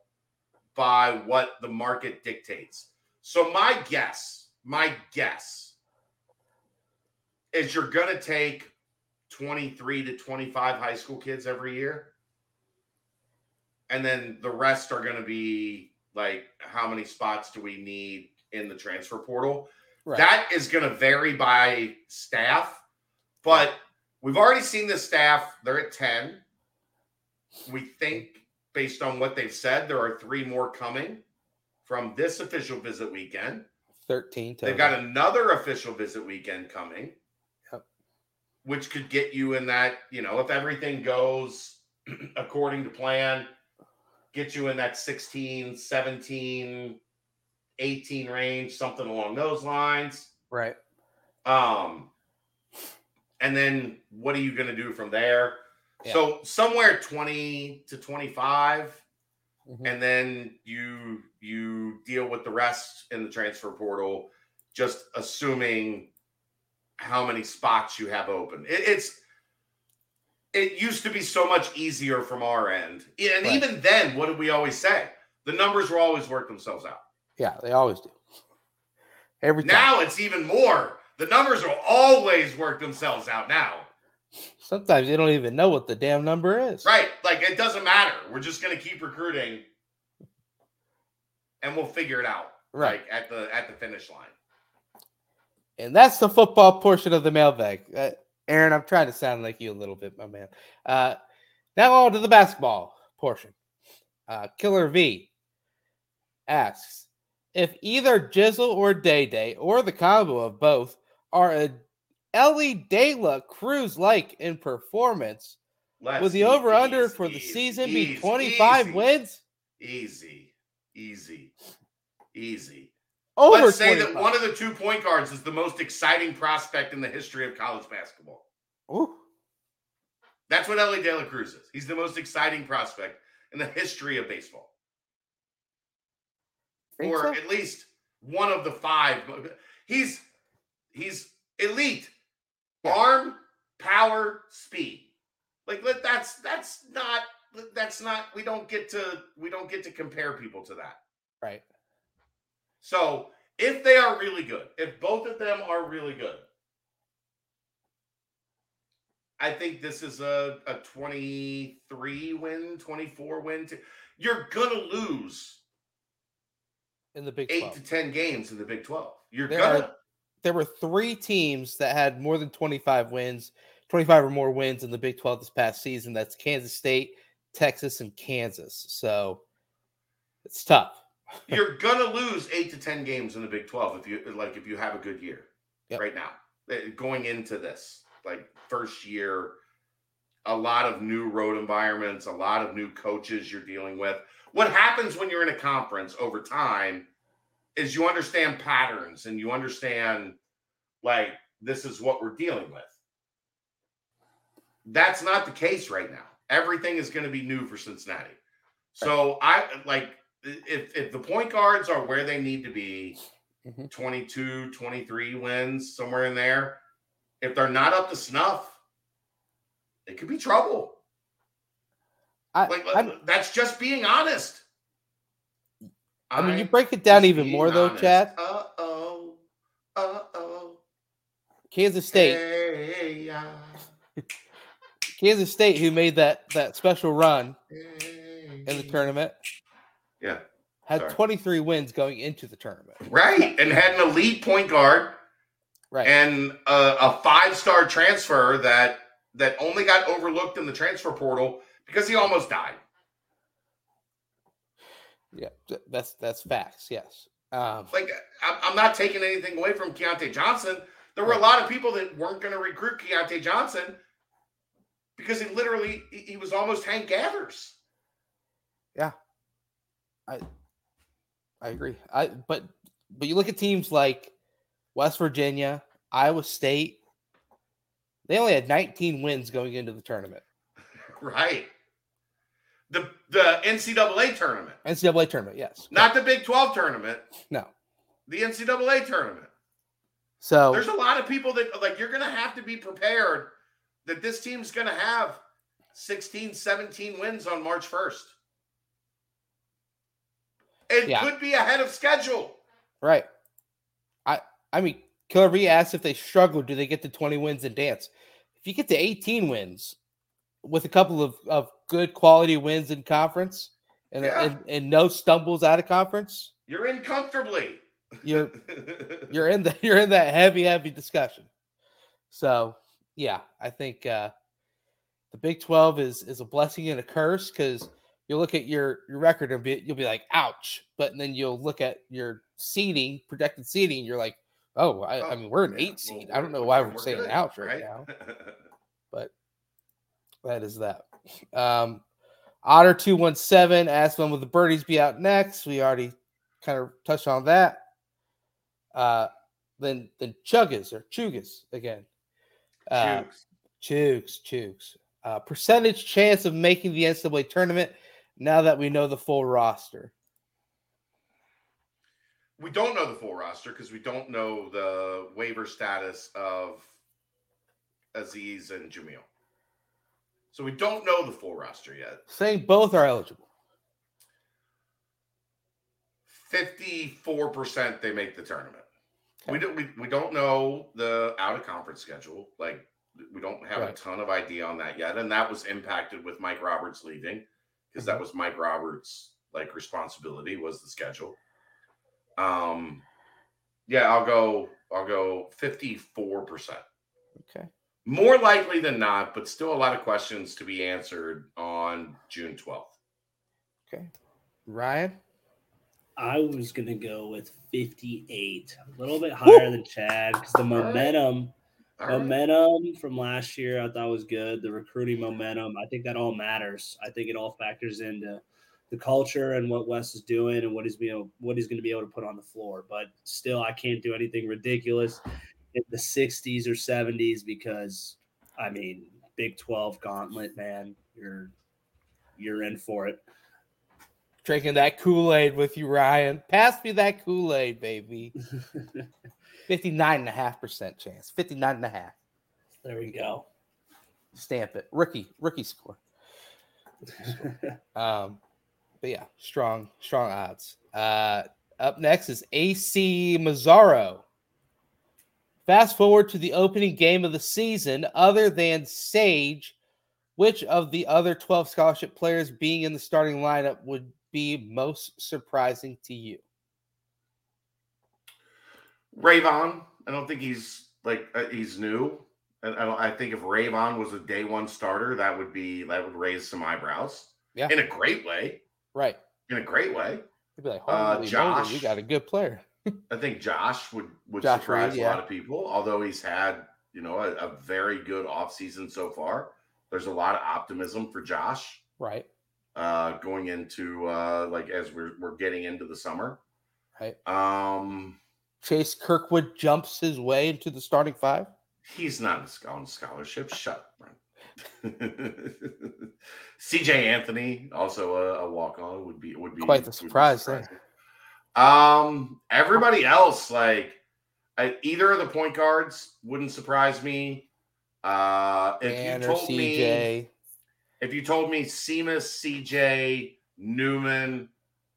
by what the market dictates. So my guess, my guess is you're going to take 23 to 25 high school kids every year. And then the rest are going to be like, how many spots do we need in the transfer portal? Right. That is going to vary by staff, but we've already seen the staff. They're at 10. We think, based on what they've said, there are three more coming from this official visit weekend. 13 total. They've got another official visit weekend coming, Yep. which could get you in that, you know, if everything goes according to plan, get you in that 16, 17, 18 range, something along those lines. right. Um, and then what are you going to do from there? Yeah. So somewhere 20 to 25 Mhm. and then you you deal with the rest in the transfer portal just assuming how many spots you have open it, it's it used to be so much easier from our end and Right. even then what did we always say the numbers will always work themselves out Yeah, they always do. Every time. now it's even more the numbers will always work themselves out now Sometimes you don't even know what the damn number is. right like it doesn't matter we're just going to keep recruiting and we'll figure it out Right. like at the at the finish line And that's the football portion of the mailbag. Uh, Aaron, I'm trying to sound like you a little bit, my man. Uh, now on to the basketball portion. Uh, Killer V asks if either Jizzle or Day Day or the combo of both are a Elly De La Cruz like in performance, Let's the over under for the season easy, be 25 easy, wins? Easy, easy, easy. Over Let's say 25. that one of the two point guards is the most exciting prospect in the history of college basketball. Ooh, That's what Elly De La Cruz is. He's the most exciting prospect in the history of baseball, think or so? at least one of the five. He's he's elite, Yeah. arm, power, speed. Like that's that's not that's not we don't get to we don't get to compare people to that. right. So if they are really good, if both of them are really good, I think this is a, a 23 win, 24 win. T- You're going to lose In the Big eight 12. to 10 games in the Big 12. You're going to. There were three teams that had more than 25 wins, 25 or more wins in the Big 12 this past season. That's Kansas State, Texas, and Kansas. So it's tough. You're gonna lose eight to ten games in the Big Twelve if you like if you have a good year Yep. right now. Eh, Going into this, like first year, a lot of new road environments, a lot of new coaches you're dealing with. What happens when you're in a conference over time is you understand patterns and you understand like this is what we're dealing with. That's not the case right now. Everything is going to be new for Cincinnati. So I like if if the point guards are where they need to be, Mhm. 22, 23 wins, somewhere in there. If they're not up to snuff, it could be trouble. I, Like I'm- that's just being honest. I mean, you break it down even more, though. Chad. Uh-oh. Uh-oh. Kansas State, Hey, yeah. Kansas State, who made that that special run Hey. in the tournament, Yeah. had Sorry. 23 wins going into the tournament. Right. And had an elite point guard Right. and a, a five-star transfer that that only got overlooked in the transfer portal because he almost died. Yeah, that's that's facts. Yes. Um, Like I'm not taking anything away from Keyontae Johnson. There were a lot of people that weren't going to recruit Keyontae Johnson because he literally he was almost Hank Gathers. Yeah, I I agree. I but but you look at teams like West Virginia, Iowa State. They only had 19 wins going into the tournament, Right. The the NCAA tournament, NCAA tournament. Yes. not the Big 12 tournament, No. the NCAA tournament. So There's a lot of people that like you're going to have to be prepared that this team's going to have 16, 17 wins on March 1st. It Yeah. could be ahead of schedule. right. I I mean, Killer V asked if they struggle, do they get to 20 wins and dance? If you get to 18 wins with a couple of, of good quality wins in conference and, Yeah. and and no stumbles out of conference, You're in comfortably. you're you're in the you're in that heavy heavy discussion. So yeah i think uh the big 12 is is a blessing and a curse because you'll look at your your record and be, you'll be like ouch. But then you'll look at your seeding projected seeding you're like oh i, I Oh, mean we're an yeah, eight seed. Well, i don't know why we're, we're saying good, ouch right, now. But that is that um otter 217 asked when will the birdies be out next we already kind of touched on that uh, then then Chuggas or Chugas again. Uh. Chugs, Chugs. Uh, percentage chance of making the NCAA tournament now that we know the full roster. We don't know the full roster because we don't know the waiver status of Aziz and Jamille. So we don't know the full roster yet. Saying both are eligible. 54% they make the tournament. We don't we, we don't know the out of conference schedule. Like we don't have a ton of idea on that yet. And that was impacted with Mike Roberts leaving because Mm-hmm. that was Mike Roberts like responsibility was the schedule. Um yeah, I'll go I'll go 54%. Okay. More likely than not, but still a lot of questions to be answered on June 12th. Okay. Ryan? I was gonna go with 58, a little bit higher than Chad because the momentum, All right. momentum from last year, I thought was good. The recruiting momentum, I think that all matters. I think it all factors into the culture and what Wes is doing and what he's being, what he's going to be able to put on the floor. But still, I can't do anything ridiculous in the 60s or 70s because, I mean, Big 12 gauntlet, man, you're you're in for it. Drinking that Kool Aid with you, Ryan. Pass me that Kool Aid, baby. 59.5% chance. 59.5. there we go. Stamp it. Rookie, rookie score. Um, but yeah, strong, strong odds. Uh, up next is AC Mazzaro. Fast forward to the opening game of the season. Other than Sage, which of the other 12 scholarship players being in the starting lineup would be most surprising to you? Rayvon, I don't think he's like uh, he's new. I, don't, I think if Rayvon was a day one starter, that would be that would raise some eyebrows. Yeah. in a great way. Right. In a great way. You'd be like, Uh, holy moly, we Josh. got a good player. I think Josh would would Josh surprise Reed, a lot of people, although he's had you know a, a very good offseason so far. There's a lot of optimism for Josh Right. uh, going into uh, like as we're we're getting into the summer. Right. Um, Chase Kirkwood jumps his way into the starting five. he's not on scholarship. Shut up, Brent. CJ Anthony, also a, a walk on, would be would be Quite the surprise there. Um, everybody else, like I, either of the point guards, wouldn't surprise me. Uh, if Dan you told me, if you told me Simas, CJ, Newman,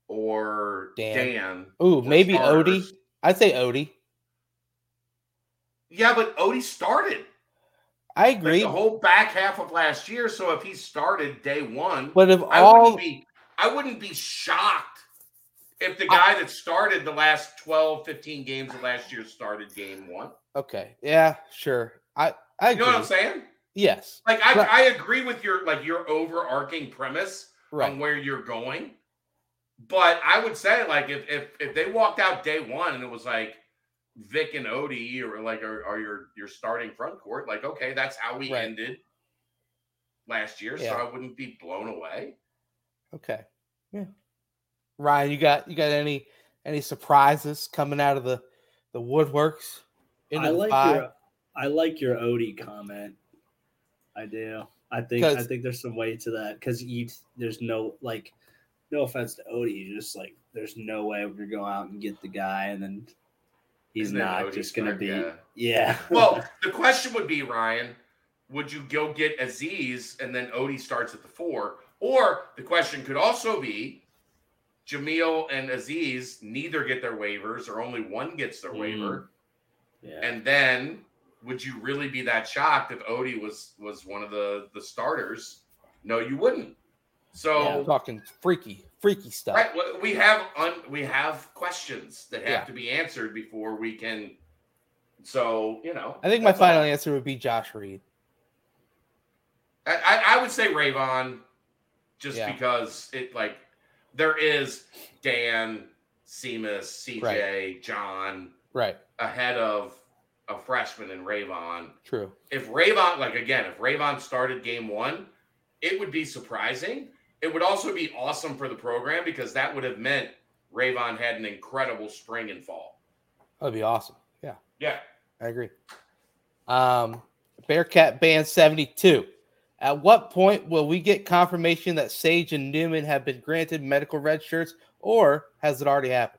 or Dan. Dan, Ooh, maybe Odie. I'd say Odie. Yeah, but Odie started. I like agree. the whole back half of last year. So if he started day one, but if I all wouldn't be I wouldn't be shocked if the uh, guy that started the last 12, 15 games of last year started game one. okay, yeah, sure. I I You agree. know what I'm saying? Yes, Like I, Right. I agree with your like your overarching premise right. on where you're going. But I would say like if if if they walked out day one and it was like Vic and Odie or like are, are your your starting front court, like okay, that's how we Right. ended last year. Yeah. So I wouldn't be blown away. Okay, yeah. Ryan, you got you got any any surprises coming out of the the woodworks? into I like five? your I like your Odie comment. I do. I think I think there's some weight to that because you there's no like no offense to Odie, you just like there's no way we're gonna go out and get the guy and then he's And then not Odie just gonna start- be yeah. yeah. Well, the question would be, Ryan, would you go get Aziz and then Odie starts at the four? Or the question could also be Jamille and Aziz neither get their waivers or only one gets their Mm. waiver. yeah. And then would you really be that shocked if Odie was was one of the the starters? No, you wouldn't. So Yeah. talking freaky, freaky stuff. Right. We have un, we have questions that have Yeah. to be answered before we can. So you know, I think my that's all. final answer would be Josh Reed. I, I- I would say Rayvon, just Yeah. because it like there is Dan, Simas, CJ, John Right. ahead of a freshman in Rayvon. True. If Rayvon, like again, if Rayvon started game one, it would be surprising. It would also be awesome for the program because that would have meant Rayvon had an incredible spring and fall. That'd be awesome. Yeah, Yeah. I agree. Um, Bearcat Band 72. At what point will we get confirmation that Sage and Newman have been granted medical red shirts, or has it already happened?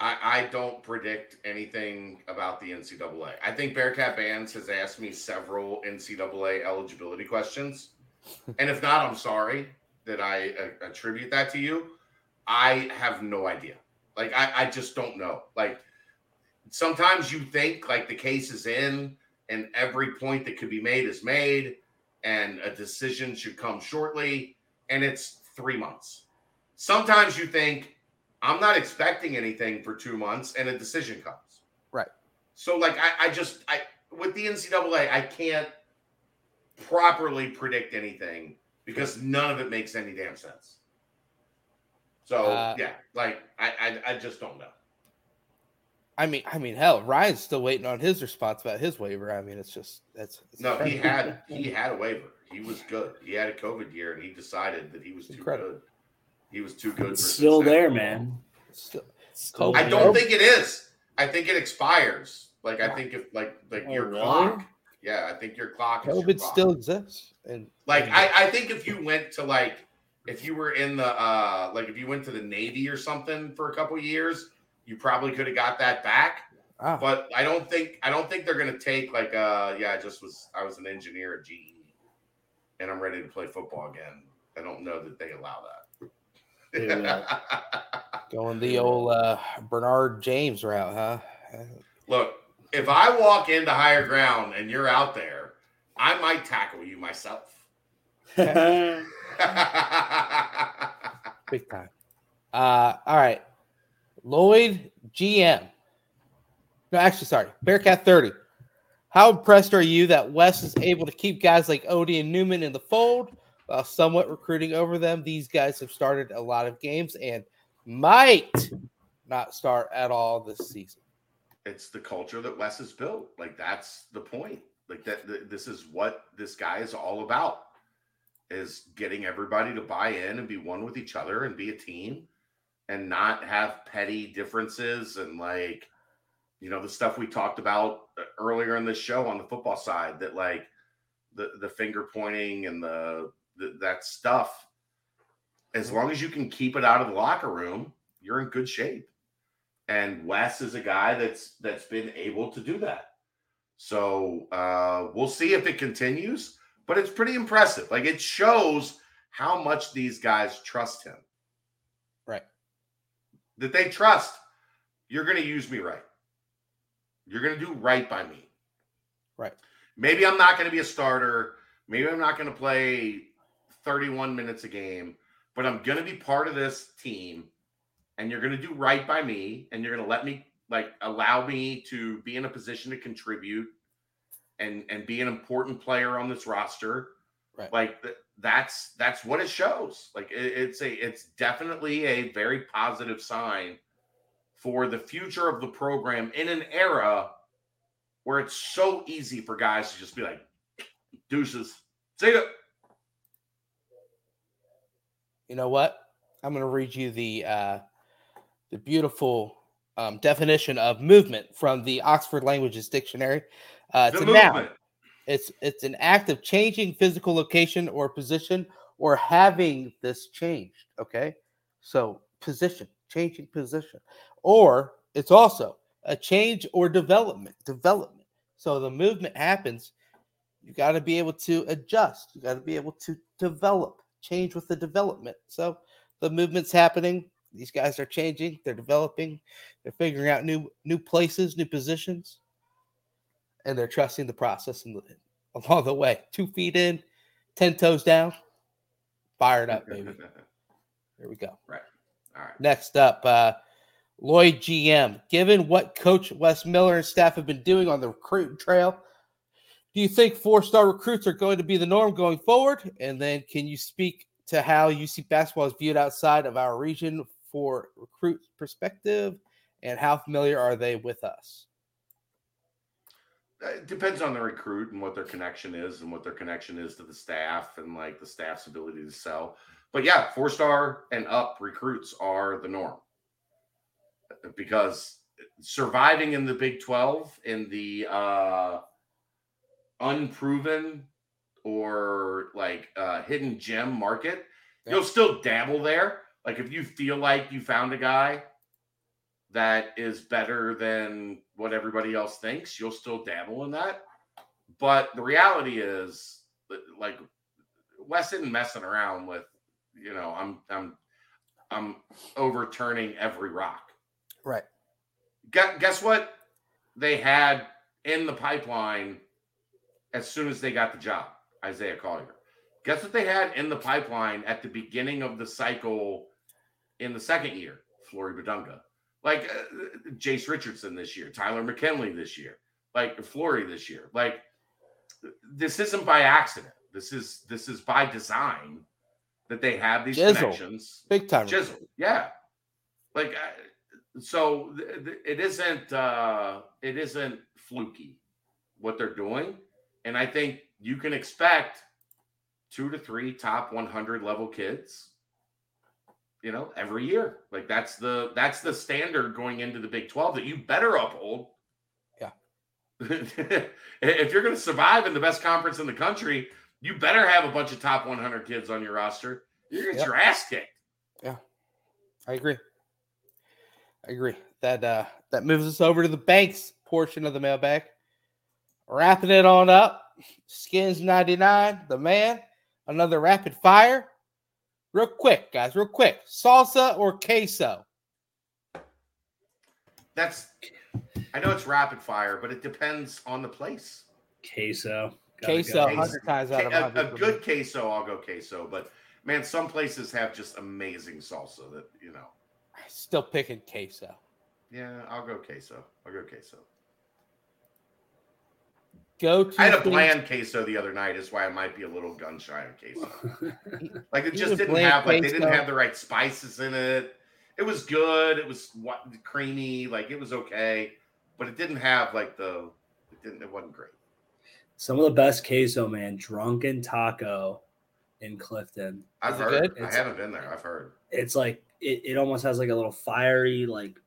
I, I don't predict anything about the NCAA. I think Bearcat Bands has asked me several NCAA eligibility questions. and if not, I'm sorry that I uh, attribute that to you. I have no idea. Like, I, I just don't know. Like, sometimes you think like the case is in and every point that could be made is made and a decision should come shortly and it's three months. Sometimes you think I'm not expecting anything for two months and a decision comes. Right. So like I, I just I with the NCAA, I can't properly predict anything because none of it makes any damn sense. So Uh, yeah, like I, I I just don't know. I mean, I mean, hell, Ryan's still waiting on his response about his waiver. I mean, it's just that's it's No, he had he had a waiver. He was good. He had a COVID year, and he decided that he was too Incredible. good. He was too good. For It's still Cincinnati there, football. man. Still- Still I don't think it is. I think it expires. Like I think if like like Oh, your really? clock. Yeah, I think your clock. Is your COVID clock. still exists, and Like and- I, I think if you went to like if you were in the uh like if you went to the Navy or something for a couple years, you probably could have got that back. ah, But I don't think I don't think they're gonna take like uh yeah, I just was I was an engineer at GE and I'm ready to play football again. I don't know that they allow They that. going the old uh, Bernard James route, huh? Look, if I walk into higher ground and you're out there, I might tackle you myself. Big time. Uh, all right, Lloyd GM. No, actually, sorry, Bearcat thirty. How impressed are you that Wes is able to keep guys like Odie and Newman in the fold while somewhat recruiting over them? These guys have started a lot of games and might not start at all this season. it's the culture that Wes has built. Like that's the point. Like that, th- this is what this guy is all about: is getting everybody to buy in and be one with each other and be a team, and not have petty differences and like, you know, the stuff we talked about uh, earlier in the show on the football side. That like the the finger pointing and the, the that stuff. As long as you can keep it out of the locker room, you're in good shape and Wes is a guy that's that's been able to do that. So uh, we'll see if it continues, but it's pretty impressive. Like it shows how much these guys trust him. That they trust you're going to use me right. You're going to do right by me. Right. Maybe I'm not going to be a starter. Maybe I'm not going to play 31 minutes a game, but I'm going to be part of this team and you're going to do right by me and you're going to let me like allow me to be in a position to contribute and and be an important player on this roster Right. like th- that's that's what it shows like it, it's a it's definitely a very positive sign for the future of the program in an era where it's so easy for guys to just be like deuces see ya You know what? I'm going to read you the uh, the beautiful um, definition of movement from the Oxford Languages Dictionary. Uh, it's the a noun. It's it's an act of changing physical location or position or having this changed. Okay, so position, changing position, or it's also a change or development. Development. So the movement happens. You got to be able to adjust. You got to be able to develop, change with the development. So the movement's happening. These guys are changing. They're developing. They're figuring out new new places, new positions, and they're trusting the process and along the way. Two feet in, ten toes down, fired up, baby. there we go. Right. All right Next up, uh, Lloyd GM. Given what Coach Wes Miller and staff have been doing on the recruit trail, do you think four-star recruits are going to be the norm going forward? And then, can you speak to how UC basketball is viewed outside of our region for recruit perspective, and how familiar are they with us? Uh, it depends on the recruit and what their connection is and what their connection is to the staff and like the staff's ability to sell. But yeah, four star and up recruits are the norm Uh, because surviving in the Big 12 in the uh, unproven or like uh, hidden gem market, Yeah. you'll still dabble there. Like if you feel like you found a guy that is better than what everybody else thinks, you'll still dabble in that. But the reality is, like, Wes isn't messing around with, you know, I'm I'm I'm overturning every rock. Right. Guess, guess what? They had in the pipeline as soon as they got the job, Isaiah Collier. Guess what they had in the pipeline at the beginning of the cycle in the second year? Flory Bidunga. Like uh, Jase Richardson this year, Tyler McKinley this year, like Flory this year. Like this isn't by accident. This is this is by design that they have these Jizzle. connections. Big time. Jizzle, yeah. Like, I- so th- th- it isn't. uh It isn't fluky what they're doing, and I think you can expect two to three top 100 level kids. You know, every year, like that's the that's the standard going into the Big 12 that you better uphold. Yeah. if you're going to survive in the best conference in the country, you better have a bunch of top 100 kids on your roster. You're going to get Yep. your ass kicked. Yeah. I agree. I agree. That uh that moves us over to the banks portion of the mailbag. Wrapping it on up. Skins 99, the man. Another rapid fire. Real quick, guys, real quick. Salsa or queso? That's I know it's rapid fire, but it depends on the place. Queso. Gotta Queso, go. Queso. 100 times out of A, 100. a for good queso, I'll go queso. But man, some places have just amazing salsa that you know. Still picking queso. Yeah, I'll go queso. I'll go queso. Go to I had a things- bland queso the other night, is why I might be a little gun shy on queso. Like it just didn't have like they didn't have the right spices in it. It was good. It was what creamy, like it was okay, but it didn't have like the. It didn't. It wasn't great. Some of the best queso, man. Drunken taco in Clifton. I've Is it heard. good? I It's- haven't been there. I've heard. It's like it, it almost has like a little fiery, like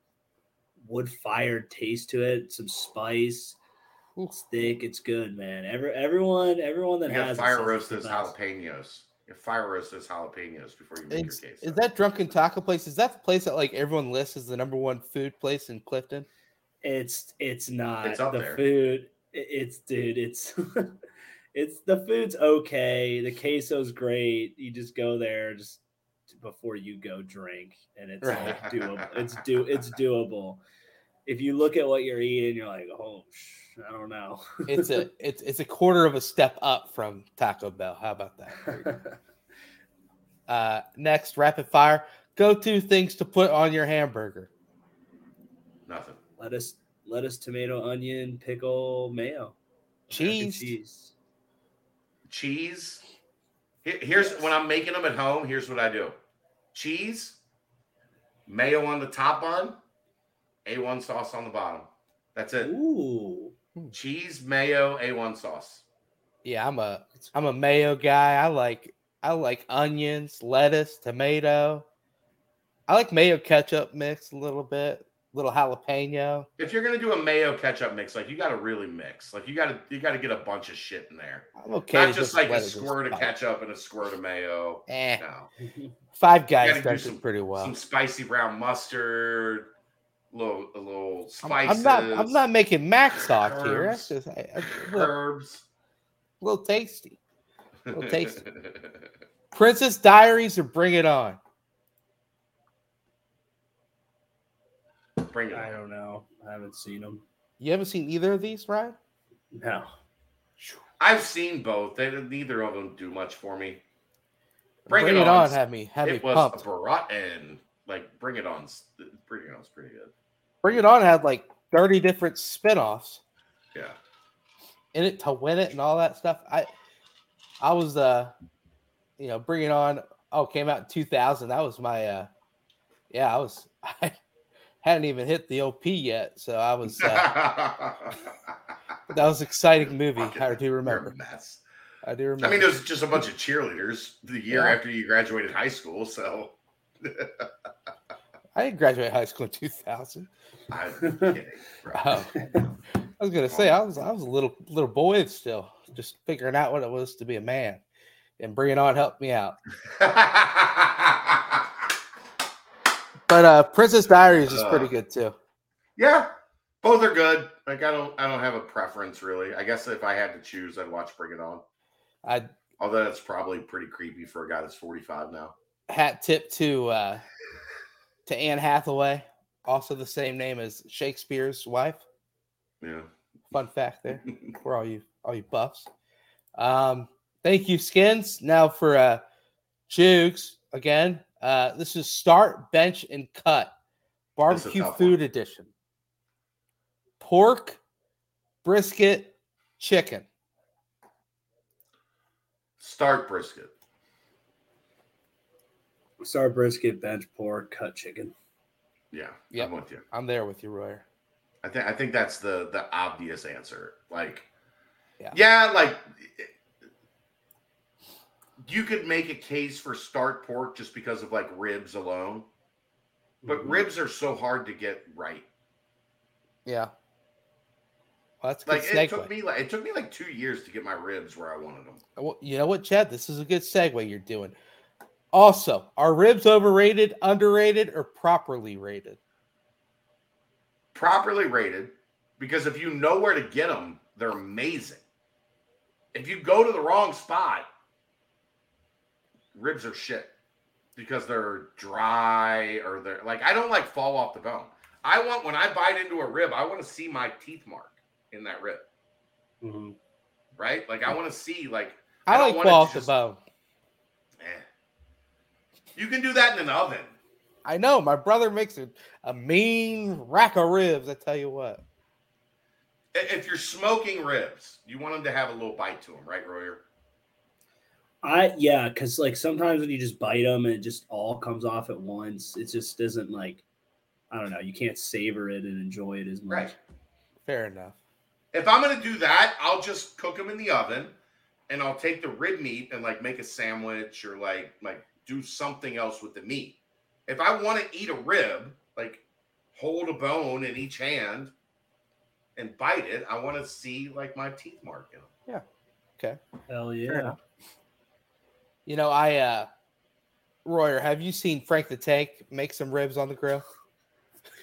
wood fired taste to it. Some spice. Ooh. It's thick. It's good, man. Every everyone, everyone that You has fire says roast it's those jalapenos. You fire roast those jalapenos before you make Is, your queso. is that drunken taco place? Is that the place that like everyone lists as the number one food place in Clifton? It's it's not It's up the there. food. It's dude. It's it's the food's okay. The queso's great. You just go there just before you go drink, and it's Right. like doable. It's do it's doable. If you look at what you're eating, you're like, oh, sh- I don't know. It's a it's it's a quarter of a step up from Taco Bell. How about that? There you go. Uh, next, rapid fire. Go to things to put on your hamburger. Nothing. lettuce, lettuce, tomato, onion, pickle, mayo, Cheese. cheese. Cheese. Here- Here's when I'm making them at home. Here's what I do: cheese, mayo on the top bun, A1 sauce on the bottom. That's it. Ooh, Cheese, mayo, A1 sauce. Yeah, I'm a I'm a mayo guy. I like I like onions, lettuce, tomato. I like mayo ketchup mix a little bit, little jalapeno. If you're gonna do a mayo ketchup mix, like you got to really mix. Like you got to you got to get a bunch of shit in there. I'm okay. Not just like a let it just squirt of ketchup and a squirt of mayo. Eh, No, Five Guys gotta do does some- pretty well. some spicy brown mustard, little a little I'm, spices. I'm not I'm not making mac talk here. That's Herbs. just I, I, a little, herbs. little tasty. Little tasty. Princess Diaries or Bring It On. Bring it. I don't know. I haven't seen them. You haven't seen either of these, Ryan? No. I've seen both. They neither of them do much for me. Bring, Bring, it, It on. On had me had me it was pumped. rotten. Like Bring It On. Bring It On's pretty good. Bring It On had like 30 different spin-offs Yeah. in it to win it and all that stuff. I I was uh you know, Bring It On oh came out in 2000. That was my uh yeah, I was I hadn't even hit the OP yet, so I was uh, that was an exciting movie. I do remember. mess. I do remember. I mean, it was just a bunch of cheerleaders the year Yeah. after you graduated high school. So I didn't graduate high school in 2000. I'm kidding. Oh. I was gonna say I was I was a little little boy still, just figuring out what it was to be a man, and Bring It On helped me out. But uh Princess Diaries is pretty Uh. good too. yeah, both are good. Like I don't, I don't have a preference really. I guess if I had to choose, I'd watch Bring It On. I Although that's probably pretty creepy for a guy that's 45 now. hat tip to uh to Anne Hathaway, also the same name as Shakespeare's wife. Yeah. Fun fact there for all you all you buffs. Um, thank you, Skins. Now for uh Jukes again. Uh this is start, bench, and cut. Barbecue food one. edition. Pork, brisket, chicken. Start brisket. Star brisket, bench pork, cut chicken. Yeah, Yep. I'm with you. I'm there with you, Royer. I think I think that's the the obvious answer. Like, Yeah. yeah, like you could make a case for start pork just because of like ribs alone, but Mhm. ribs are so hard to get right. Yeah. Well, that's a good Like it took me like it took me like two years to get my ribs where I wanted them. Well, you know what, Chad? This is a good segue you're doing. Also, are ribs overrated, underrated, or properly rated? Properly rated, because if you know where to get them, they're amazing. If you go to the wrong spot, ribs are shit because they're dry or they're like I don't like fall off the bone. I want when I bite into a rib, I want to see my teeth mark in that rib, Mhm. right? Like I want to see like I, I don't like fall off the bone. You can do that in an oven. I know my brother makes a, a mean rack of ribs. I tell you what. If you're smoking ribs, you want them to have a little bite to them, right, Royer? I yeah, because like sometimes when you just bite them and it just all comes off at once, it just doesn't like I don't know. You can't savor it and enjoy it as much. Right. Fair enough. If I'm gonna do that, I'll just cook them in the oven, and I'll take the rib meat and like make a sandwich or like like do something else with the meat. If I want to eat a rib, like hold a bone in each hand and bite it, I want to see like my teeth mark in them. Okay. Hell yeah. You know, I uh Royer, have you seen Frank the Tank make some ribs on the grill?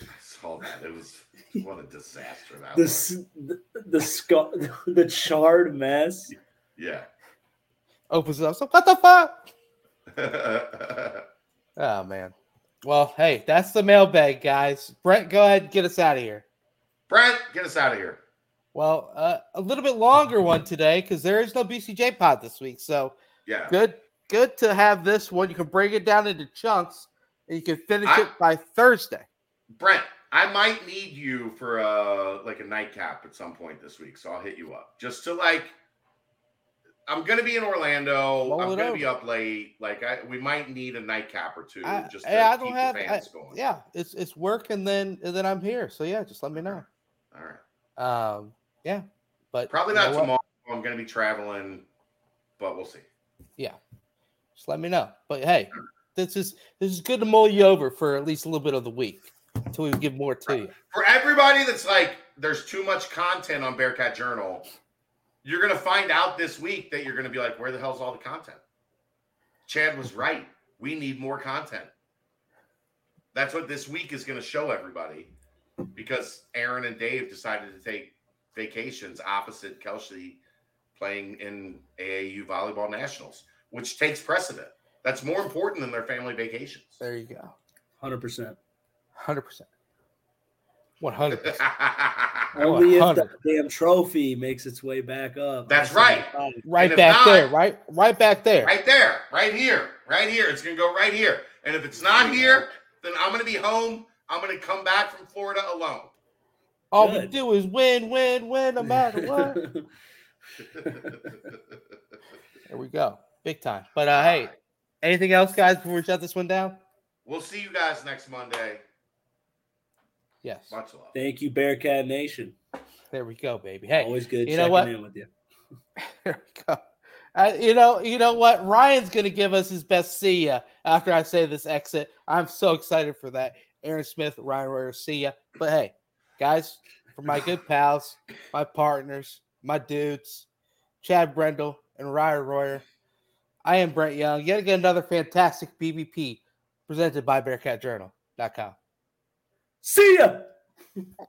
I saw that. It was what a disaster that The was. the the, scar- the charred mess. Yeah. Opens it up. So what the fuck? Oh man. Well, hey, that's the mailbag, guys. Brent, go ahead and get us out of here. Brent, get us out of here. Well, uh, a little bit longer one today because there is no BCJ pod this week. So Yeah. good, good to have this one. You can break it down into chunks and you can finish I- it by Thursday. Brent, I might need you for a like a nightcap at some point this week, so I'll hit you up just to like. I'm gonna be in Orlando. Roll I'm gonna be up late. Like I, we might need a nightcap or two I, just to I keep don't the have. I- fans going. yeah, it's it's work and then and then I'm here. So yeah, just let me know. All right. Um, yeah, but Probably not what? tomorrow. I'm gonna be traveling, but we'll see. Yeah, just let me know. But hey, this is this is good to mull you over for at least a little bit of the week until we give more to you. For everybody that's like, there's too much content on Bearcat Journal. You're going to find out this week that you're going to be like, where the hell's all the content? Chad was right. We need more content. That's what this week is going to show everybody because Aaron and Dave decided to take vacations opposite Kelsey playing in AAU volleyball nationals, which takes precedent. That's more important than their family vacations. There you go. 100%. 100%. One hundred percent. Only if 100. the damn trophy makes its way back up. That's I right. said, Right if back not- there. Right, right back there. Right there, right here, right here. It's gonna go right here. And if it's not here, then I'm gonna be home. I'm gonna come back from Florida alone. All we do is win, win, win, no matter what. there we go. Big time. But uh, hey, anything else, guys, before we shut this one down? We'll see you guys next Monday. Yes. Much love. Thank you, Bearcat Nation. There we go, baby. Hey, Always good you checking know what? in with you. There we go. Uh, you know, you know what? Ryan's gonna give us his best see ya after I say this exit. I'm so excited for that. Aaron Smith, Ryan Royer, see ya. But hey, guys, for my good pals, my partners, my dudes, Chad Brendel and Ryan Royer, I am Brent Young. Yet again, another fantastic BBP presented by BearcatJournal.com. See ya.